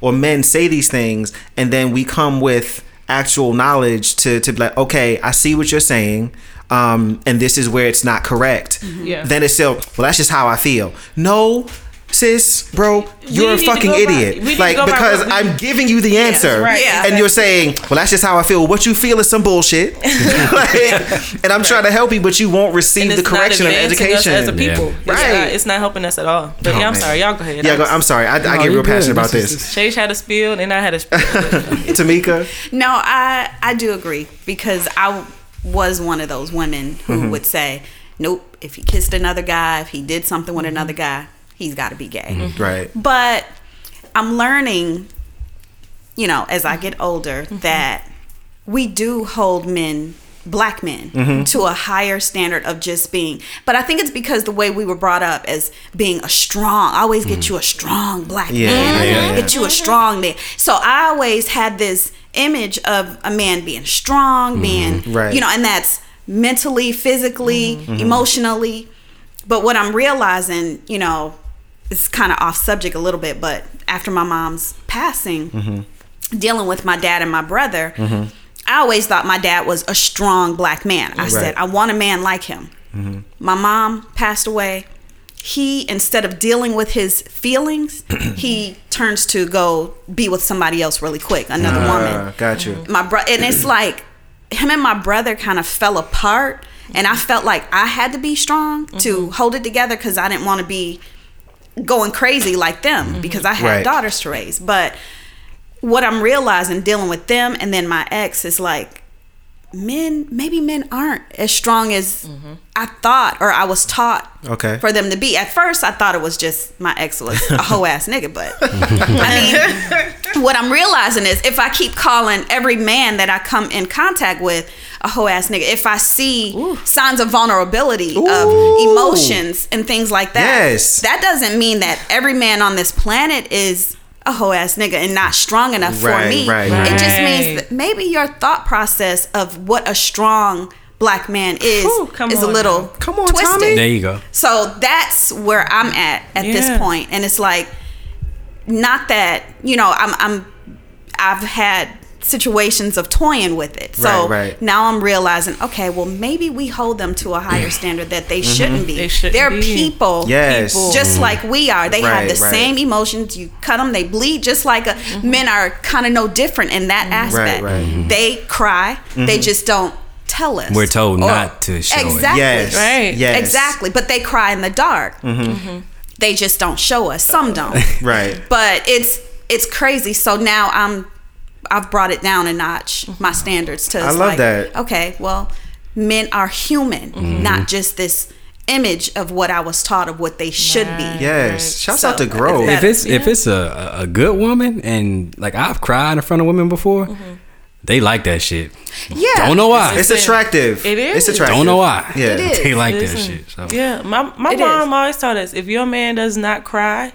or men say these things and then we come with actual knowledge to to be like, okay, I see what you're saying. Um, and this is where it's not correct. Mm-hmm. Yeah. Then it's still, well, that's just how I feel. No, sis, bro, you're a fucking idiot. we need to like go by because I'm giving you the answer, right, Yeah. and you're saying, well, that's just how I feel. What you feel is some bullshit. like, and I'm trying to help you, but you won't receive the correction and advancing us education. as a people. Yeah. It's Right. not, it's not helping us at all. But Oh, yeah, I'm man. sorry. Y'all go ahead. Yeah, go, I- I'm sorry. I, I get real passionate about This this. Chase had a spill, and I had a spiel. Tamika, No, I I do agree because I was one of those women who Mm-hmm. would say, "Nope, if he kissed another guy, if he did something with another guy, he's got to be gay." Mm-hmm. right? But I'm learning, you know, as I get older, Mm-hmm. that we do hold men, black men, Mm-hmm. to a higher standard of just being. But I think it's because the way we were brought up as being a strong, I always get you a strong black Mm. Yeah, man, yeah, yeah, yeah. get you a strong man. So I always had this image of a man being strong, being, Mm-hmm. Right. you know, and that's mentally, physically, Mm-hmm. emotionally. But what I'm realizing, you know, it's kind of off subject a little bit, but after my mom's passing, Mm-hmm. dealing with my dad and my brother, I always thought my dad was a strong black man. I said, I want a man like him. Mm-hmm. My mom passed away. He, instead of dealing with his feelings, he turns to go be with somebody else really quick, another woman Uh, got you. my bro and it's like him and my brother kind of fell apart and i felt like i had to be strong to hold it together because i didn't want to be going crazy like them mm-hmm. because i had Right. daughters to raise but what i'm realizing dealing with them and then my ex is like men maybe men aren't as strong as mm-hmm. i thought or i was taught Okay. for them to be at first i thought it was just my ex was a hoe ass nigga but i mean what I'm realizing is if I keep calling every man that I come in contact with a hoe ass nigga, if I see signs of vulnerability, of emotions and things like that, Yes. that doesn't mean that every man on this planet is a hoe ass nigga and not strong enough for me. right, It just means that maybe your thought process of what a strong black man is Whew, come is a little now. Come on, twisted. Tommy. There you go. So that's where I'm at at Yeah. this point, and it's like, not that you know, I'm I'm I've had situations of toying with it. So Right, right. now I'm realizing, okay, well maybe we hold them to a higher standard that they Mm-hmm. shouldn't be. They shouldn't They're be. people, Yes. People. just like we are. They have the right. same emotions. You cut them, they bleed. Just like a, men are kind of no different in that aspect. right. Mhm. They cry. They just don't tell us. We're told Or- not to show it. exactly. Yes. Right. Yes. Exactly. But they cry in the dark. Mm-hmm. They just don't show us. Some don't. Right. but it's it's crazy. So now I'm I've brought it down a notch, my standards to I love like, that. Okay, well, men are human, Mm-hmm. not just this image of what I was taught of what they should be. Yes. Shouts So, out to Grove. if If it's if it's a, a a good woman and like I've cried in front of women before, they like that shit. Yeah. Don't know why. It's attractive. It is. It's attractive. Don't know why. Yeah. It is. They like that Listen, shit. So. Yeah, my my It mom is. always taught us if your man does not cry,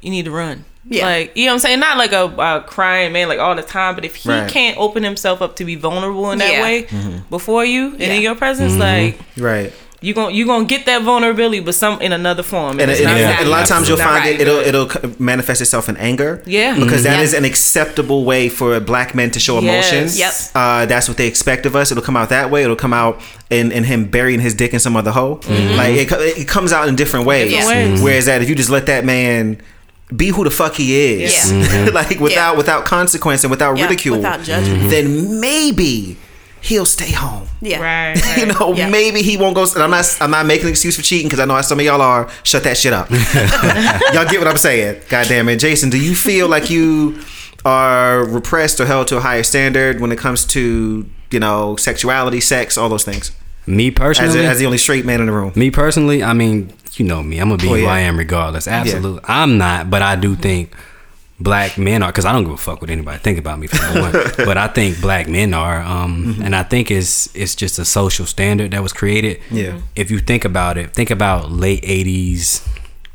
you need to run. Yeah. Like you know what I'm saying? Not like a, a crying man like all the time, but if he Right. can't open himself up to be vulnerable in that Yeah. way before you and in your presence, like Right. you gon' you gonna get that vulnerability, but some in another form. And, it's and- not and a lot of times you'll find right. it, it'll it'll manifest itself in anger. Yeah. because that Mhm. is an acceptable way for a black men to show Yes. emotion. Yep. Uh, that's what they expect of us. It'll come out that way. It'll come out in, in him burying his dick in some other hole. Like it, it comes out in different ways. Different ways. Mhm. Whereas that if you just let that man be who the fuck he is, Yeah. Mm-hmm. like without without consequence and without Yeah, ridicule, without judgment. Mm-hmm. then maybe he'll stay home. Yeah. Right, You know, Yeah. maybe he won't go. And I'm not. I'm not making an excuse for cheating because I know how some of y'all are. Shut that shit up. y'all get what I'm saying? God damn it, Jason. Do you feel like you are repressed or held to a higher standard when it comes to you know sexuality, sex, all those things? Me As, personally, a, as the only straight man in the room. me personally, I mean, you know me. I'm gonna be Oh, who. I am regardless. Absolutely, I'm not, but I do think black men are because I don't give a fuck what anybody think about me for one, but I think black men are, um, and I think it's it's just a social standard that was created. Yeah. If you think about it, think about late '80s,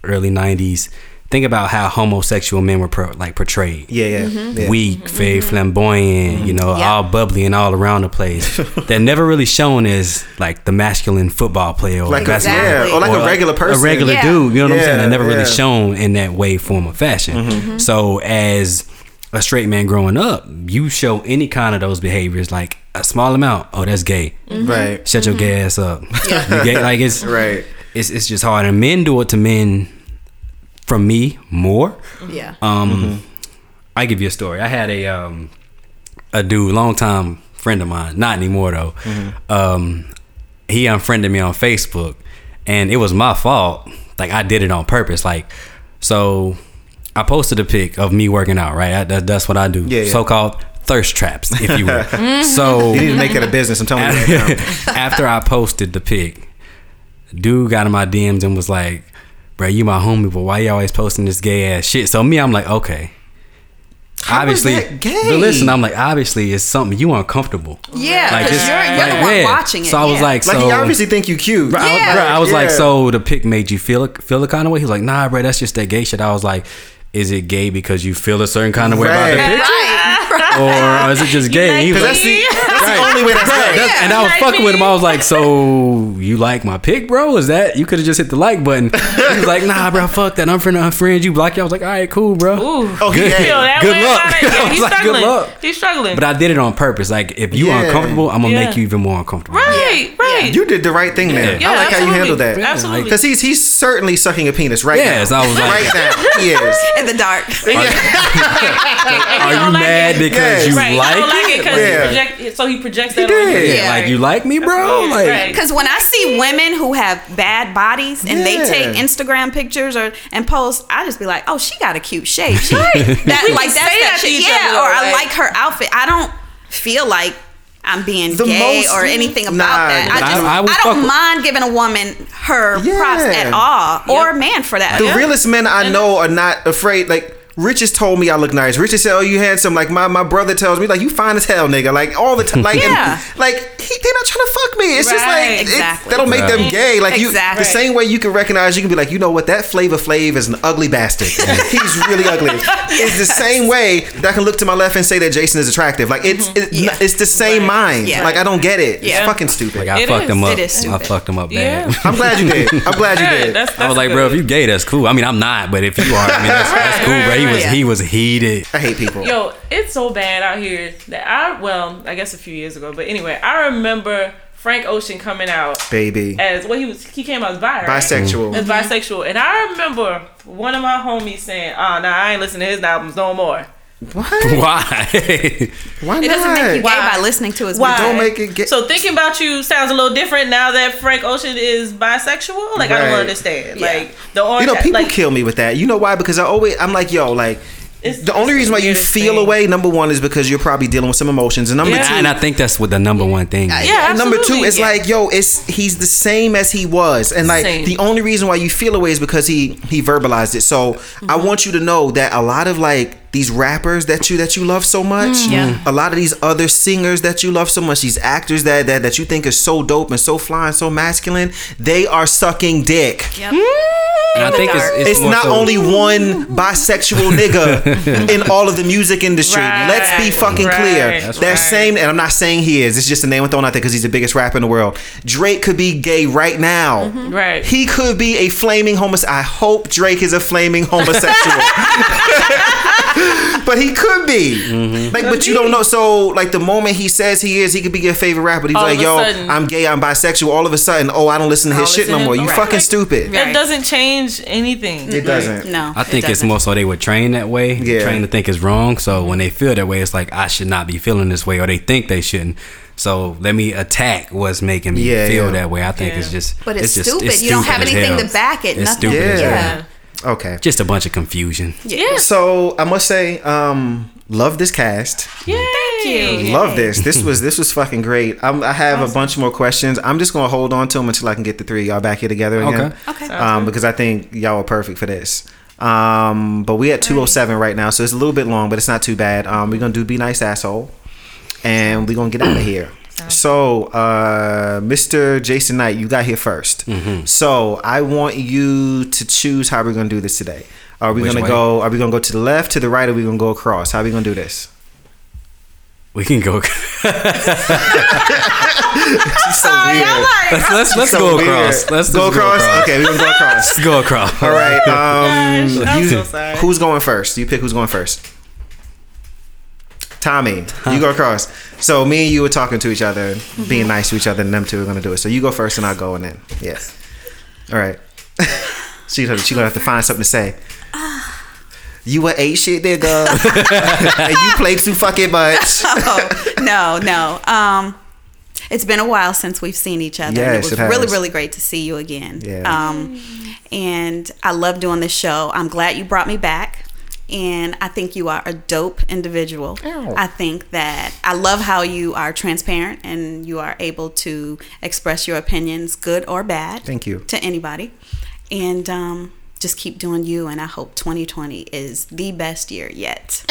early '90s. Think about how homosexual men were pro- like portrayed Yeah, yeah. Mm-hmm. yeah. weak, very mm-hmm. flamboyant, you know, Yeah. all bubbly and all around the place. They're never really shown as like the masculine football player or like a, Exactly. yeah, or like a regular person. a regular Yeah. dude. You know what I'm saying? Yeah, They're never really shown in that way, form, or fashion. Mm-hmm. mm-hmm. So as a straight man growing up, you show any kind of those behaviors, like a small amount. Oh, that's gay. Right. Shut your gay ass up. You gay? Like it's Right. It's it's just hard, and men do it to men. From me, more. Yeah. Um, I give you a story. I had a um, a dude, long time friend of mine, not anymore though. Um, he unfriended me on Facebook, and it was my fault. Like I did it on purpose. Like so, I posted a pic of me working out. Right, I, that, that's what I do. Yeah, yeah. So called thirst traps, if you will. so You need to make it a business. I'm telling you right now. after I posted the pic, dude got in my DMs and was like, "Bro, you my homie, but why you always posting this gay ass shit?" So me, I'm like, okay. How is obviously, gay? but listen, I'm like, obviously, it's something you are uncomfortable. yeah. Like, Because just- you're, you're like, the one yeah. watching it. So I was yeah. like, Like so he obviously think you cute. I was, Yeah. bro, I was like, so the pic made you feel feel the kind of way. He was like, nah, bro, that's just that gay shit. I was like, is it gay because you feel a certain kind of way about the Right. picture, right. or is it just gay? like he was Because like, that's the, that's the only way that's Right, gay. that's- and I was Like fucking with him. I was like, "So you like my pic, bro? Is that you could have just hit the like button?" He was like, "Nah, bro, fuck that. I'm finna unfriend you, block you." I was like, "All right, cool, bro." Ooh. Oh, Good. gay. Feel that Good luck. about it? I Yeah, he's like, good struggling. luck. He's struggling. But I did it on purpose. Like, if you Yeah. uncomfortable, I'm gonna Yeah. make you even more uncomfortable. right, right. You did the right thing there. Yeah, I like how you handled that. Absolutely. Because he's he's certainly sucking a penis right Yes, now. I was like- right now. He is. in the dark. Are you mad because you right. like I don't like it because Yeah. he. So he projects that on you. did. Yeah. Like, you like me, bro? Yeah, Like, right. Because when I see women who have bad bodies and they take Instagram pictures or and post, I just be like, "Oh, she got a cute shape." She, that We like can that's that that shit. Yeah, other, or I like- like her outfit. I don't feel like I'm being The gay most- or anything about Nah, that. I I- just I I, would fuck don't mind giving a woman her props at all, or a man for that. The Yeah. realest men I know are not afraid. Like Rich has told me I look nice. Rich has said, "Oh, you handsome." Like my, my brother tells me, like you fine as hell, nigga. Like all the time. Like Yeah. and, like he, they're not trying to fuck me. It's just Right. like it- that'll make them gay. Like you, Exactly. the same way you can recognize, you can be like, you know what, that Flavor Flav is an ugly bastard. He's really ugly. It's the same way that I can look to my left and say that Jason is attractive. Like it's mm-hmm. it, Yeah. it's the same mind. Yeah. Like I don't get it. It's fucking stupid. like I It fucked is. him up. I fucked him up Yeah. bad. I'm glad you did. I'm glad you did. that's, that's I was like, bro, if you gay, that's cool. I mean, I'm not, but if you are, I mean, that's, that's Right, cool, bro. He was right. he was heated. I hate people. Yo, it's so bad out here that I well, I guess a few years ago, but anyway, I remember Frank Ocean coming out Baby. as what he was. He came out as bi, right? Bisexual. As mm-hmm. bisexual, and I remember one of my homies saying, "Oh, nah, I ain't listening to his albums no more." What? Why? Why It doesn't make you gay by listening to his Why? music. Don't make it get. So thinking about you sounds a little different now that Frank Ocean is bisexual. Like I Right. don't understand. Yeah. Like the orange, You know, people like, kill me with that. You know why? Because I always, I'm like, yo, like, It's- the only it's reason why the you weirdest feel thing. away, number one, is because you're probably dealing with some emotions, and number Yeah. two, and I think that's what the number one thing. Is. Yeah, and number two, absolutely. it's Yeah. like, yo, it's he's the same as he was, and like Same. the only reason why you feel away is because he he verbalized it. So I Mm-hmm. want you to know that a lot of like these rappers that you that you love so much, Mm. Yeah. a lot of these other singers that you love so much, these actors that that that you think are so dope and so fly and so masculine, they are sucking dick. Yep. And I think it's, it's, It's not so- only one bisexual nigga in all of the music industry. Right. Let's be fucking clear. Right. That's That's right. same, and I'm not saying he is. It's just a name I'm throwing out there because he's the biggest rapper in the world. Drake could be gay right now. Mm-hmm. Right. He could be a flaming homosexual. I hope Drake is a flaming homosexual. but he could be. Mm-hmm. Like, but you don't know. So, like, the moment he says he is, he could be your favorite rapper. He's All like, yo, sudden- I'm gay, I'm bisexual. All of a sudden, oh, I don't listen to his shit no more. You Right. fucking stupid. That doesn't change anything. It doesn't. No, I it think it's more so they were trained that way, Yeah. trained to think it's wrong. So when they feel that way, it's like I should not be feeling this way, or they think they shouldn't. So let me attack what's making me Yeah, feel yeah. that way. I think Yeah. it's just, But it's, just, stupid. it's you don't have anything hell. to back it. It's nothing. stupid as Yeah. Hell. Okay. Just a bunch of confusion. Yeah. So I must say, um, love this cast. Yay. Thank you. Love this. This was this was fucking great. I'm, I have a bunch more questions. I'm just gonna hold on to them until I can get the three of y'all back here together again. Okay. Okay. Um, because I think y'all are perfect for this. Um, but we at 207 right now, so it's a little bit long, but it's not too bad. Um, we're gonna do be nice asshole, and we're gonna get out of here. So, uh, Mr. Jason Knight, you got here 1st So I want you to choose how we're gonna do this today. Are we Which gonna way? go? Are we gonna go to the left, to the right, or are we gonna go across? How are we gonna do this? We can go. So weird. let's let's, let's So go weird. across. Let's go just across. Okay, we're gonna go across. Let's go across. All right. Um, Gosh, I'm you- so sorry. Who's going first? You pick who's going first. Tommy, you go across. So me and you were talking to each other, being nice to each other, and them two are gonna do it. So you go first, and I'll go, and then yeah. All right. she gonna she gonna have to find something to say. You were a eight shit nigga, and you play too fucking much. Oh, no, no. Um, it's been a while since we've seen each other. and Yes, it was it really, really great to see you again. Yeah. Um, and I love doing this show. I'm glad you brought me back. And I think you are a dope individual. I think that I love how you are transparent and you are able to express your opinions, good or bad. Thank you. To anybody. And um, just keep doing you. And I hope 2020 is the best year yet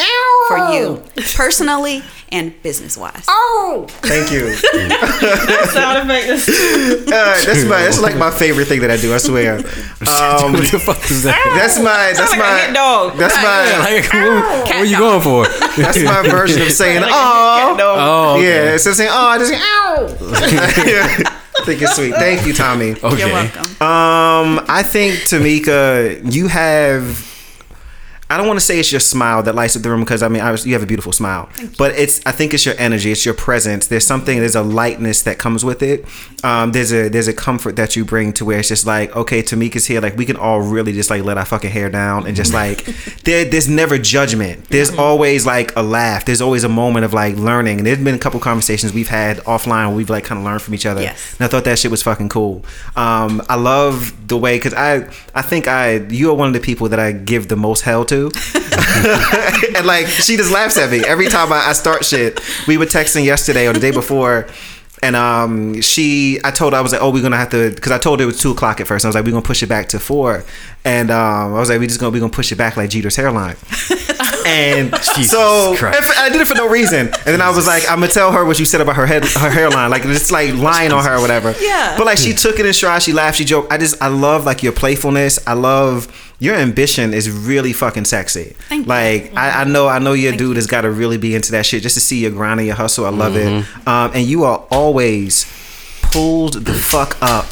for you, personally and business wise. Oh, thank you. Sound effect is- Uh, that's my that's like my favorite thing that I do. I swear. Um, what the fuck is that? that's my that's like my dog. that's my Like, what, what are you going for? That's my version of saying, Like "Oh, cat. Oh, okay. yeah." Instead of saying, "Oh," I just say, "Ow." I think it's sweet. Thank you, Tommy. Okay. You're welcome. Um, I think Tamika, you have. I don't want to say it's your smile that lights up the room because I mean I was, you have a beautiful smile, but it's I think it's your energy, it's your presence. There's something, there's a lightness that comes with it. Um, there's a there's a comfort that you bring to where it's just like okay, Tamika's here, like we can all really just like let our fucking hair down and just like there there's never judgment. There's always like a laugh. There's always a moment of like learning. And there's been a couple conversations we've had offline where we've like kind of learned from each other. Yes. And I thought that shit was fucking cool. Um, I love the way because I I think I you are one of the people that I give the most hell to, and like she just laughs at me every time I, I start shit. We were texting yesterday or the day before. And um, she, I told her I was like, oh, we're gonna have to, because I told her it was two o'clock at first. I was like, we're gonna push it back to four, and um, I was like, we just gonna we gonna push it back like Jeter's hairline. And so Christ. if- I did it for no reason. And then I was like, I'm gonna tell her what you said about her head, her hairline, like it's like lying on her or whatever. Yeah. But like she took it in stride. She laughed. She joked. I just I love like your playfulness. I love your ambition is really fucking sexy. Thank you. like I, I know I know your dude has got to really be into that shit just to see your grind and your hustle. I love Mm-hmm. it. Um, and you are always pulled the fuck up.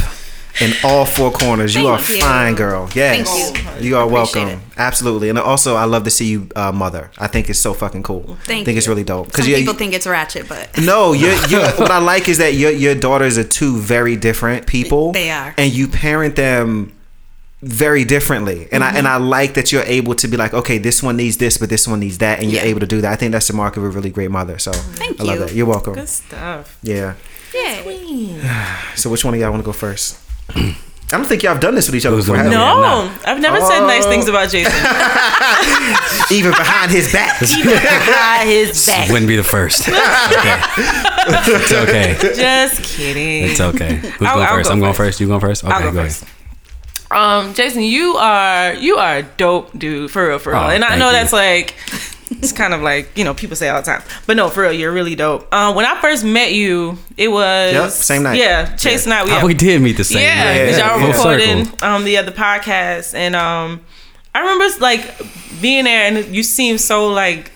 In all four corners, you Thank are you. fine, girl. Yes, Thank you. are Appreciate welcome. Absolutely, and also I love to see you uh, mother. I think it's so fucking cool. Thank I think it's really dope Some you people think it's ratchet, but no, you're, you're, what I like is that your your daughters are two very different people. They are. and you parent them very differently. And I and mm-hmm. I like that you're able to be like, okay, this one needs this, but this one needs that, and you're Yeah. able to do that. I think that's the mark of a really great mother. So Thank I love you. that. You're welcome. Good stuff. Yeah. yeah. So which one of y'all want to go first? I don't think y'all have done this with each other before. are? No. I've never said nice things about Jason. Even behind his back. Even Behind his back. Wouldn't be the first. Okay. it's okay. Just kidding. It's okay. Who's I'll- going I'll first? go I'm going first. first. You going first? Okay, I'll go go first. ahead. Um, Jason, you are you are a dope dude for real, for real. Oh, and I know you. that's like it's kind of like you know people say all the time, but no, for real, you're really dope. Um, when I first met you, it was Yep, same night. Yeah, Chase and I. We, Oh, we did meet the same. yeah, night. because y'all were recording um the other podcast, and um, I remember like being there, and you seemed so like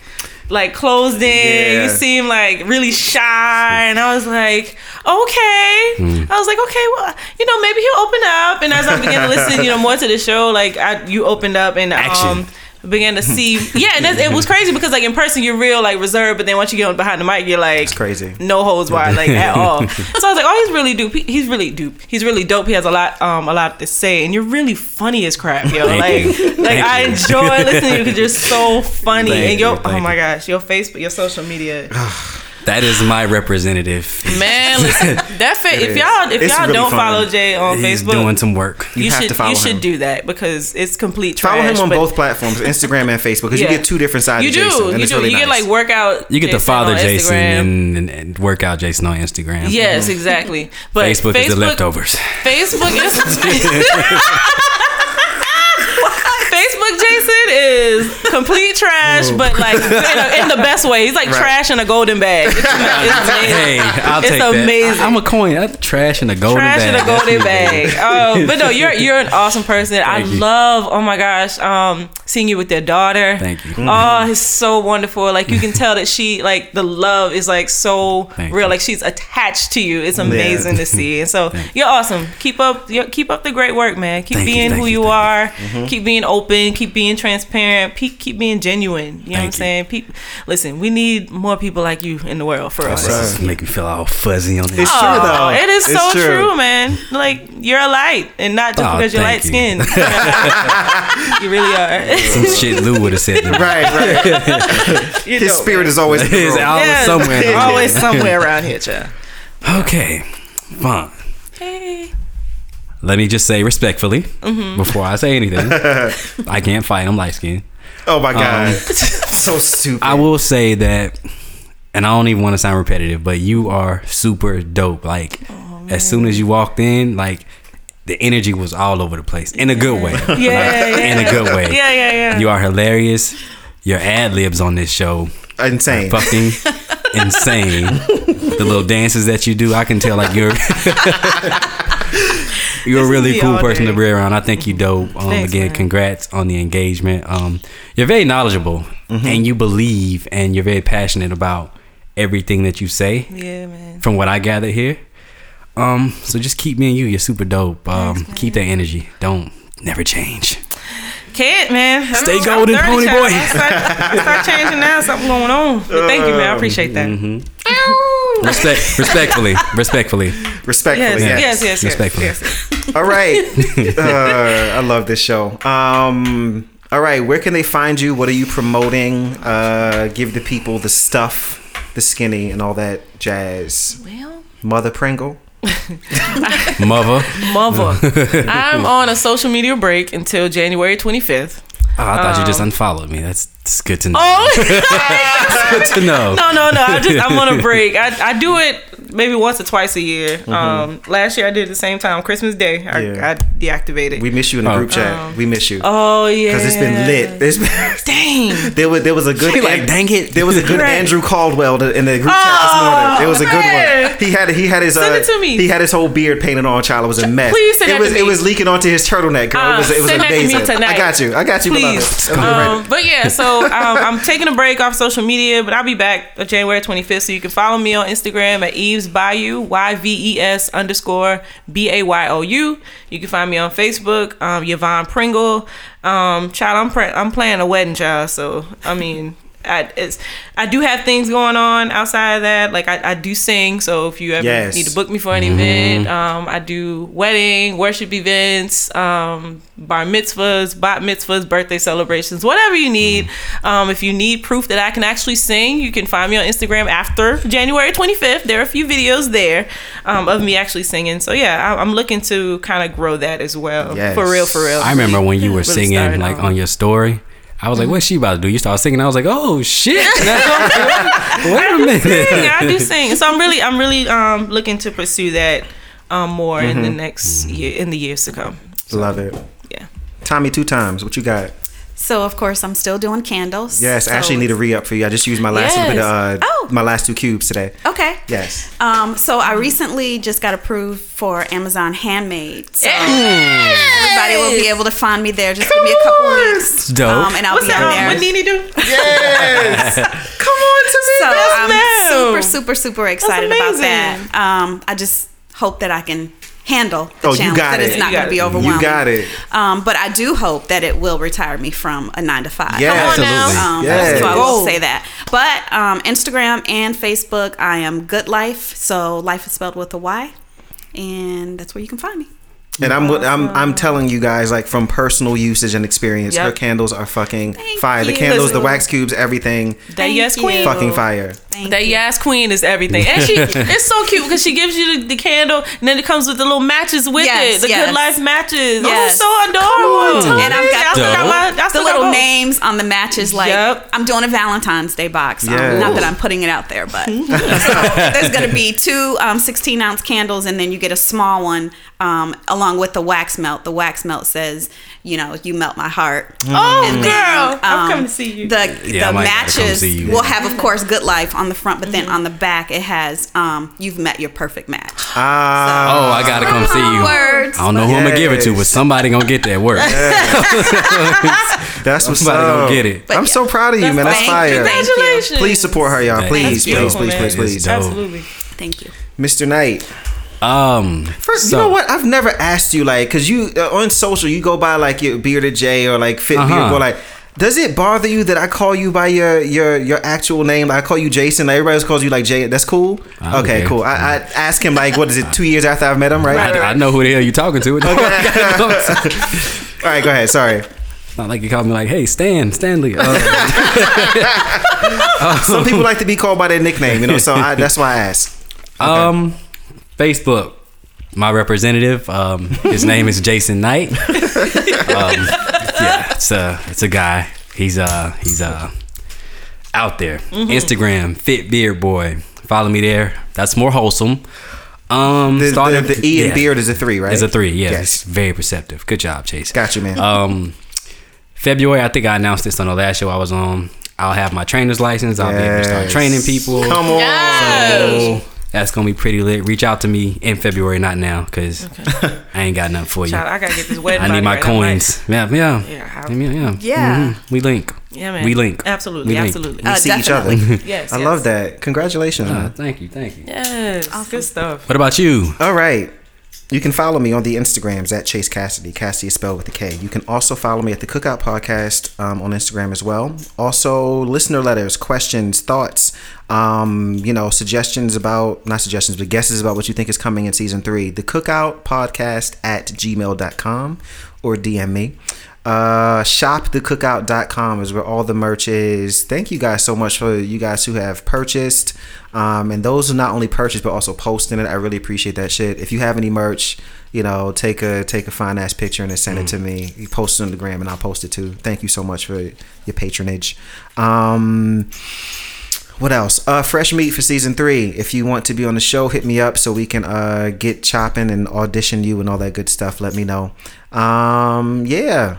like closed in. Yeah. You seem like really shy, and I was like, okay. Hmm. I was like, okay, well, you know, maybe he'll open up. And as I began to listen, you know, more to the show, like I, you opened up and Action. um began to see, yeah, and that's, it was crazy because like in person you're real like reserved, but then once you get on behind the mic, you're like It's crazy. no holds barred like at all. so I was like, oh, he's really dope. He's really dope. He's really dope. He has a lot, um, a lot to say, and you're really funny as crap, yo. Like, like Thank I you. enjoy listening to you because you're so funny, Thank and your, you, oh my gosh, your Facebook, your social media, That is my representative. man. Listen, that fit. If y'all, if It's y'all really don't fun. follow Jay on He's Facebook, doing some work. you, You have should to follow you should him. do that because it's complete trash. Follow him on both platforms, Instagram and Facebook, because Yeah. you get two different sides. You of do, Jason, and you it's do. really you get like workout. You get the father Jason and, and, and workout Jason on Instagram. Yes, mm-hmm. exactly. But Facebook, is the leftovers. Facebook is Facebook complete trash, but like in, a, in the best way. He's like Right. trash in a golden bag. It's, it's amazing. Hey, I'll It's take that. amazing. I, am a coin. That's trash in a golden trash bag. in a golden bag. is. Oh, but no, you're you're an awesome person. I you. love. Oh my gosh, um, seeing you with their daughter. Thank you. Oh, it's so wonderful. Like you can tell that she like the love is like so Thank real. you. Like she's attached to you. It's amazing to see. And so you're awesome. Keep up. you keep up the great work, man. Keep Thank being thank who you, you, thank are. Mm-hmm. Keep being open. Keep being transparent. Keep keep being genuine. You know what I'm saying? Peop listen, we need more people like you in the world for us. This is make me feel all fuzzy on this. It's true Oh, though. It is It's so true. man. Like you're a light, and not just Oh, because you're light you. skinned. you really are. Some shit Lou would have said. to me. Right, right. You His know, spirit is always in the It's always Yeah, somewhere. in the always somewhere around here, child. Okay, fine. Hey. Let me just say respectfully Mm-hmm. before I say anything. I can't fight. I'm light skinned. Oh my god, so stupid. I will say that, and I don't even want to sound repetitive, but you are super dope. Like, Oh, as soon as you walked in, like, the energy was all over the place in a good way. Yeah, yeah, in a good way. Yeah, yeah, yeah. You are hilarious. Your ad libs on this show Insane. fucking insane. The little dances that you do, I can tell like you're you're a really cool person day. to be around. I think you dope. Um, Thanks, again, man. congrats on the engagement. Um, you're very knowledgeable Mm-hmm. and you believe and you're very passionate about everything that you say. yeah, man. From what I gather here, um, so just keep me and you. You're super dope. Um, keep that energy. Don't never change. Can't, man. Stay I'm golden, pony child. boy. I Start, start changing now. Something going on. But thank you, man. I appreciate that. Mm-hmm. Respect, respectfully, respectfully. Respectfully, Yes, yes. yes, yes, yes, Respectfully. yes. All right. Uh, I love this show. Um, all right. Where can they find you? What are you promoting? Uh, give the people the stuff, the skinny, and all that jazz. Well, Mother Pringle. Mother. mother. I'm on a social media break until January 25th. Oh, I thought you just um, unfollowed me. That's, that's good to know. Oh, good to know. no, no, no. I just I'm on a break. I, I do it maybe once or twice a year. Um, last year I did it the same time, Christmas Day. I, Yeah. I deactivated. We miss you in the Oh. group chat. we miss you. oh yeah, Because it's been lit. It's been, Dang. there was there was a good She like, dang it. There was a good Right. Andrew Caldwell to- in the group chat this morning. There was a good one. He had he had his Send uh, it to me. he had his whole beard painted on. Child, it was a mess. please send it that was to it was leaking onto his turtleneck. Girl. Uh, it was it was send that to me I got you. I got you. Please. I'll be ready. Um, but yeah, so um, I'm taking a break off social media, but I'll be back January 25th. So you can follow me on Instagram at Eves Bayou, Y V E S underscore B A Y O U. You can find me on Facebook, um, Yvonne Pringle. Um, child, I'm pre- I'm playing a wedding child, so I mean. I, it's, I do have things going on outside of that. Like I, I do sing, so if you ever Yes. need to book me for an event, um, I do wedding, worship events, um, bar mitzvahs, bat mitzvahs, birthday celebrations, whatever you need. Um, if you need proof that I can actually sing, you can find me on Instagram after January 25th. There are a few videos there um, of me actually singing. So yeah, I, I'm looking to kind of grow that as well. Yes. For real, for real. I remember when you were Really singing like on. on your story. I was like, "What's she about to do?" You start singing. I was like, "Oh shit!" Wait a minute. yeah, I do sing. So I'm really, I'm really um, looking to pursue that um, more in the next year, in the years to come. Love it. Yeah. Tommy, two times. What you got? So of course I'm still doing candles. Yes, so I actually need a re up for you. I just used my last Yes. bit of, uh, Oh. my last two cubes today. Okay. Yes. Um, so I recently just got approved for Amazon Handmade. So everybody will be able to find me there. Just give me a couple weeks. Dope. Um, and I'll What's be that? on Um, there. what Nene do? Yes. Come on to me. so I'm Yes, super, super, super excited about that. Um, I just hope that I can handle the Oh, you challenge. got that it. it's not going to be it. overwhelming. You got it. Um, but I do hope that it will retire me from a nine to five. Yeah. Come on now. Absolutely. Um, Yes. So I will say that. But um, Instagram and Facebook, I am Good Life. So life is spelled with a Y, and that's where you can find me. And I'm I'm I'm telling you guys like from personal usage and experience, Yep. her candles are fucking Thank fire. The you. candles, the wax cubes, everything, That Thank yes queen. fucking fire. Thank That you. yes queen is everything, and she it's so cute because she gives you the, the candle, and then it comes with the little matches with Yes, it, the yes. good life matches. Yes. Oh, so adorable. And I've got I got my, I the still got little little Oh. names on the matches. Like Yep. I'm doing a Valentine's Day box. Um, not that I'm putting it out there, but so there's going to be two um, 16 ounce candles, and then you get a small one um, along with the wax melt. The wax melt says, you know, you melt my heart. Oh, And girl, then, I'm um, coming to see you. The, Yeah, the might gotta come matches see you. will have, of course, good life on the front, but then on the back it has um, you've met your perfect match. Ah, Oh, I gotta come see you. Words. I don't know who I'm gonna give it to, but somebody gonna get that work. that's what's Somebody up. gonna get it. But I'm so proud of you, man. That's fire. Congratulations. Please support her, y'all. Thank Please, please, please, please, please. Absolutely. Thank you. Mr. Knight. Um, First, so- you know what? I've never asked you like, cause you uh, on social you go by like your bearded J or like fit beard. Uh-huh. Go like, does it bother you that I call you by your your your actual name? Like I call you Jason. Like everybody else calls you like Jay. That's cool. I don't Okay, cool. I, I ask him like, what is it? Two years after I've met him, right? I, I know who the hell you're talking to. All right, go ahead. Sorry. Not like you called me like, hey, Stan, Stanley. Uh, Some people like to be called by their nickname, you know. So I, that's why I ask. Um, Facebook. My representative. Um, his name is Jason Knight. Um, yeah, it's a it's a guy. He's uh he's uh out there. Mm-hmm. Instagram, Fit Beard Boy. Follow me there. That's more wholesome. Um, The, the, started- the E in yeah. beard is a three, right? It's a three. Yes, Yes. it's very perceptive. Good job, Chase. Got you, man. Um, February, I think I announced this on the last show I was on. I'll have my trainer's license. I'll be able to start training people. Come on. So that's gonna be pretty lit. Reach out to me in February, not now, cause I ain't got nothing for you. Child, I gotta get this wedding. I need my right. I'm like, coins. Yeah, yeah, Yeah, how- yeah, yeah. Yeah. Mhm. We link. Yeah, man. We link. Absolutely, We link. absolutely. We Uh, see each other. definitely. Yes, I yes. love that. Congratulations, Uh, thank you, thank you. Yes, good stuff. What about you? All right. You can follow me on the Instagrams at Chase Kassidy. Kassidy is spelled with a K. You can also follow me at the Cookout Podcast um, on Instagram as well. Also, listener letters, questions, thoughts, um, you know, suggestions about, not suggestions, but guesses about what you think is coming in season three. The Cookout Podcast at gmail.com or DM me. Uh, shopthecookout.com is where all the merch is. Thank you guys so much for you guys who have purchased. Um, and those who not only purchased but also posting it. I really appreciate that shit. If you have any merch, you know, take a take a fine ass picture and then send it to me. You post it on the gram and I'll post it too. Thank you so much for your patronage. Um what else? Uh, fresh meat for season three. If you want to be on the show, hit me up so we can uh, get chopping and audition you and all that good stuff. Let me know. Um, yeah,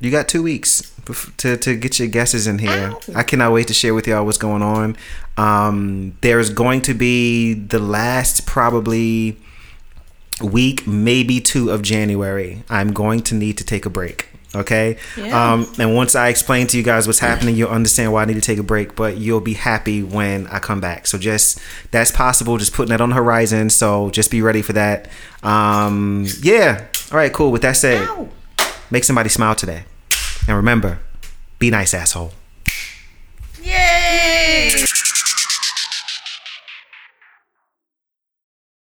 you got two weeks to to get your guesses in here. I cannot wait to share with y'all what's going on. Um, there's going to be the last probably week, maybe two of January. I'm going to need to take a break. Okay. Yeah. Um, and once I explain to you guys what's happening, you'll understand why I need to take a break. But you'll be happy when I come back. So just that's possible. Just putting that on the horizon. So just be ready for that. Um, yeah. All right. Cool. With that said, make somebody smile today, and remember, be nice, asshole. Yay!